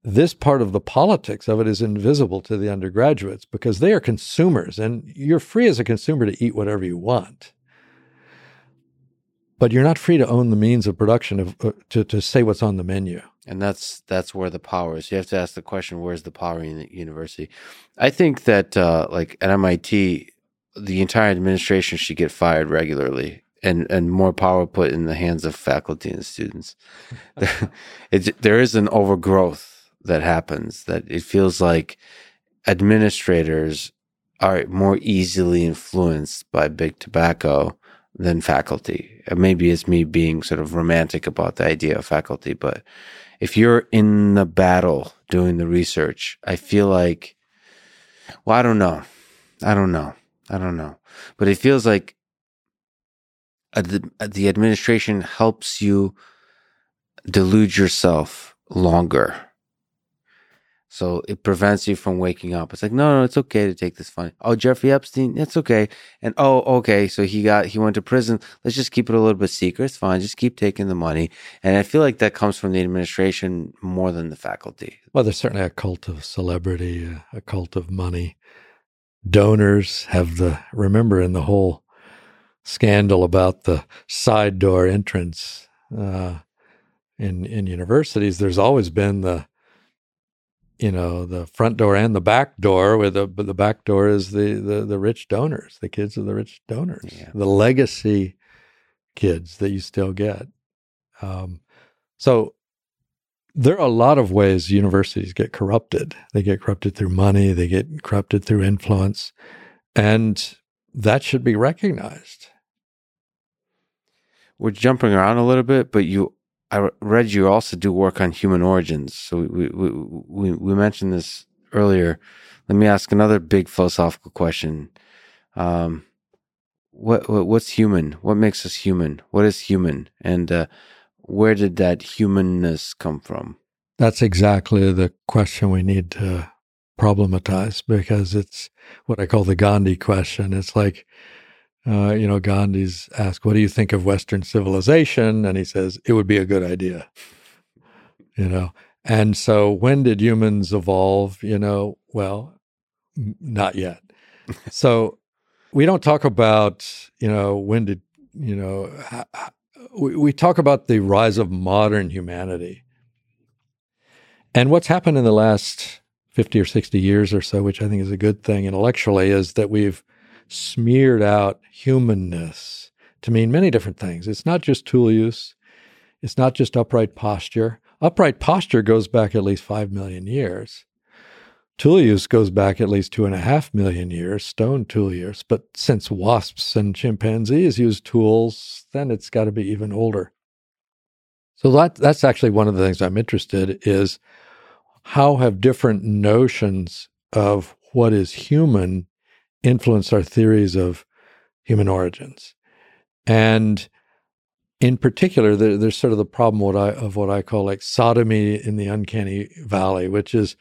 this part of the politics of it is invisible to the undergraduates because they are consumers and you're free as a consumer to eat whatever you want. But you're not free to own the means of production of uh, to, to say what's on the menu. And that's that's where the power is. You have to ask the question: Where's the power in the university? I think that, uh, like at MIT, the entire administration should get fired regularly and and more power put in the hands of faculty and students. there is an overgrowth that happens that it feels like administrators are more easily influenced by big tobacco than faculty. Maybe it's me being sort of romantic about the idea of faculty, but if you're in the battle doing the research, I feel like, well, I don't know. I don't know. I don't know. But it feels like uh, the, uh, the administration helps you delude yourself longer. So it prevents you from waking up. It's like, no, no, it's okay to take this fun. Oh, Jeffrey Epstein, it's okay. And oh, okay, so he got he went to prison. Let's just keep it a little bit secret. It's fine. Just keep taking the money. And I feel like that comes from the administration more than the faculty. Well, there's certainly a cult of celebrity, a cult of money. Donors have the remember in the whole scandal about the side door entrance uh, in in universities. There's always been the you know the front door and the back door with the the back door is the the the rich donors the kids of the rich donors yeah. the legacy kids that you still get um, so there are a lot of ways universities get corrupted they get corrupted through money they get corrupted through influence and that should be recognized. We're jumping around a little bit, but you, I read you also do work on human origins. So we we we, we mentioned this earlier. Let me ask another big philosophical question. Um, what, what what's human? What makes us human? What is human? And uh, where did that humanness come from? That's exactly the question we need to problematize because it's what I call the Gandhi question. It's like, uh, you know, Gandhi's asked, What do you think of Western civilization? And he says, It would be a good idea. You know, and so when did humans evolve? You know, well, not yet. so we don't talk about, you know, when did, you know, we, we talk about the rise of modern humanity. And what's happened in the last 50 or 60 years or so, which I think is a good thing intellectually, is that we've smeared out humanness to mean many different things. It's not just tool use, it's not just upright posture. Upright posture goes back at least 5 million years. Tool use goes back at least two and a half million years, stone tool years. But since wasps and chimpanzees use tools, then it's got to be even older. So that that's actually one of the things I'm interested in is how have different notions of what is human influenced our theories of human origins. And in particular, there, there's sort of the problem what I, of what I call like sodomy in the uncanny valley, which is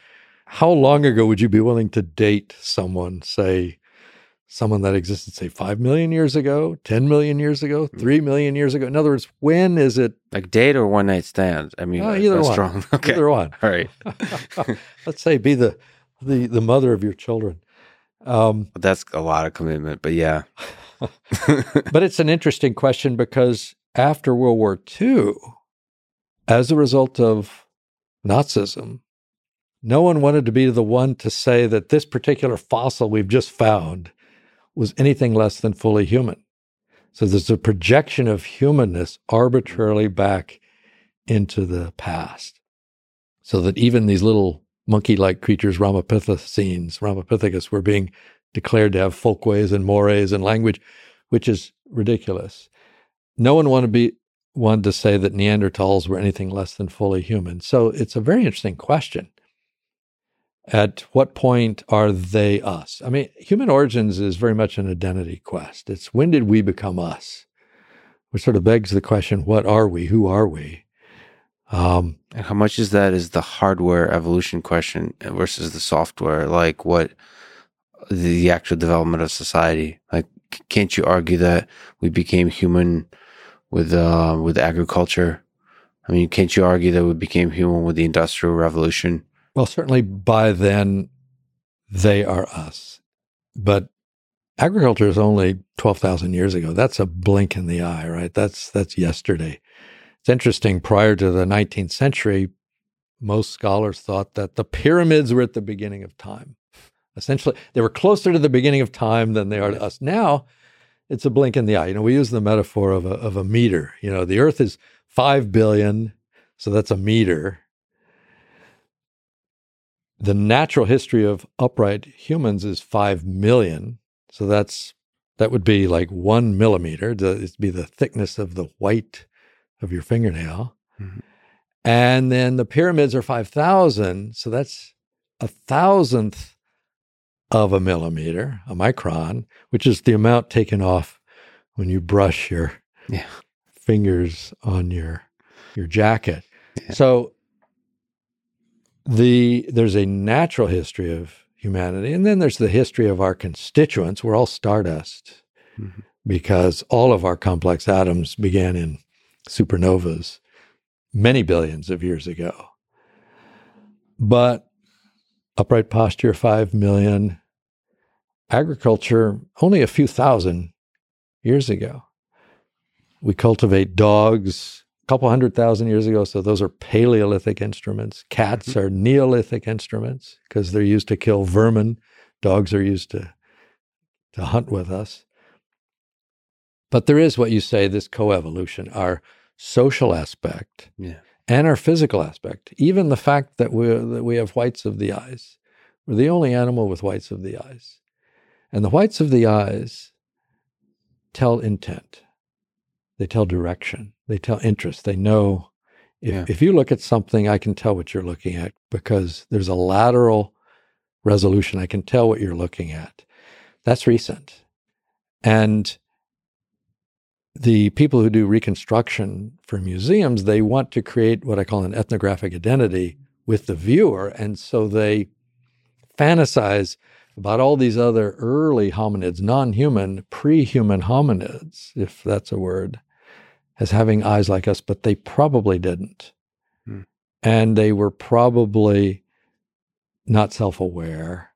how long ago would you be willing to date someone, say, someone that existed, say, 5 million years ago, 10 million years ago, hmm. 3 million years ago? In other words, when is it? Like date or one night stand? I mean, uh, either one. Strong. Okay. Either one. All right. Let's say be the, the, the mother of your children. Um, That's a lot of commitment, but yeah. but it's an interesting question because after World War II, as a result of Nazism, no one wanted to be the one to say that this particular fossil we've just found was anything less than fully human. So there's a projection of humanness arbitrarily back into the past. So that even these little monkey like creatures, Ramapithecines, Ramapithecus, were being declared to have folkways and mores and language, which is ridiculous. No one wanted to be wanted to say that Neanderthals were anything less than fully human. So it's a very interesting question at what point are they us? I mean, human origins is very much an identity quest. It's when did we become us? Which sort of begs the question what are we? Who are we? Um, and how much is that is the hardware evolution question versus the software? Like what the actual development of society? Like, can't you argue that we became human with uh, with agriculture? I mean, can't you argue that we became human with the industrial revolution? Well, certainly by then, they are us. But agriculture is only 12,000 years ago. That's a blink in the eye, right? That's, that's yesterday. It's interesting. Prior to the 19th century, most scholars thought that the pyramids were at the beginning of time. Essentially, they were closer to the beginning of time than they are to us. Now, it's a blink in the eye. You know, we use the metaphor of a, of a meter. You know, the earth is 5 billion, so that's a meter the natural history of upright humans is 5 million. So that's that would be like one millimeter. It'd be the thickness of the white of your fingernail. Mm-hmm. And then the pyramids are 5,000. So that's a thousandth of a millimeter, a micron, which is the amount taken off when you brush your yeah. fingers on your your jacket. Yeah. So the there's a natural history of humanity, and then there's the history of our constituents. We're all stardust mm-hmm. because all of our complex atoms began in supernovas many billions of years ago. But upright posture, 5 million, agriculture, only a few thousand years ago. We cultivate dogs, a couple hundred thousand years ago. So those are Paleolithic instruments. Cats mm-hmm. are Neolithic instruments because they're used to kill vermin. Dogs are used to to hunt with us. But there is what you say this coevolution, our social aspect yeah. and our physical aspect. Even the fact that we that we have whites of the eyes. We're the only animal with whites of the eyes. And the whites of the eyes tell intent. They tell direction. They tell interest. They know if, yeah. if you look at something, I can tell what you're looking at because there's a lateral resolution. I can tell what you're looking at. That's recent. And the people who do reconstruction for museums, they want to create what I call an ethnographic identity with the viewer. And so they fantasize about all these other early hominids, non human, pre human hominids, if that's a word, as having eyes like us, but they probably didn't. Hmm. And they were probably not self aware,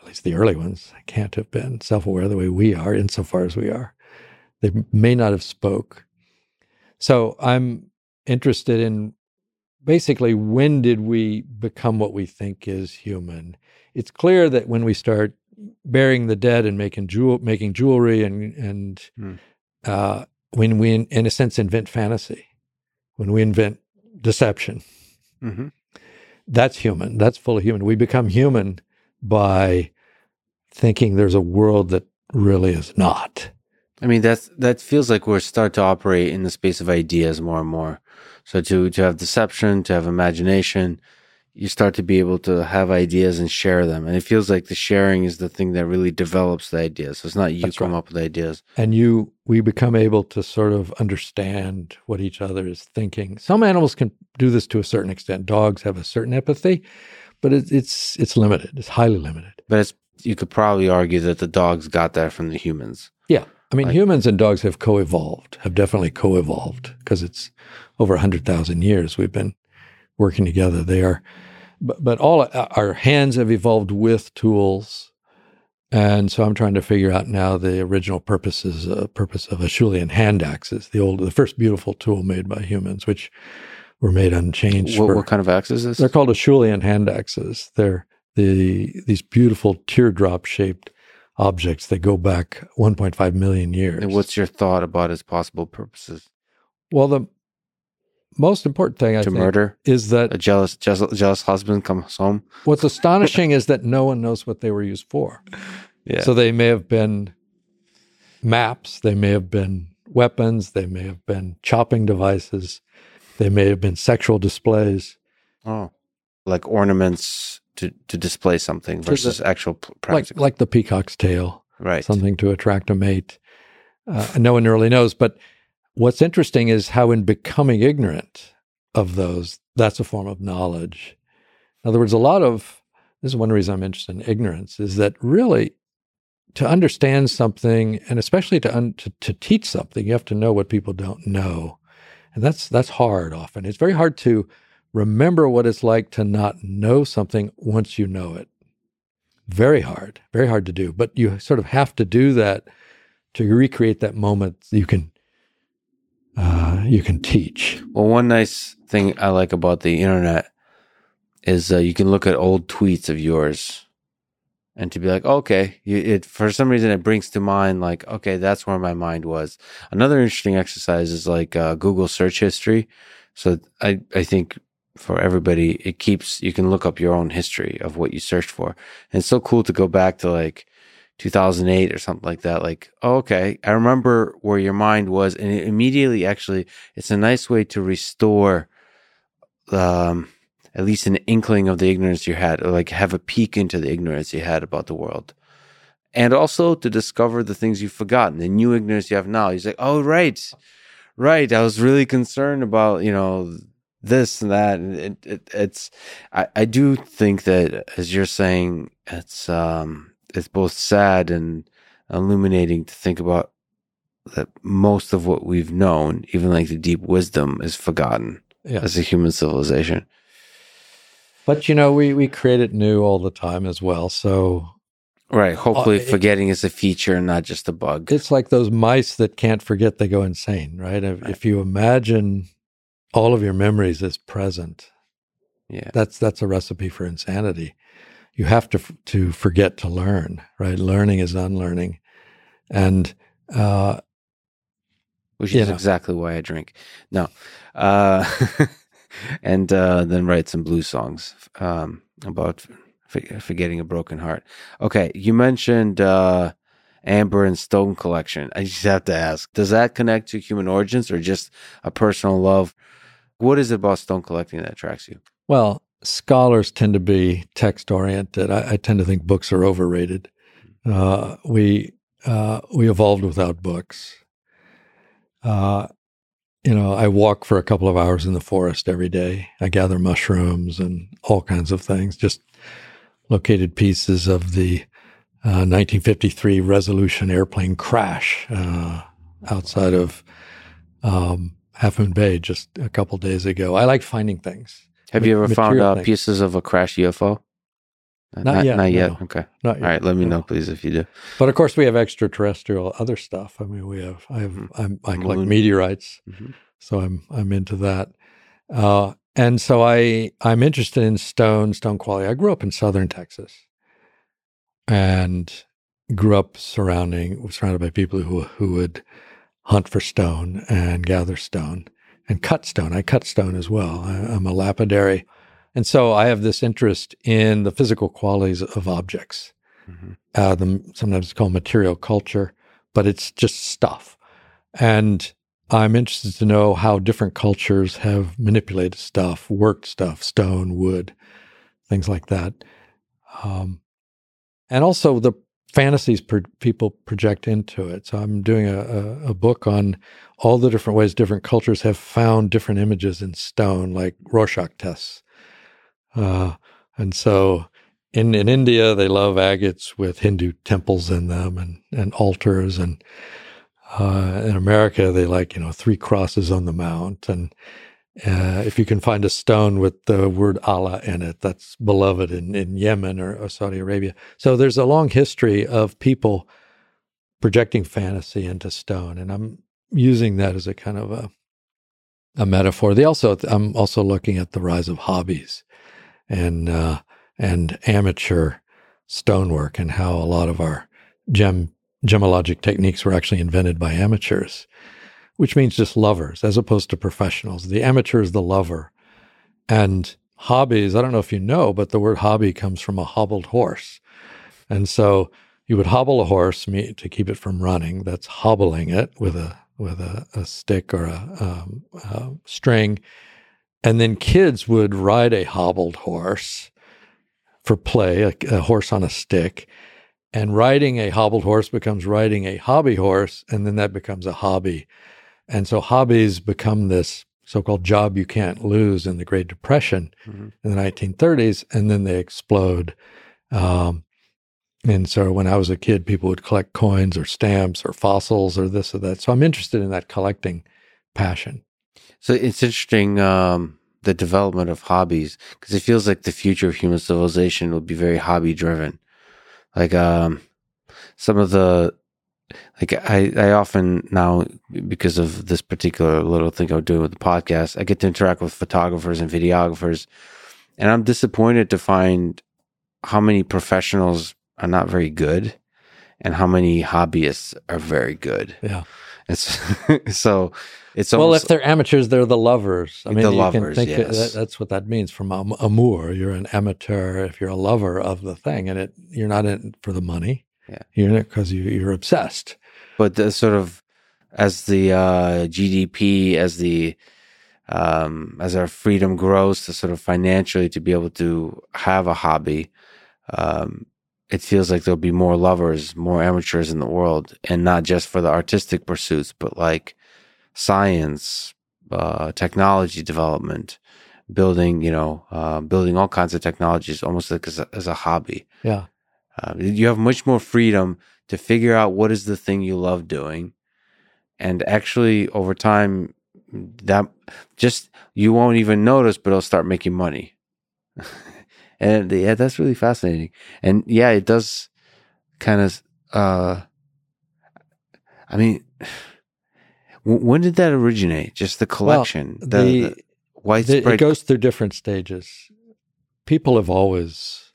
at least the early ones can't have been self aware the way we are, insofar as we are. They may not have spoke. So I'm interested in basically when did we become what we think is human? It's clear that when we start burying the dead and making jewel making jewelry and and hmm. uh, when we in, in, a sense invent fantasy, when we invent deception, mm-hmm. that's human. That's fully human. We become human by thinking there's a world that really is not. I mean, that's that feels like we're start to operate in the space of ideas more and more. So to to have deception, to have imagination, you start to be able to have ideas and share them. And it feels like the sharing is the thing that really develops the ideas. So it's not you That's come right. up with ideas. And you we become able to sort of understand what each other is thinking. Some animals can do this to a certain extent. Dogs have a certain empathy, but it, it's it's limited. It's highly limited. But it's you could probably argue that the dogs got that from the humans. Yeah. I mean, like, humans and dogs have co-evolved, have definitely co-evolved because it's over 100,000 years we've been working together. They are, but, but all our hands have evolved with tools. And so I'm trying to figure out now the original purposes, uh, purpose of Acheulean hand axes, the old, the first beautiful tool made by humans, which were made unchanged. What, for, what kind of axes is? They're called Acheulean hand axes. They're the these beautiful teardrop shaped objects that go back 1.5 million years. And what's your thought about its possible purposes? Well, the most important thing I to think murder is that a jealous, jealous, jealous husband comes home. What's astonishing is that no one knows what they were used for. Yeah. So they may have been maps, they may have been weapons, they may have been chopping devices, they may have been sexual displays. Oh, like ornaments to, to display something versus actual practical. Like, like the peacock's tail, right? Something to attract a mate. Uh, no one really knows. But what's interesting is how, in becoming ignorant of those, that's a form of knowledge. In other words, a lot of this is one reason I'm interested in ignorance is that really to understand something, and especially to, un, to to teach something, you have to know what people don't know, and that's that's hard. Often, it's very hard to remember what it's like to not know something once you know it. Very hard, very hard to do. But you sort of have to do that to recreate that moment. You can uh, you can teach. Well, one nice thing I like about the internet is uh, you can look at old tweets of yours and to be like, okay, you, it for some reason it brings to mind like, okay, that's where my mind was. Another interesting exercise is like uh, Google search history. So I I think for everybody, it keeps, you can look up your own history of what you searched for. And it's so cool to go back to like 2008 or something like that. Like, oh, okay, I remember where your mind was. And it immediately actually, it's a nice way to restore, um, at least an inkling of the ignorance you had, or like have a peek into the ignorance you had about the world. And also to discover the things you've forgotten, the new ignorance you have now. He's like, oh, right, right. I was really concerned about, you know, this and that. And it, it, it's, I, I do think that as you're saying, it's, um, it's both sad and illuminating to think about that most of what we've known, even like the deep wisdom, is forgotten yeah. as a human civilization. But you know, we we create it new all the time as well. So Right. Hopefully, uh, forgetting is a feature and not just a bug. It's like those mice that can't forget; they go insane, right? If, right. if you imagine all of your memories is present. Yeah. That's that's a recipe for insanity. You have to to forget to learn, right? Learning is unlearning. And uh which is know. exactly why I drink. No. Uh and uh then write some blues songs um about forgetting a broken heart. Okay, you mentioned uh amber and stone collection. I just have to ask, does that connect to human origins or just a personal love? What is it about stone collecting that attracts you? Well, scholars tend to be text oriented. I, I, tend to think books are overrated. Uh, we uh, we evolved without books. Uh, you know, I walk for a couple of hours in the forest every day. I gather mushrooms and all kinds of things. Just located pieces of the uh, 1953 Resolution airplane crash uh, outside of um, Half Moon Bay just a couple days ago. I like finding things. Have you ever found uh, pieces of a crashed UFO? Not, not yet. Not yet. No. Okay. Not yet. All right. Let me no. know, please, if you do. But of course, we have extraterrestrial other stuff. I mean, we have. I have. Mm-hmm. I'm, I collect Moon. meteorites, mm-hmm. so I'm. I'm into that. Uh, and so I. I'm interested in stone, stone quality. I grew up in southern Texas, and grew up surrounding surrounded by people who who would hunt for stone and gather stone and cut stone. I cut stone as well. I, I'm a lapidary. And so I have this interest in the physical qualities of objects. Mm-hmm. Uh, the, sometimes it's called material culture, but it's just stuff. And I'm interested to know how different cultures have manipulated stuff, worked stuff, stone, wood, things like that. Um, and also the fantasies people project into it. So I'm doing a, a, a, book on all the different ways different cultures have found different images in stone, like Rorschach tests. Uh, and so in, in India, they love agates with Hindu temples in them and, and altars. And uh, in America, they like, you know, three crosses on the mount. And uh, if you can find a stone with the word Allah in it, that's beloved in, in Yemen or, or Saudi Arabia. So there's a long history of people projecting fantasy into stone. And I'm using that as a kind of a, a metaphor. They also, I'm also looking at the rise of hobbies and uh, and amateur stonework and how a lot of our gem gemologic techniques were actually invented by amateurs, which means just lovers as opposed to professionals. The amateur is the lover, and hobbies. I don't know if you know, but the word hobby comes from a hobbled horse, and so you would hobble a horse to keep it from running. That's hobbling it with a with a, a stick or a, um, a string and then kids would ride a hobbled horse for play, a, a, horse on a stick. And riding a hobbled horse becomes riding a hobby horse, and then that becomes a hobby. And so hobbies become this so called job you can't lose in the Great Depression mm-hmm. in the 1930s, and then they explode. Um, and so when I was a kid, people would collect coins or stamps or fossils or this or that. So I'm interested in that collecting passion. So it's interesting um, the development of hobbies because it feels like the future of human civilization will be very hobby driven. Like um, some of the like I, I often now because of this particular little thing I'm doing with the podcast, I get to interact with photographers and videographers, and I'm disappointed to find how many professionals are not very good and how many hobbyists are very good. Yeah. It's so it's well, if they're amateurs, they're the lovers. I mean, the you lovers, can think yes. that, that's what that means from am- amour. You're an amateur if you're a lover of the thing, and it you're not in for the money. Yeah, you're in it because you, you're obsessed. But the sort of as the uh, GDP, as the um, as our freedom grows to sort of financially to be able to have a hobby, um, it feels like there'll be more lovers, more amateurs in the world, and not just for the artistic pursuits, but like science, uh, technology development, building, you know, uh, building all kinds of technologies almost like as a, as a hobby. Yeah. Uh, you have much more freedom to figure out what is the thing you love doing. And actually, over time, that just you won't even notice, but it'll start making money. and yeah, that's really fascinating. And yeah, it does kind of. Uh, I mean, when did that originate? Just the collection, well, the, the, the widespread. The, it goes through different stages. People have always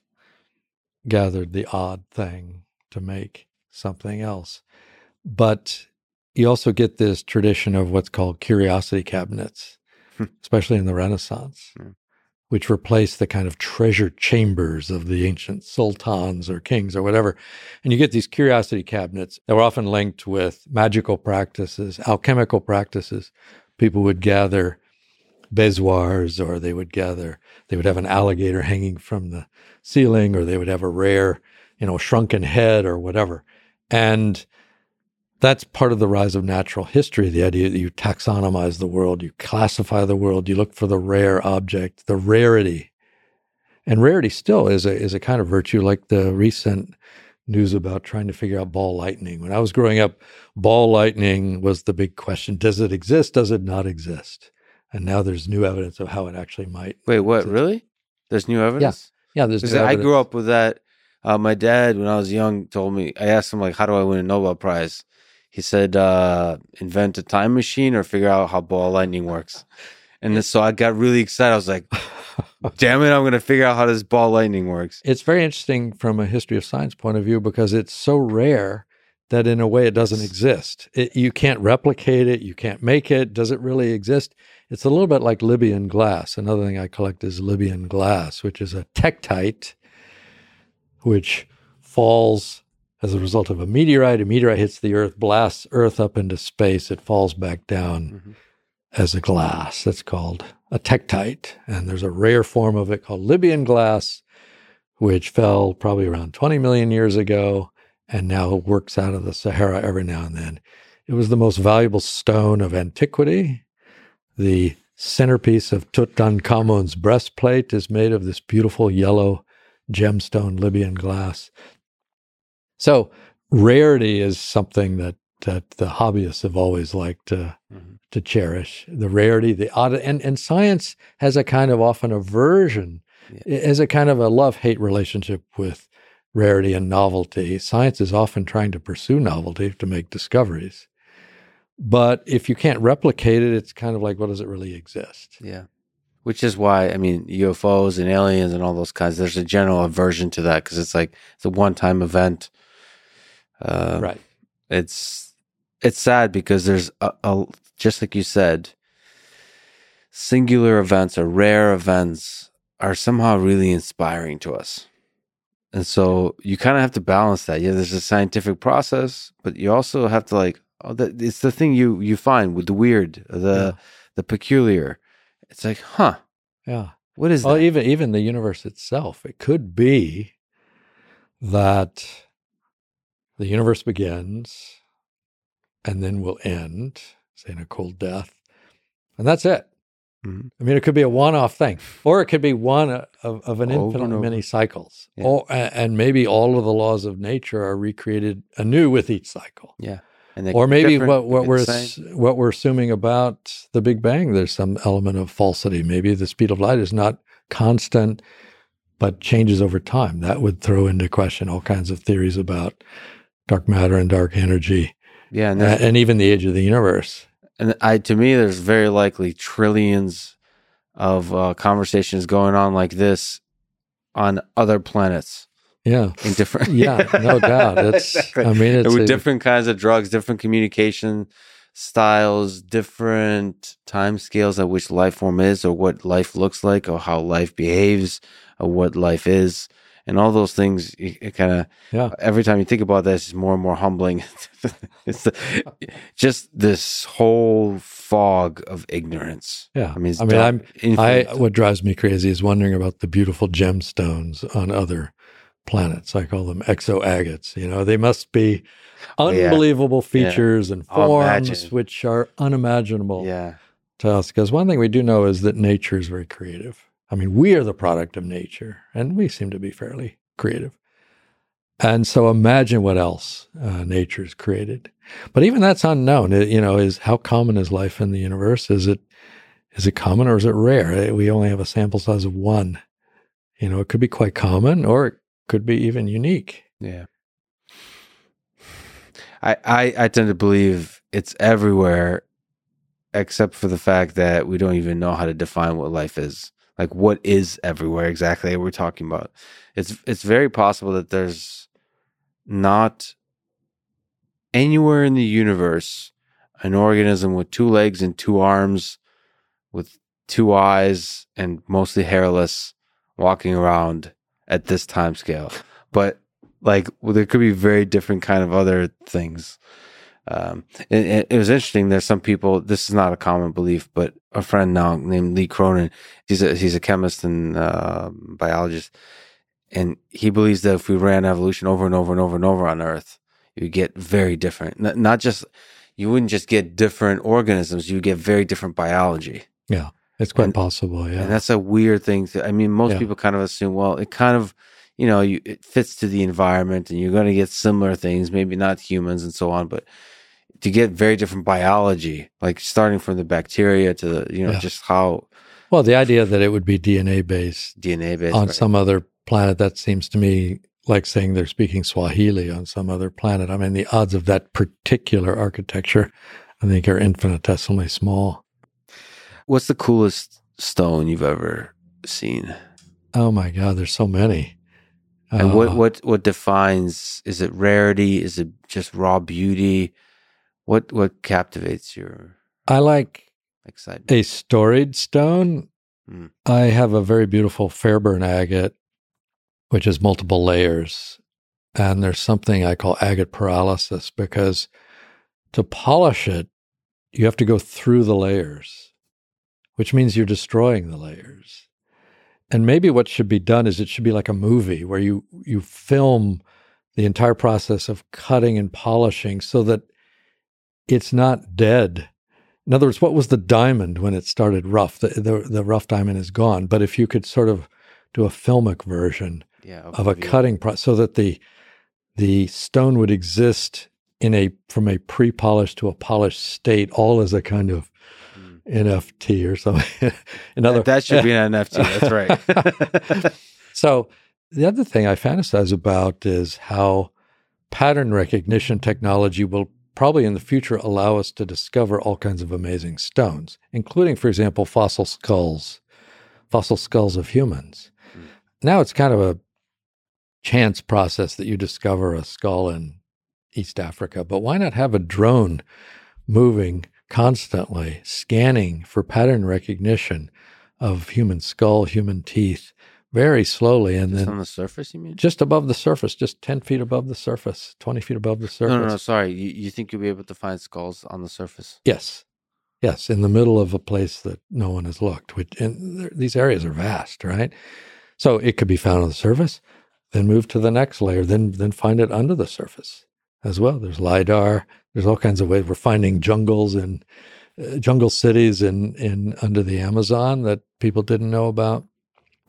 gathered the odd thing to make something else, but you also get this tradition of what's called curiosity cabinets, hmm. especially in the Renaissance. Hmm which replaced the kind of treasure chambers of the ancient sultans or kings or whatever. And you get these curiosity cabinets that were often linked with magical practices, alchemical practices. People would gather bezoars or they would gather, they would have an alligator hanging from the ceiling or they would have a rare, you know, shrunken head or whatever. And that's part of the rise of natural history the idea that you taxonomize the world, you classify the world, you look for the rare object, the rarity. And rarity still is a, is a kind of virtue, like the recent news about trying to figure out ball lightning. When I was growing up, ball lightning was the big question. Does it exist? Does it not exist? And now there's new evidence of how it actually might. Wait, what? exist. Really? There's new evidence? Yeah, there's. 'Cause New I grew up with that. Uh, my dad, when I was young, told me, I asked him, like, how do I win a Nobel Prize? He said, uh, invent a time machine or figure out how ball lightning works. And then, so I got really excited. I was like, damn it, I'm going to figure out how this ball lightning works. It's very interesting from a history of science point of view because it's so rare that in a way it doesn't exist. It, you can't replicate it, you can't make it. Does it really exist? It's a little bit like Libyan glass. Another thing I collect is Libyan glass, which is a tektite, which falls as a result of a meteorite. A meteorite hits the earth, blasts earth up into space, it falls back down Mhm. as a glass. That's called a tektite. And there's a rare form of it called Libyan glass, which fell probably around 20 million years ago and now works out of the Sahara every now and then. It was the most valuable stone of antiquity. The centerpiece of Tutankhamun's breastplate is made of this beautiful yellow gemstone Libyan glass. So, rarity is something that, that the hobbyists have always liked to, Mhm. to cherish. The rarity, the odd, and, and science has a kind of often aversion, has a kind of a love hate relationship with rarity and novelty. Science is often trying to pursue novelty to make discoveries. But if you can't replicate it, it's kind of like, what does it really exist? Yeah. Which is why, I mean, UFOs and aliens and all those kinds, there's a general aversion to that because it's like, it's a one time event. Uh, right. it's it's sad because there's a, a just like you said singular events or rare events are somehow really inspiring to us and so you kind of have to balance that yeah there's a scientific process but you also have to like that it's the thing you you find with the weird the Yeah. the peculiar it's like huh Yeah. what is Well, that even even the universe itself, it could be that the universe begins and then will end, say in a cold death, and that's it. Mhm. I mean, it could be a one-off thing, or it could be one of, of an Over over. many cycles, Yeah. or and maybe all of the laws of nature are recreated anew with each cycle. yeah Or maybe what, what we're what we're assuming about the Big Bang, there's some element of falsity. Maybe the speed of light is not constant, but changes over time. That would throw into question all kinds of theories about dark matter and dark energy, yeah and there's- and even the age of the universe. and I to me there's very likely trillions of uh, conversations going on like this on other planets Yeah, in different yeah, no doubt. It's Exactly. I mean, it's with a- different kinds of drugs different communication styles different time scales at which life form is or what life looks like or how life behaves or what life is and all those things it, it kind of Yeah. every time you think about this it's more and more humbling it's the, just this whole fog of ignorance yeah. i mean I mean, I'm I what drives me crazy is wondering about the beautiful gemstones on other planets. I call them exoagates. You know, they must be Yeah. unbelievable features and Oh, forms which are unimaginable yeah to us. Because one thing we do know is that nature is very creative. I mean, we are the product of nature, and we seem to be fairly creative. And so imagine what else uh, nature's created. But even that's unknown. It, you know, is how common is life in the universe? Is it is it common or is it rare? We only have a sample size of one. You know, it could be quite common or it could be even unique. Yeah. I, I I tend to believe it's everywhere except for the fact that we don't even know how to define what life is. Like what is everywhere exactly we're talking about. It's it's very possible that there's not anywhere in the universe an organism with two legs and two arms with two eyes and mostly hairless walking around at this time scale. But like well, there could be very different kind of other things. Um, it, it, was interesting. There's some people. This is not a common belief, but a friend now named Lee Cronin. He's a he's a chemist and uh, biologist, and he believes that if we ran evolution over and over and over and over on Earth, you get very different. Not, not just you wouldn't just get different organisms; you get very different biology. Yeah, it's quite And- possible. Yeah, And that's a weird thing. To, I mean, most Yeah. people kind of assume, well, it kind of, you know, you, it fits to the environment, and you're going to get similar things, maybe not humans and so on, but to get very different biology, like starting from the bacteria to the, you know, Yeah. just how well, the idea that it would be DNA based DNA based. on right? some other planet that seems to me like saying they're speaking Swahili on some other planet. I mean, the odds of that particular architecture, I think, are infinitesimally small. What's the coolest stone you've ever seen? Oh my God, there's so many. And what Uh, what what defines? Is it rarity? Is it just raw beauty? What what captivates your I like excitement? a storied stone. Mm. I have a very beautiful Fairburn agate, which is multiple layers. And there's something I call agate paralysis because to polish it, you have to go through the layers, which means you're destroying the layers. And maybe what should be done is it should be like a movie where you you film the entire process of cutting and polishing so that it's not dead. In other words, what was the diamond when it started rough? The, the, the rough diamond is gone. But if you could sort of do a filmic version Yeah, of a cutting process so that the the stone would exist in a from a pre-polished to a polished state, all as a kind of. NFT or something. in other, That, should be an NFT. That's right. so the other thing I fantasize about is how pattern recognition technology will probably in the future allow us to discover all kinds of amazing stones, including, for example, fossil skulls, fossil skulls of humans. Hmm. Now it's kind of a chance process that you discover a skull in East Africa, but why not have a drone moving constantly, scanning for pattern recognition of human skull, human teeth, very slowly, and Just then on the surface, you mean? just above the surface, just 10 feet above the surface, 20 feet above the surface. No, no, no. Sorry. You, you think you'll be able to find skulls on the surface? Yes. Yes, in the middle of a place that no one has looked. Which and these areas are vast, right? So it could be found on the surface, then move to the next layer, then then find it under the surface as well. There's lidar. There's all kinds of ways. We're finding jungles and uh, jungle cities in in under the Amazon that people didn't know about.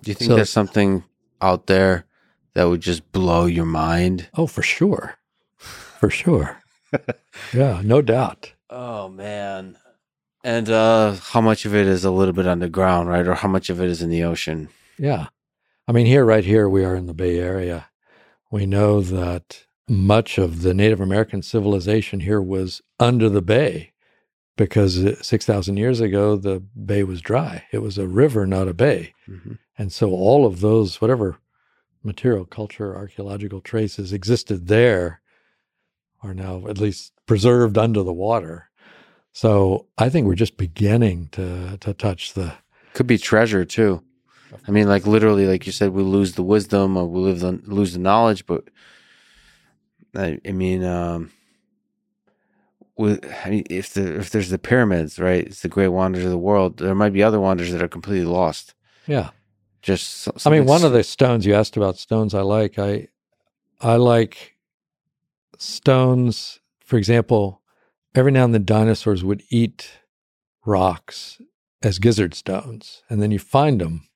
Do you think So- there's something out there that would just blow your mind? Oh, for sure, for sure. yeah, no doubt. Oh man. And uh how much of it is a little bit underground, right? Or how much of it is in the ocean? Yeah. I mean, here, right here, we are in the Bay Area. We know that much of the Native American civilization here was under the bay because uh, 6,000 years ago, the bay was dry. It was a river, not a bay. Mhm. And so all of those, whatever material, culture, archaeological traces existed there, are now at least preserved under the water. So I think we're just beginning to to touch the Could be treasure too. I mean, like literally, like you said, we lose the wisdom or we lose the, lose the knowledge, but I, I mean, um, with, I mean, if the if there's the pyramids, right? It's the great wonders of the world. There might be other wonders that are completely lost. yeah. Just I mean, one of the stones you asked about stones I like. I I like stones. For example, every now and then dinosaurs would eat rocks as gizzard stones, and then you find them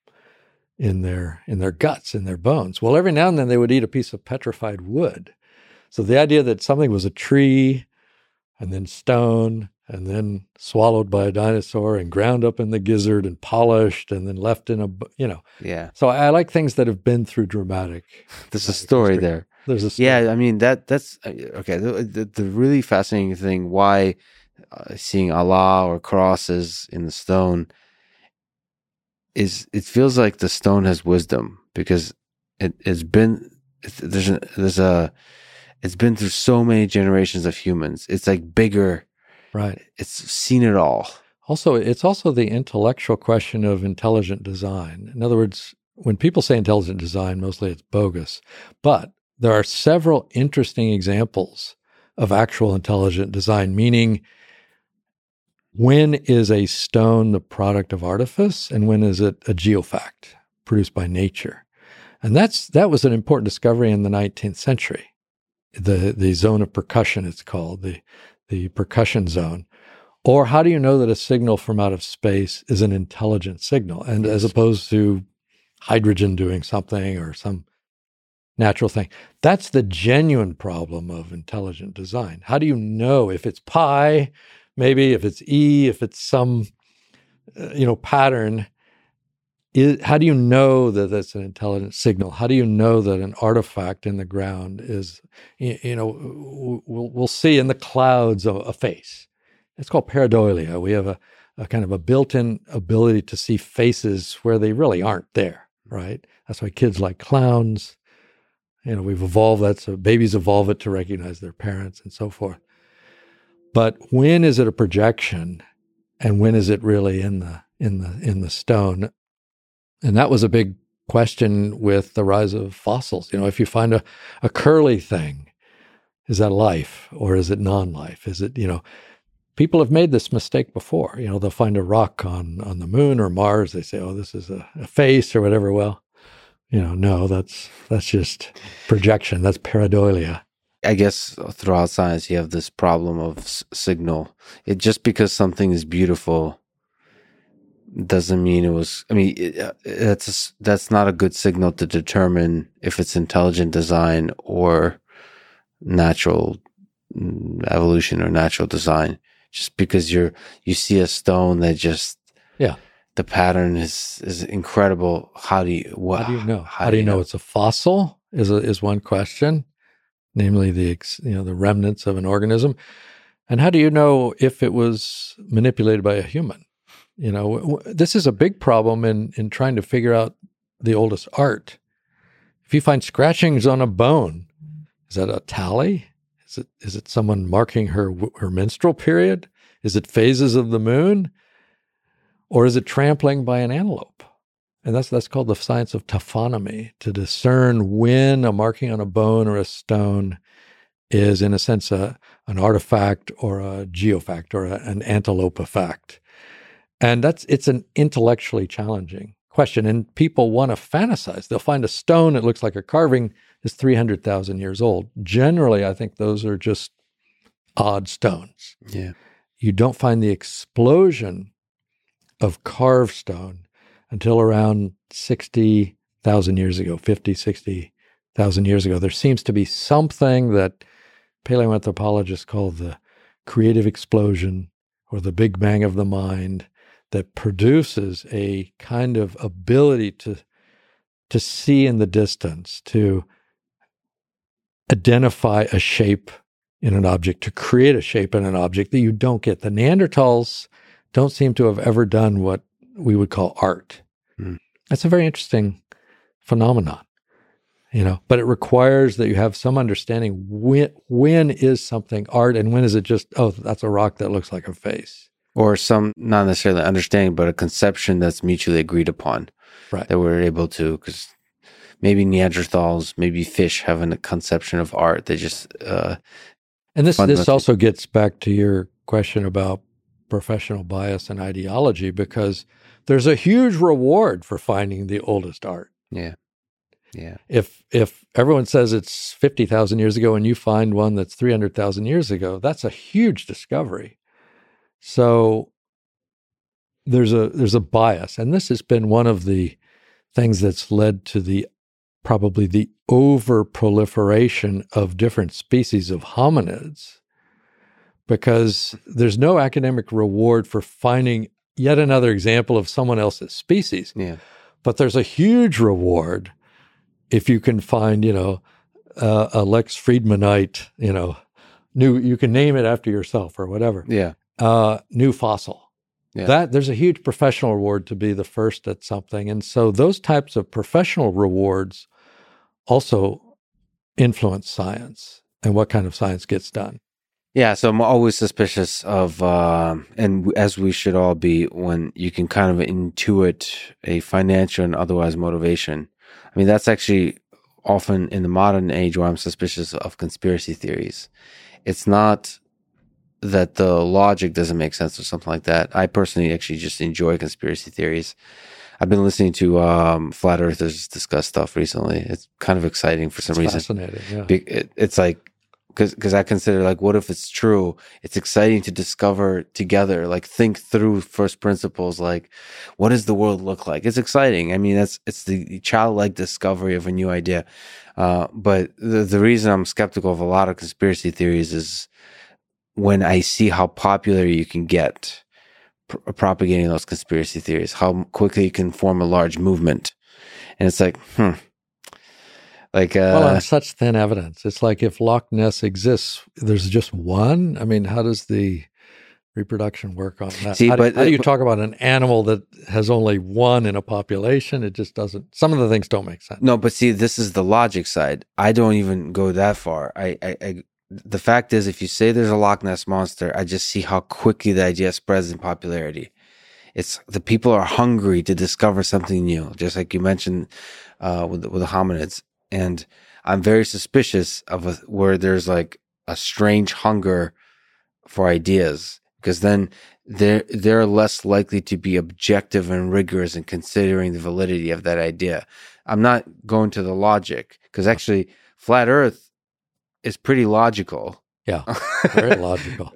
in their in their guts, in their bones. Well, every now and then they would eat a piece of petrified wood. So the idea that something was a tree, and then stone, and then swallowed by a dinosaur, and ground up in the gizzard, and polished, and then left in a you know yeah, so I like things that have been through dramatic. there's a story history. there. There's a story. Yeah, I mean that that's uh, okay. The, the, the really fascinating thing why uh, seeing Allah or crosses in the stone is it feels like the stone has wisdom because it, it's been there's a, there's a it's been through so many generations of humans. It's like bigger. right. It's seen it all. Also, it's also the intellectual question of intelligent design. In other words, when people say intelligent design, mostly it's bogus. But there are several interesting examples of actual intelligent design, meaning when is a stone the product of artifice and when is it a geofact produced by nature? And that's that was an important discovery in the 19th century. The the zone of percussion it's called the the percussion zone. Or how do you know that a signal from out of space is an intelligent signal? And as opposed to hydrogen doing something or some natural thing. That's the genuine problem of intelligent design. How do you know if it's pi maybe if it's e if it's some uh, you know pattern is, how do you know that that's an intelligent signal? How do you know that an artifact in the ground is, you, you know, we'll, we'll see in the clouds a, a face. It's called pareidolia. We have a, a kind of a built-in ability to see faces where they really aren't there, right? That's why kids like clowns. You know, we've evolved that so babies evolve it to recognize their parents and so forth. But when is it a projection, and when is it really in the in the in the stone? And that was a big question with the rise of fossils. You know, if you find a, a curly thing, is that life or is it non life? Is it, you know, people have made this mistake before. You know, they'll find a rock on, on the moon or Mars. They say, oh, this is a, a face or whatever. Well, you know, no, that's that's just projection. That's pareidolia. I guess throughout science, you have this problem of s- signal. It just because something is beautiful doesn't mean it was. I mean, it, uh, that's that's not a good signal to determine if it's intelligent design or natural mm, evolution or natural design. Just because you're you see a stone that just yeah the pattern is is incredible. How do you what, how do you know? How, how do you know, know it's a fossil? Is a, is one question, namely the you know the remnants of an organism, and how do you know if it was manipulated by a human? You know, w- this is a big problem in in trying to figure out the oldest art. If you find scratchings on a bone, is that a tally? Is it is it someone marking her her menstrual period? Is it phases of the moon? Or is it trampling by an antelope? And that's that's called the science of taphonomy, to discern when a marking on a bone or a stone is, in a sense, a, an artifact or a geofact or a, an antelope effect. And that's it's an intellectually challenging question. And people want to fantasize. They'll find a stone that looks like a carving is 300,000 years old. Generally, I think those are just odd stones. Yeah. You don't find the explosion of carved stone until around 60,000 years ago, 50, 60,000 years ago. There seems to be something that paleoanthropologists call the creative explosion or the big bang of the mind that produces a kind of ability to to see in the distance, to identify a shape in an object, to create a shape in an object that you don't get. The Neanderthals don't seem to have ever done what we would call art. Mm. That's a very interesting phenomenon, you know, but it requires that you have some understanding when when is something art and when is it just, oh, that's a rock that looks like a face or some not necessarily understanding, but a conception that's mutually agreed upon. Right. That we're able to, because maybe Neanderthals, maybe fish have a conception of art. They just. Uh, and this this also gets back to your question about professional bias and ideology, because there's a huge reward for finding the oldest art. Yeah. Yeah. If if everyone says it's 50,000 years ago and you find one that's 300,000 years ago, that's a huge discovery. So there's a there's a bias, and this has been one of the things that's led to the probably the over proliferation of different species of hominids because there's no academic reward for finding yet another example of someone else's species. Yeah. But there's a huge reward if you can find, you know, uh, a Lex Fridmanite, you know, new, you can name it after yourself or whatever. Yeah uh, new fossil. Yeah. That there's a huge professional reward to be the first at something, and so those types of professional rewards also influence science and what kind of science gets done. Yeah, so I'm always suspicious of, uh, and as we should all be, when you can kind of intuit a financial and otherwise motivation. I mean, that's actually often in the modern age where I'm suspicious of conspiracy theories. It's not that the logic doesn't make sense or something like that. I personally actually just enjoy conspiracy theories. I've been listening to um, flat earthers discuss stuff recently. It's kind of exciting for some it's reason. Fascinating. Yeah. It, it's like because because I consider like, what if it's true? It's exciting to discover together. Like, think through first principles. Like, what does the world look like? It's exciting. I mean, that's it's the childlike discovery of a new idea. Uh, but the the reason I'm skeptical of a lot of conspiracy theories is when I see how popular you can get pr- propagating those conspiracy theories, how quickly you can form a large movement, and it's like, hmm. Like, uh, well, on such thin evidence, it's like if Loch Ness exists, there's just one. I mean, how does the reproduction work on that? See, how, do, but- how do you talk about an animal that has only one in a population? It just doesn't. Some of the things don't make sense. No, but see, this is the logic side. I don't even go that far. I, I, I, the fact is, if you say there's a Loch Ness monster, I just see how quickly the idea spreads in popularity. It's the people are hungry to discover something new, just like you mentioned uh, with with the hominids. And I'm very suspicious of a, where there's like a strange hunger for ideas, because then they're they're less likely to be objective and rigorous in considering the validity of that idea. I'm not going to the logic because actually, flat Earth is pretty logical. Yeah, very logical.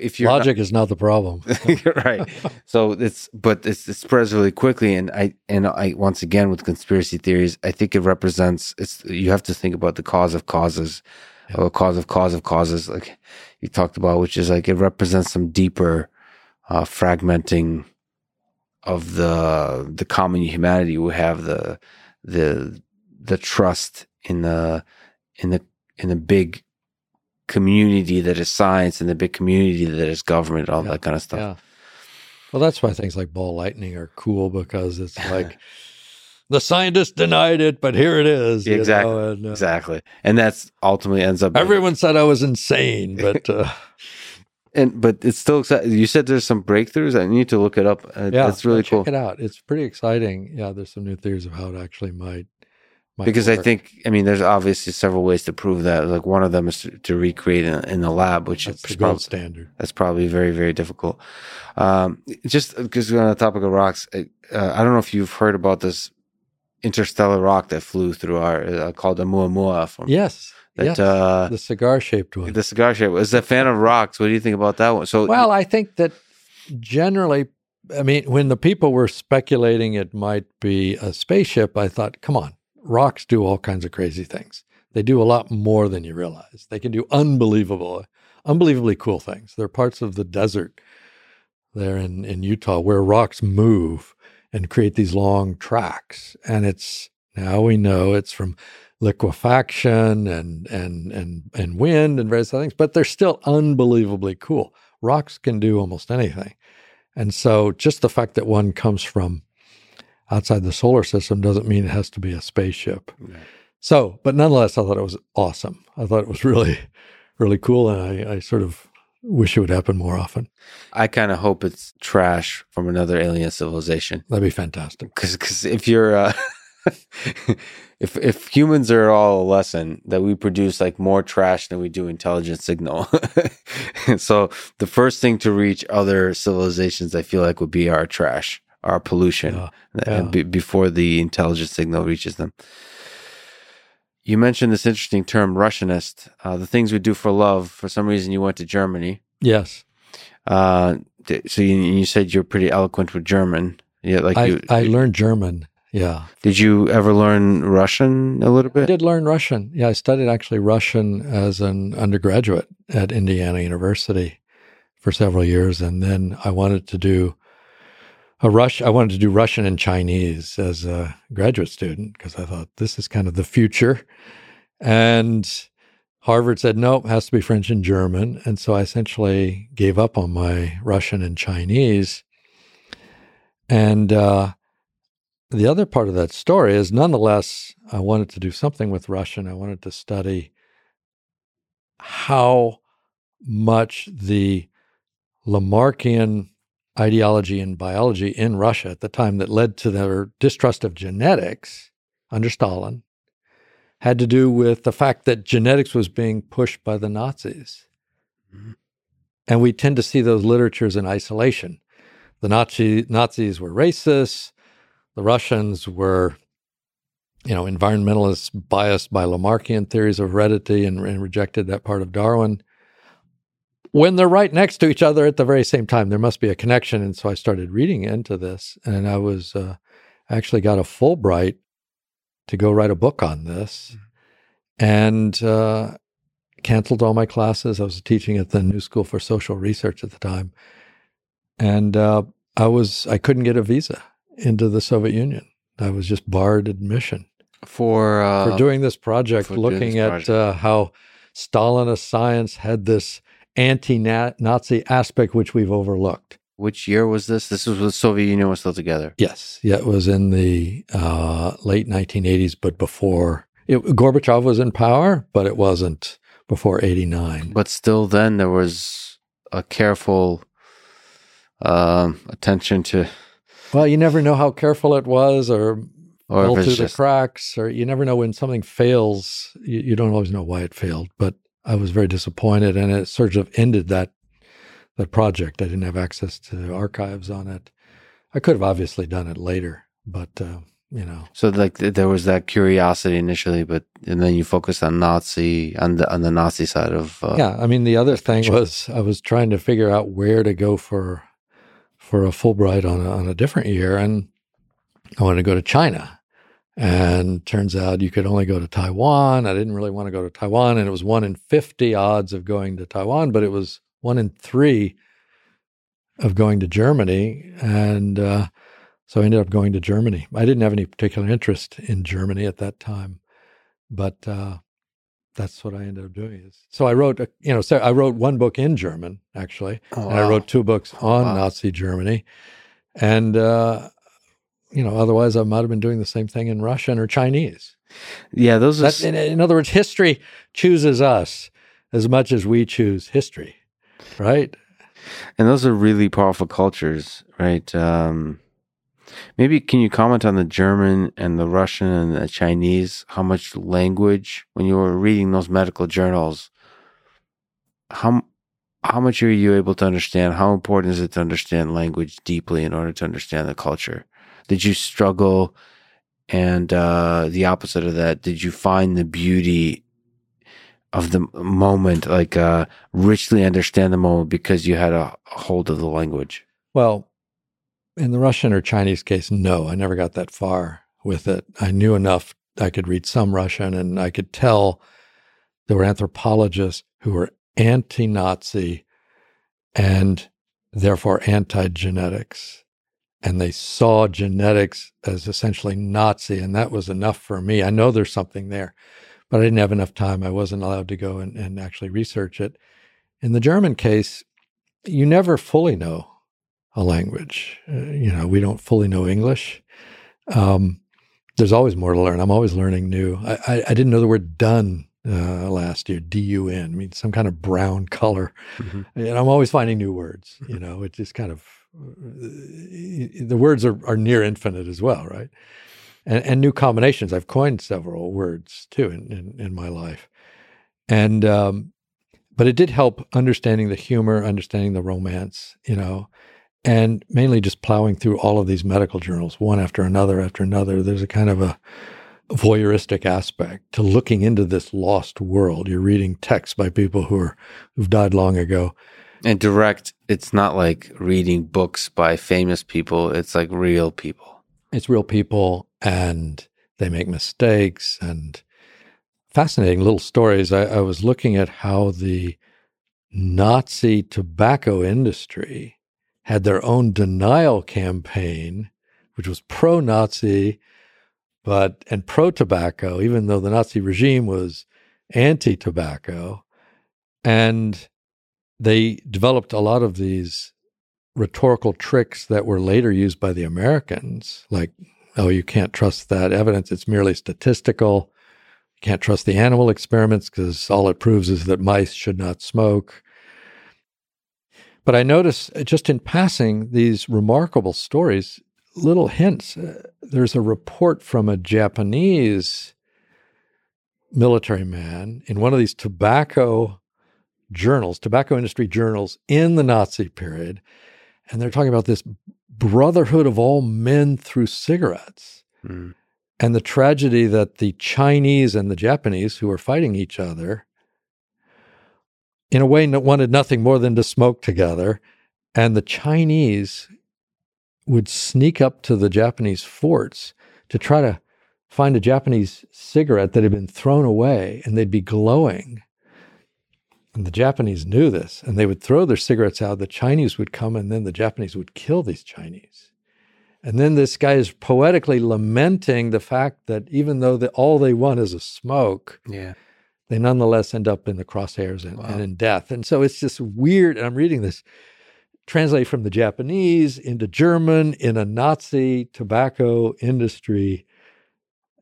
If- you're Logic is not the problem. right, so it's but it's, it spreads really quickly, and I and I once again with conspiracy theories, I think it represents. It's you have to think about the cause of causes, or cause of cause of causes, like you talked about, which is like it represents some deeper uh, fragmenting of the the common humanity. We have the the the trust in the in the in the big community that is science and the big community that is government, all Yeah. that kind of stuff. Yeah. Well, that's why things like ball lightning are cool because it's like the scientists denied it, but here it is. Exactly. and, uh, Exactly, and that's ultimately ends up. Everyone said I was insane, but uh, and but it's still exciting. You said there's some breakthroughs. I need to look it up. Uh, yeah, that's really check cool it out. It's pretty exciting. Yeah, there's some new theories of how it actually might. Because I think I mean there's obviously several ways to prove that. Like one of them is to, to recreate in, in the lab, which that's is the prob- gold standard. that's probably very very difficult. Um, just because we're on the topic of rocks, I, uh, I don't know if you've heard about this interstellar rock that flew through our uh, called Oumuamua from Yes, that yes, uh, the cigar shaped one. the cigar shape. Was a fan of rocks. What do you think about that one? So Well, I think that generally, I mean, when the people were speculating it might be a spaceship, I thought, come on, rocks do all kinds of crazy things. They do a lot more than you realize. They can do unbelievable, unbelievably cool things. There are parts of the desert there in, in Utah where rocks move and create these long tracks. And it's now we know it's from liquefaction and and and and wind and various other things, but they're still unbelievably cool. Rocks can do almost anything. And so just the fact that one comes from outside the solar system doesn't mean it has to be a spaceship. So, but nonetheless, I thought it was awesome. I thought it was really, really cool. And I, I sort of wish it would happen more often. I kind of hope it's trash from another alien civilization. That'd be fantastic. Because if you're uh, if if humans are all a lesson that we produce like more trash than we do intelligent signal. so the first thing to reach other civilizations, I feel like, would be our trash, our pollution, Yeah, yeah. be- before the intelligence signal reaches them. You mentioned this interesting term, Russianist. Uh, the things we do for love. For some reason, you went to Germany. Yes. Uh, so you, you said you're pretty eloquent with German. Yeah, like I, you. I learned German. Yeah. Did you ever learn Russian a little bit? I did learn Russian. Yeah. I studied actually Russian as an undergraduate at Indiana University for several years. And then I wanted to do a Rush. I wanted to do Russian and Chinese as a graduate student because I thought this is kind of the future. And Harvard said, no, it has to be French and German. And so I essentially gave up on my Russian and Chinese. And uh, the other part of that story is nonetheless, I wanted to do something with Russian. I wanted to study how much the Lamarckian ideology in biology in Russia at the time that led to their distrust of genetics under Stalin had to do with the fact that genetics was being pushed by the Nazis. Mhm. And we tend to see those literatures in isolation. The Nazi, Nazis were racist, the Russians were you know, environmentalists biased by Lamarckian theories of heredity and, and rejected that part of Darwin. When they're right next to each other at the very same time, there must be a connection. And so I started reading into this, and I was uh, actually got a Fulbright to go write a book on this, mm-hmm. and uh, canceled all my classes. I was teaching at the New School for Social Research at the time, and uh, I was I couldn't get a visa into the Soviet Union. I was just barred admission for uh, for doing this project, looking this project. at uh, how Stalinist science had this anti-Nazi aspect which we've overlooked. Which year was this? This was when the Soviet Union was still together. Yes, yeah, it was in the uh, late 1980s, but before it, Gorbachev was in power, but it wasn't before 89. But still, then there was a careful um, attention to. Well, you never know how careful it was, or or through just... the cracks, or you never know when something fails. You, you, don't always know why it failed. But I was very disappointed, and it sort of ended that that project. I didn't have access to archives on it. I could have obviously done it later, but uh, you know. So like there was that curiosity initially, but and then you focused on Nazi on the on the Nazi side of. Uh, yeah, I mean the other thing was I was trying to figure out where to go for for a Fulbright on a, on a different year, and I wanted to go to China. And turns out you could only go to Taiwan. I didn't really want to go to Taiwan, and it was one in fifty odds of going to Taiwan, but it was one in three of going to Germany, and uh, so I ended up going to Germany. I didn't have any particular interest in Germany at that time, but uh, that's what I ended up doing. So I wrote, a, you know, so I wrote one book in German actually, oh, and I wrote two books on wow. Nazi Germany, and uh, you know, otherwise I might have been doing the same thing in Russian or Chinese. Yeah, those are. in, in other words, history chooses us as much as we choose history, right? And those are really powerful cultures, right? Um, Maybe can you comment on the German and the Russian and the Chinese? How much language when you were reading those medical journals? How how much are you able to understand? How important is it to understand language deeply in order to understand the culture? Did you struggle? And uh, the opposite of that, did you find the beauty of the moment, like uh, richly understand the moment because you had a hold of the language? Well, in the Russian or Chinese case, no, I never got that far with it. I knew enough. I could read some Russian and I could tell there were anthropologists who were anti Nazi and therefore anti genetics. And they saw genetics as essentially Nazi. And that was enough for me. I know there's something there, but I didn't have enough time. I wasn't allowed to go and, and actually research it. In the German case, you never fully know a language. Uh, you know, we don't fully know English. Um, there's always more to learn. I'm always learning new. I, I, I didn't know the word dun uh, last year, D U N, I mean, some kind of brown color. Mm-hmm. And I'm always finding new words. You know, it just kind of, the words are, are near infinite as well, right? And, and new combinations. I've coined several words too in, in, in my life. And, um, but it did help understanding the humor, understanding the romance, you know, and mainly just plowing through all of these medical journals, one after another after another. There's a kind of a voyeuristic aspect to looking into this lost world. You're reading texts by people who are who've died long ago. And direct, it's not like reading books by famous people. It's like real people. It's real people, and they make mistakes and fascinating little stories. I, I was looking at how the Nazi tobacco industry had their own denial campaign, which was pro Nazi, but and pro tobacco, even though the Nazi regime was anti tobacco. And they developed a lot of these rhetorical tricks that were later used by the Americans, like, oh, you can't trust that evidence, it's merely statistical. You can't trust the animal experiments because all it proves is that mice should not smoke. But I notice uh, just in passing these remarkable stories, little hints. Uh, there's a report from a Japanese military man in one of these tobacco journals, tobacco industry journals in the Nazi period. And they're talking about this brotherhood of all men through cigarettes. Mm. and the tragedy that the Chinese and the Japanese, who were fighting each other, in a way wanted nothing more than to smoke together. And the Chinese would sneak up to the Japanese forts to try to find a Japanese cigarette that had been thrown away and they'd be glowing. And the Japanese knew this and they would throw their cigarettes out. The Chinese would come and then the Japanese would kill these Chinese. And then this guy is poetically lamenting the fact that even though the, all they want is a smoke, yeah, they nonetheless end up in the crosshairs and, wow. and in death. And so it's just weird. And I'm reading this translate from the Japanese into German in a Nazi tobacco industry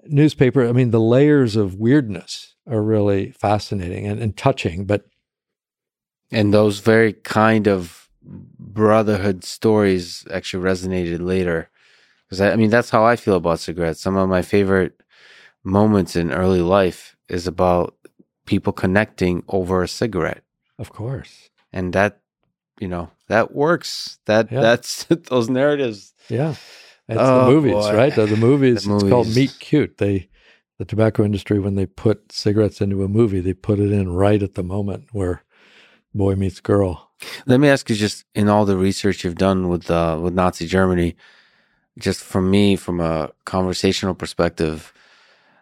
newspaper. I mean, the layers of weirdness are really fascinating and, and touching. But and those very kind of brotherhood stories actually resonated later. Because I, I mean, that's how I feel about cigarettes. Some of my favorite moments in early life is about people connecting over a cigarette. Of course. And that, you know, that works. That yeah. that's those narratives. Yeah. It's oh, the movies, boy. right? The, the movies. The it's called Meet Cute. They the tobacco industry when they put cigarettes into a movie, they put it in right at the moment where boy meets girl. Let me ask you, just in all the research you've done with uh, with Nazi Germany, just from me, from a conversational perspective,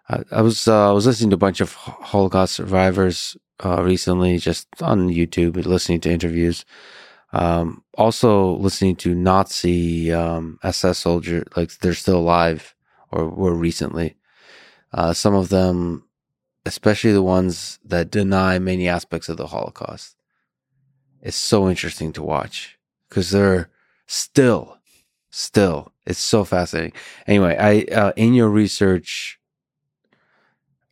I, I was uh, I was listening to a bunch of Holocaust survivors uh, recently, just on YouTube, listening to interviews. Um, also listening to Nazi um, SS soldiers, like they're still alive or were recently. Uh, some of them, especially the ones that deny many aspects of the Holocaust is so interesting to watch because they're still, still, it's so fascinating. Anyway, I uh, in your research,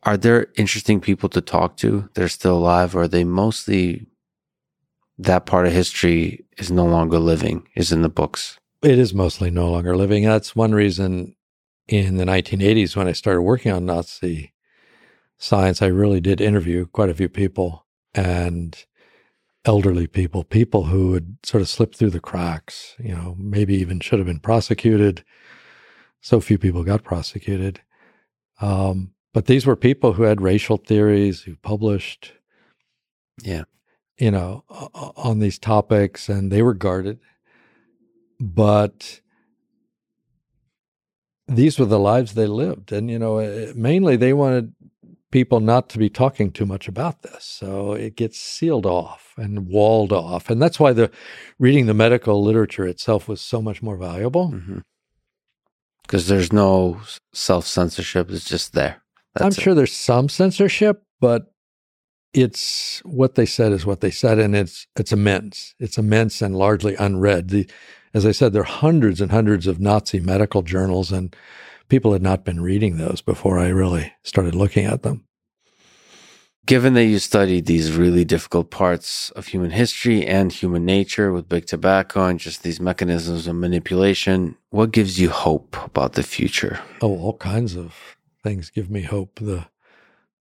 are there interesting people to talk to? They're still alive, or are they mostly that part of history is no longer living? Is in the books. It is mostly no longer living. That's one reason. In the 1980s, when I started working on Nazi science, I really did interview quite a few people, and elderly people, people who had sort of slipped through the cracks, you know, maybe even should have been prosecuted. So few people got prosecuted. Um, but these were people who had racial theories, who published, yeah, you know, on these topics, and they were guarded. But these were the lives they lived, and you know, eh, mainly they wanted people not to be talking too much about this. So it gets sealed off and walled off. And that's why the reading the medical literature itself was so much more valuable. Because mm-hmm. there's no self censorship, it's just there. That's I'm it. sure there's some censorship, but it's what they said is what they said, and it's it's immense. It's immense and largely unread. The, as I said, there are hundreds and hundreds of Nazi medical journals, and people had not been reading those before I really started looking at them. Given that you studied these really difficult parts of human history and human nature with big tobacco and just these mechanisms of manipulation, what gives you hope about the future? Oh, all kinds of things give me hope. The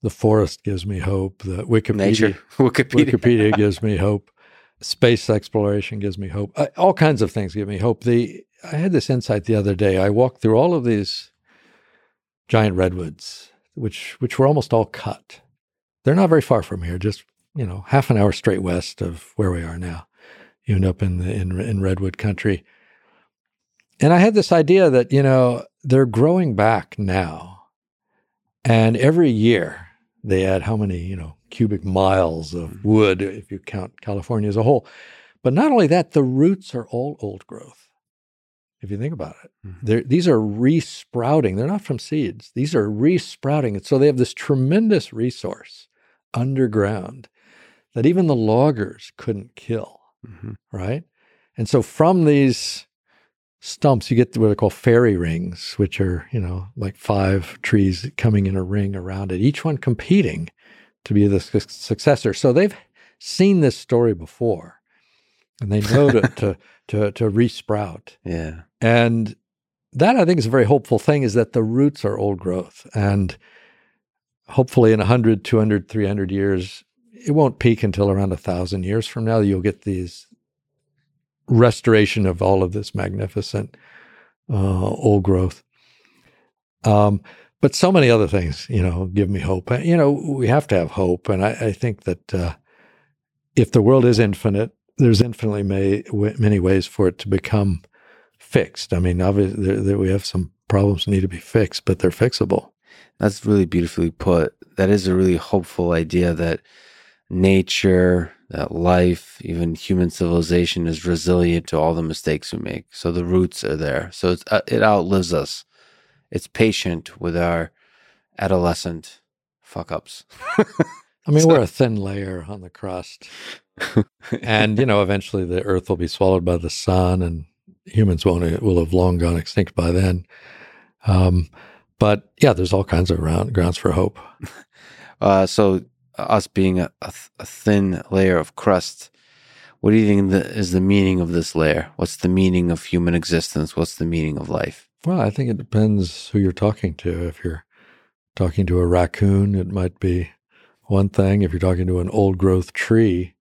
the forest gives me hope. The Wikipedia Nature. Wikipedia. Wikipedia gives me hope. Space exploration gives me hope. I, all kinds of things give me hope. The I had this insight the other day. I walked through all of these giant redwoods, which which were almost all cut they're not very far from here, just, you know, half an hour straight west of where we are now. You end up in the in, in redwood country. And I had this idea that, you know, they're growing back now. And every year they add how many, you know, cubic miles of wood if you count California as a whole. But not only that, the roots are all old growth. If you think about it, mm-hmm. these are resprouting. They're not from seeds. These are resprouting. And so they have this tremendous resource underground that even the loggers couldn't kill, mm-hmm. right? And so from these stumps, you get what are called fairy rings, which are, you know, like five trees coming in a ring around it, each one competing to be the su- successor. So they've seen this story before and they know to, to, to, to resprout. Yeah. And that I think is a very hopeful thing is that the roots are old growth. And hopefully in 100, 200, 300 years, it won't peak until around a thousand years from now. You'll get these restoration of all of this magnificent uh, old growth. Um, but so many other things, you know, give me hope. You know, we have to have hope, and I, I think that uh, if the world is infinite, there's infinitely may, w- many ways for it to become fixed. I mean, obviously, there, there we have some problems need to be fixed, but they're fixable. That's really beautifully put. That is a really hopeful idea that nature, that life, even human civilization is resilient to all the mistakes we make. So the roots are there. So uh, it outlives us. It's patient with our adolescent fuck ups. I mean, so, we're a thin layer on the crust. and, you know, eventually the earth will be swallowed by the sun and humans won't, will have long gone extinct by then. Um, but yeah, there's all kinds of round, grounds for hope. Uh, so us being a, a, a, thin layer of crust, what do you think the, is the meaning of this layer? What's the meaning of human existence? What's the meaning of life? Well, I think it depends who you're talking to. If you're talking to a raccoon, it might be one thing. If you're talking to an old growth tree,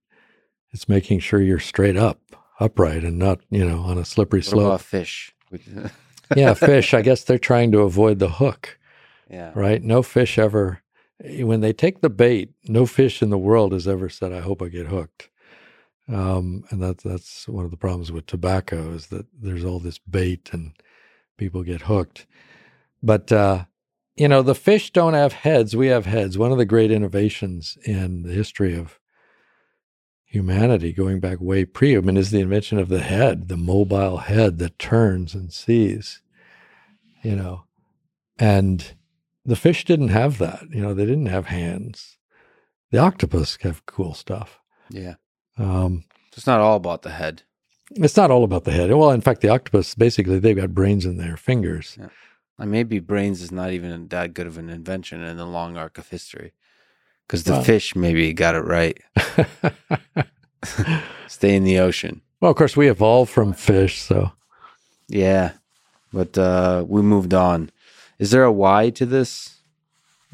it's making sure you're straight up, upright, and not, you know, on a slippery what slope. fish. yeah, fish. I guess they're trying to avoid the hook. Yeah. Right? No fish ever when they take the bait, no fish in the world has ever said, "I hope I get hooked." Um, and that's that's one of the problems with tobacco is that there's all this bait and people get hooked. But uh, you know, the fish don't have heads; we have heads. One of the great innovations in the history of humanity, going back way pre-human, is the invention of the head, the mobile head that turns and sees. You know, and the fish didn't have that. You know, they didn't have hands. The octopus have cool stuff. Yeah. Um, it's not all about the head. It's not all about the head. Well, in fact, the octopus basically they've got brains in their fingers. Yeah. And maybe brains is not even that good of an invention in the long arc of history, because the well, fish maybe got it right. Stay in the ocean. Well, of course, we evolved from fish, so yeah, but uh, we moved on. Is there a why to this,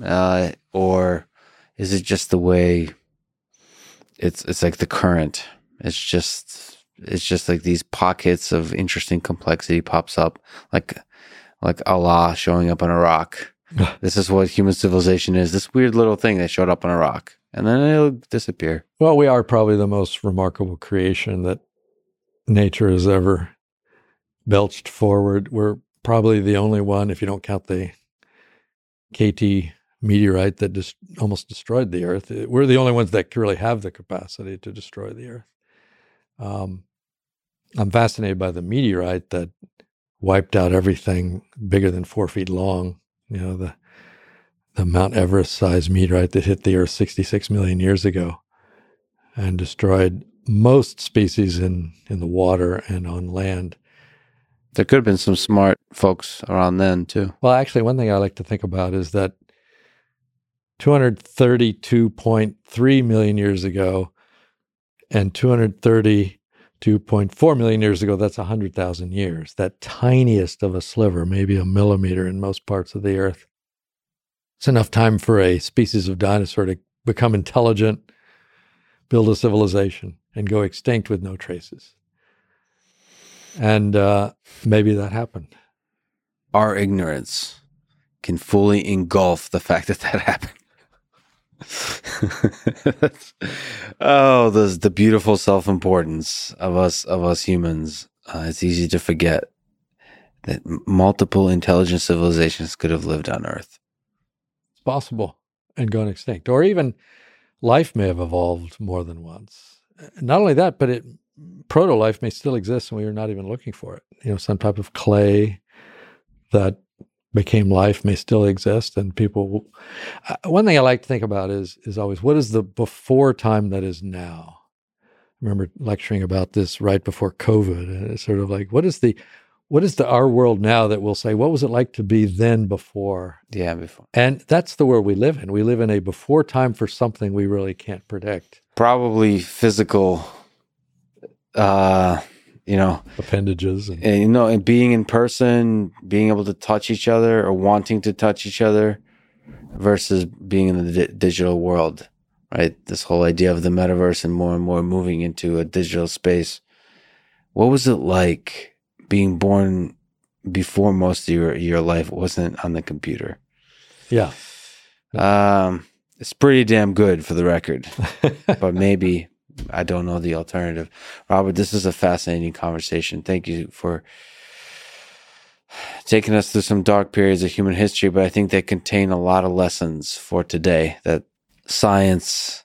uh, or is it just the way it's? It's like the current. It's just it's just like these pockets of interesting complexity pops up, like like Allah showing up on a rock. this is what human civilization is. This weird little thing that showed up on a rock, and then it'll disappear. Well, we are probably the most remarkable creation that nature has ever belched forward. We're probably the only one, if you don't count the KT meteorite that just almost destroyed the Earth. We're the only ones that really have the capacity to destroy the Earth. Um, I'm fascinated by the meteorite that wiped out everything bigger than four feet long. You know, the the Mount Everest sized meteorite that hit the Earth 66 million years ago and destroyed most species in, in the water and on land. There could have been some smart folks around then too. Well, actually, one thing I like to think about is that 232.3 million years ago and 232.4 million years ago, that's 100,000 years. That tiniest of a sliver, maybe a millimeter in most parts of the earth. It's enough time for a species of dinosaur to become intelligent, build a civilization, and go extinct with no traces. And uh, maybe that happened. Our ignorance can fully engulf the fact that that happened. oh, the the beautiful self importance of us of us humans. Uh, it's easy to forget that multiple intelligent civilizations could have lived on Earth. It's possible and gone extinct, or even life may have evolved more than once. Not only that, but it proto life may still exist and we are not even looking for it. You know, some type of clay that became life may still exist and people uh, one thing i like to think about is is always what is the before time that is now? I remember lecturing about this right before covid and it's sort of like what is the what is the our world now that will say what was it like to be then before? Yeah before. And that's the world we live in. We live in a before time for something we really can't predict. Probably physical uh, you know, appendages, and, and, you know, and being in person, being able to touch each other or wanting to touch each other, versus being in the di- digital world, right? This whole idea of the metaverse and more and more moving into a digital space. What was it like being born before most of your your life wasn't on the computer? Yeah. Um, it's pretty damn good for the record, but maybe I don't know the alternative. Robert, this is a fascinating conversation. Thank you for taking us through some dark periods of human history, but I think they contain a lot of lessons for today that science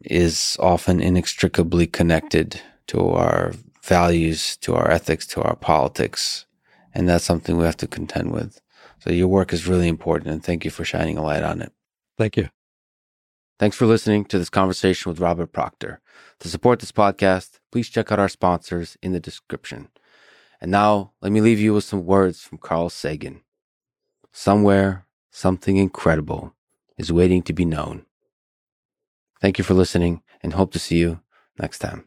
is often inextricably connected to our values, to our ethics, to our politics. And that's something we have to contend with. So your work is really important and thank you for shining a light on it. Thank you. Thanks for listening to this conversation with Robert Proctor. To support this podcast, please check out our sponsors in the description. And now, let me leave you with some words from Carl Sagan. Somewhere, something incredible is waiting to be known. Thank you for listening and hope to see you next time.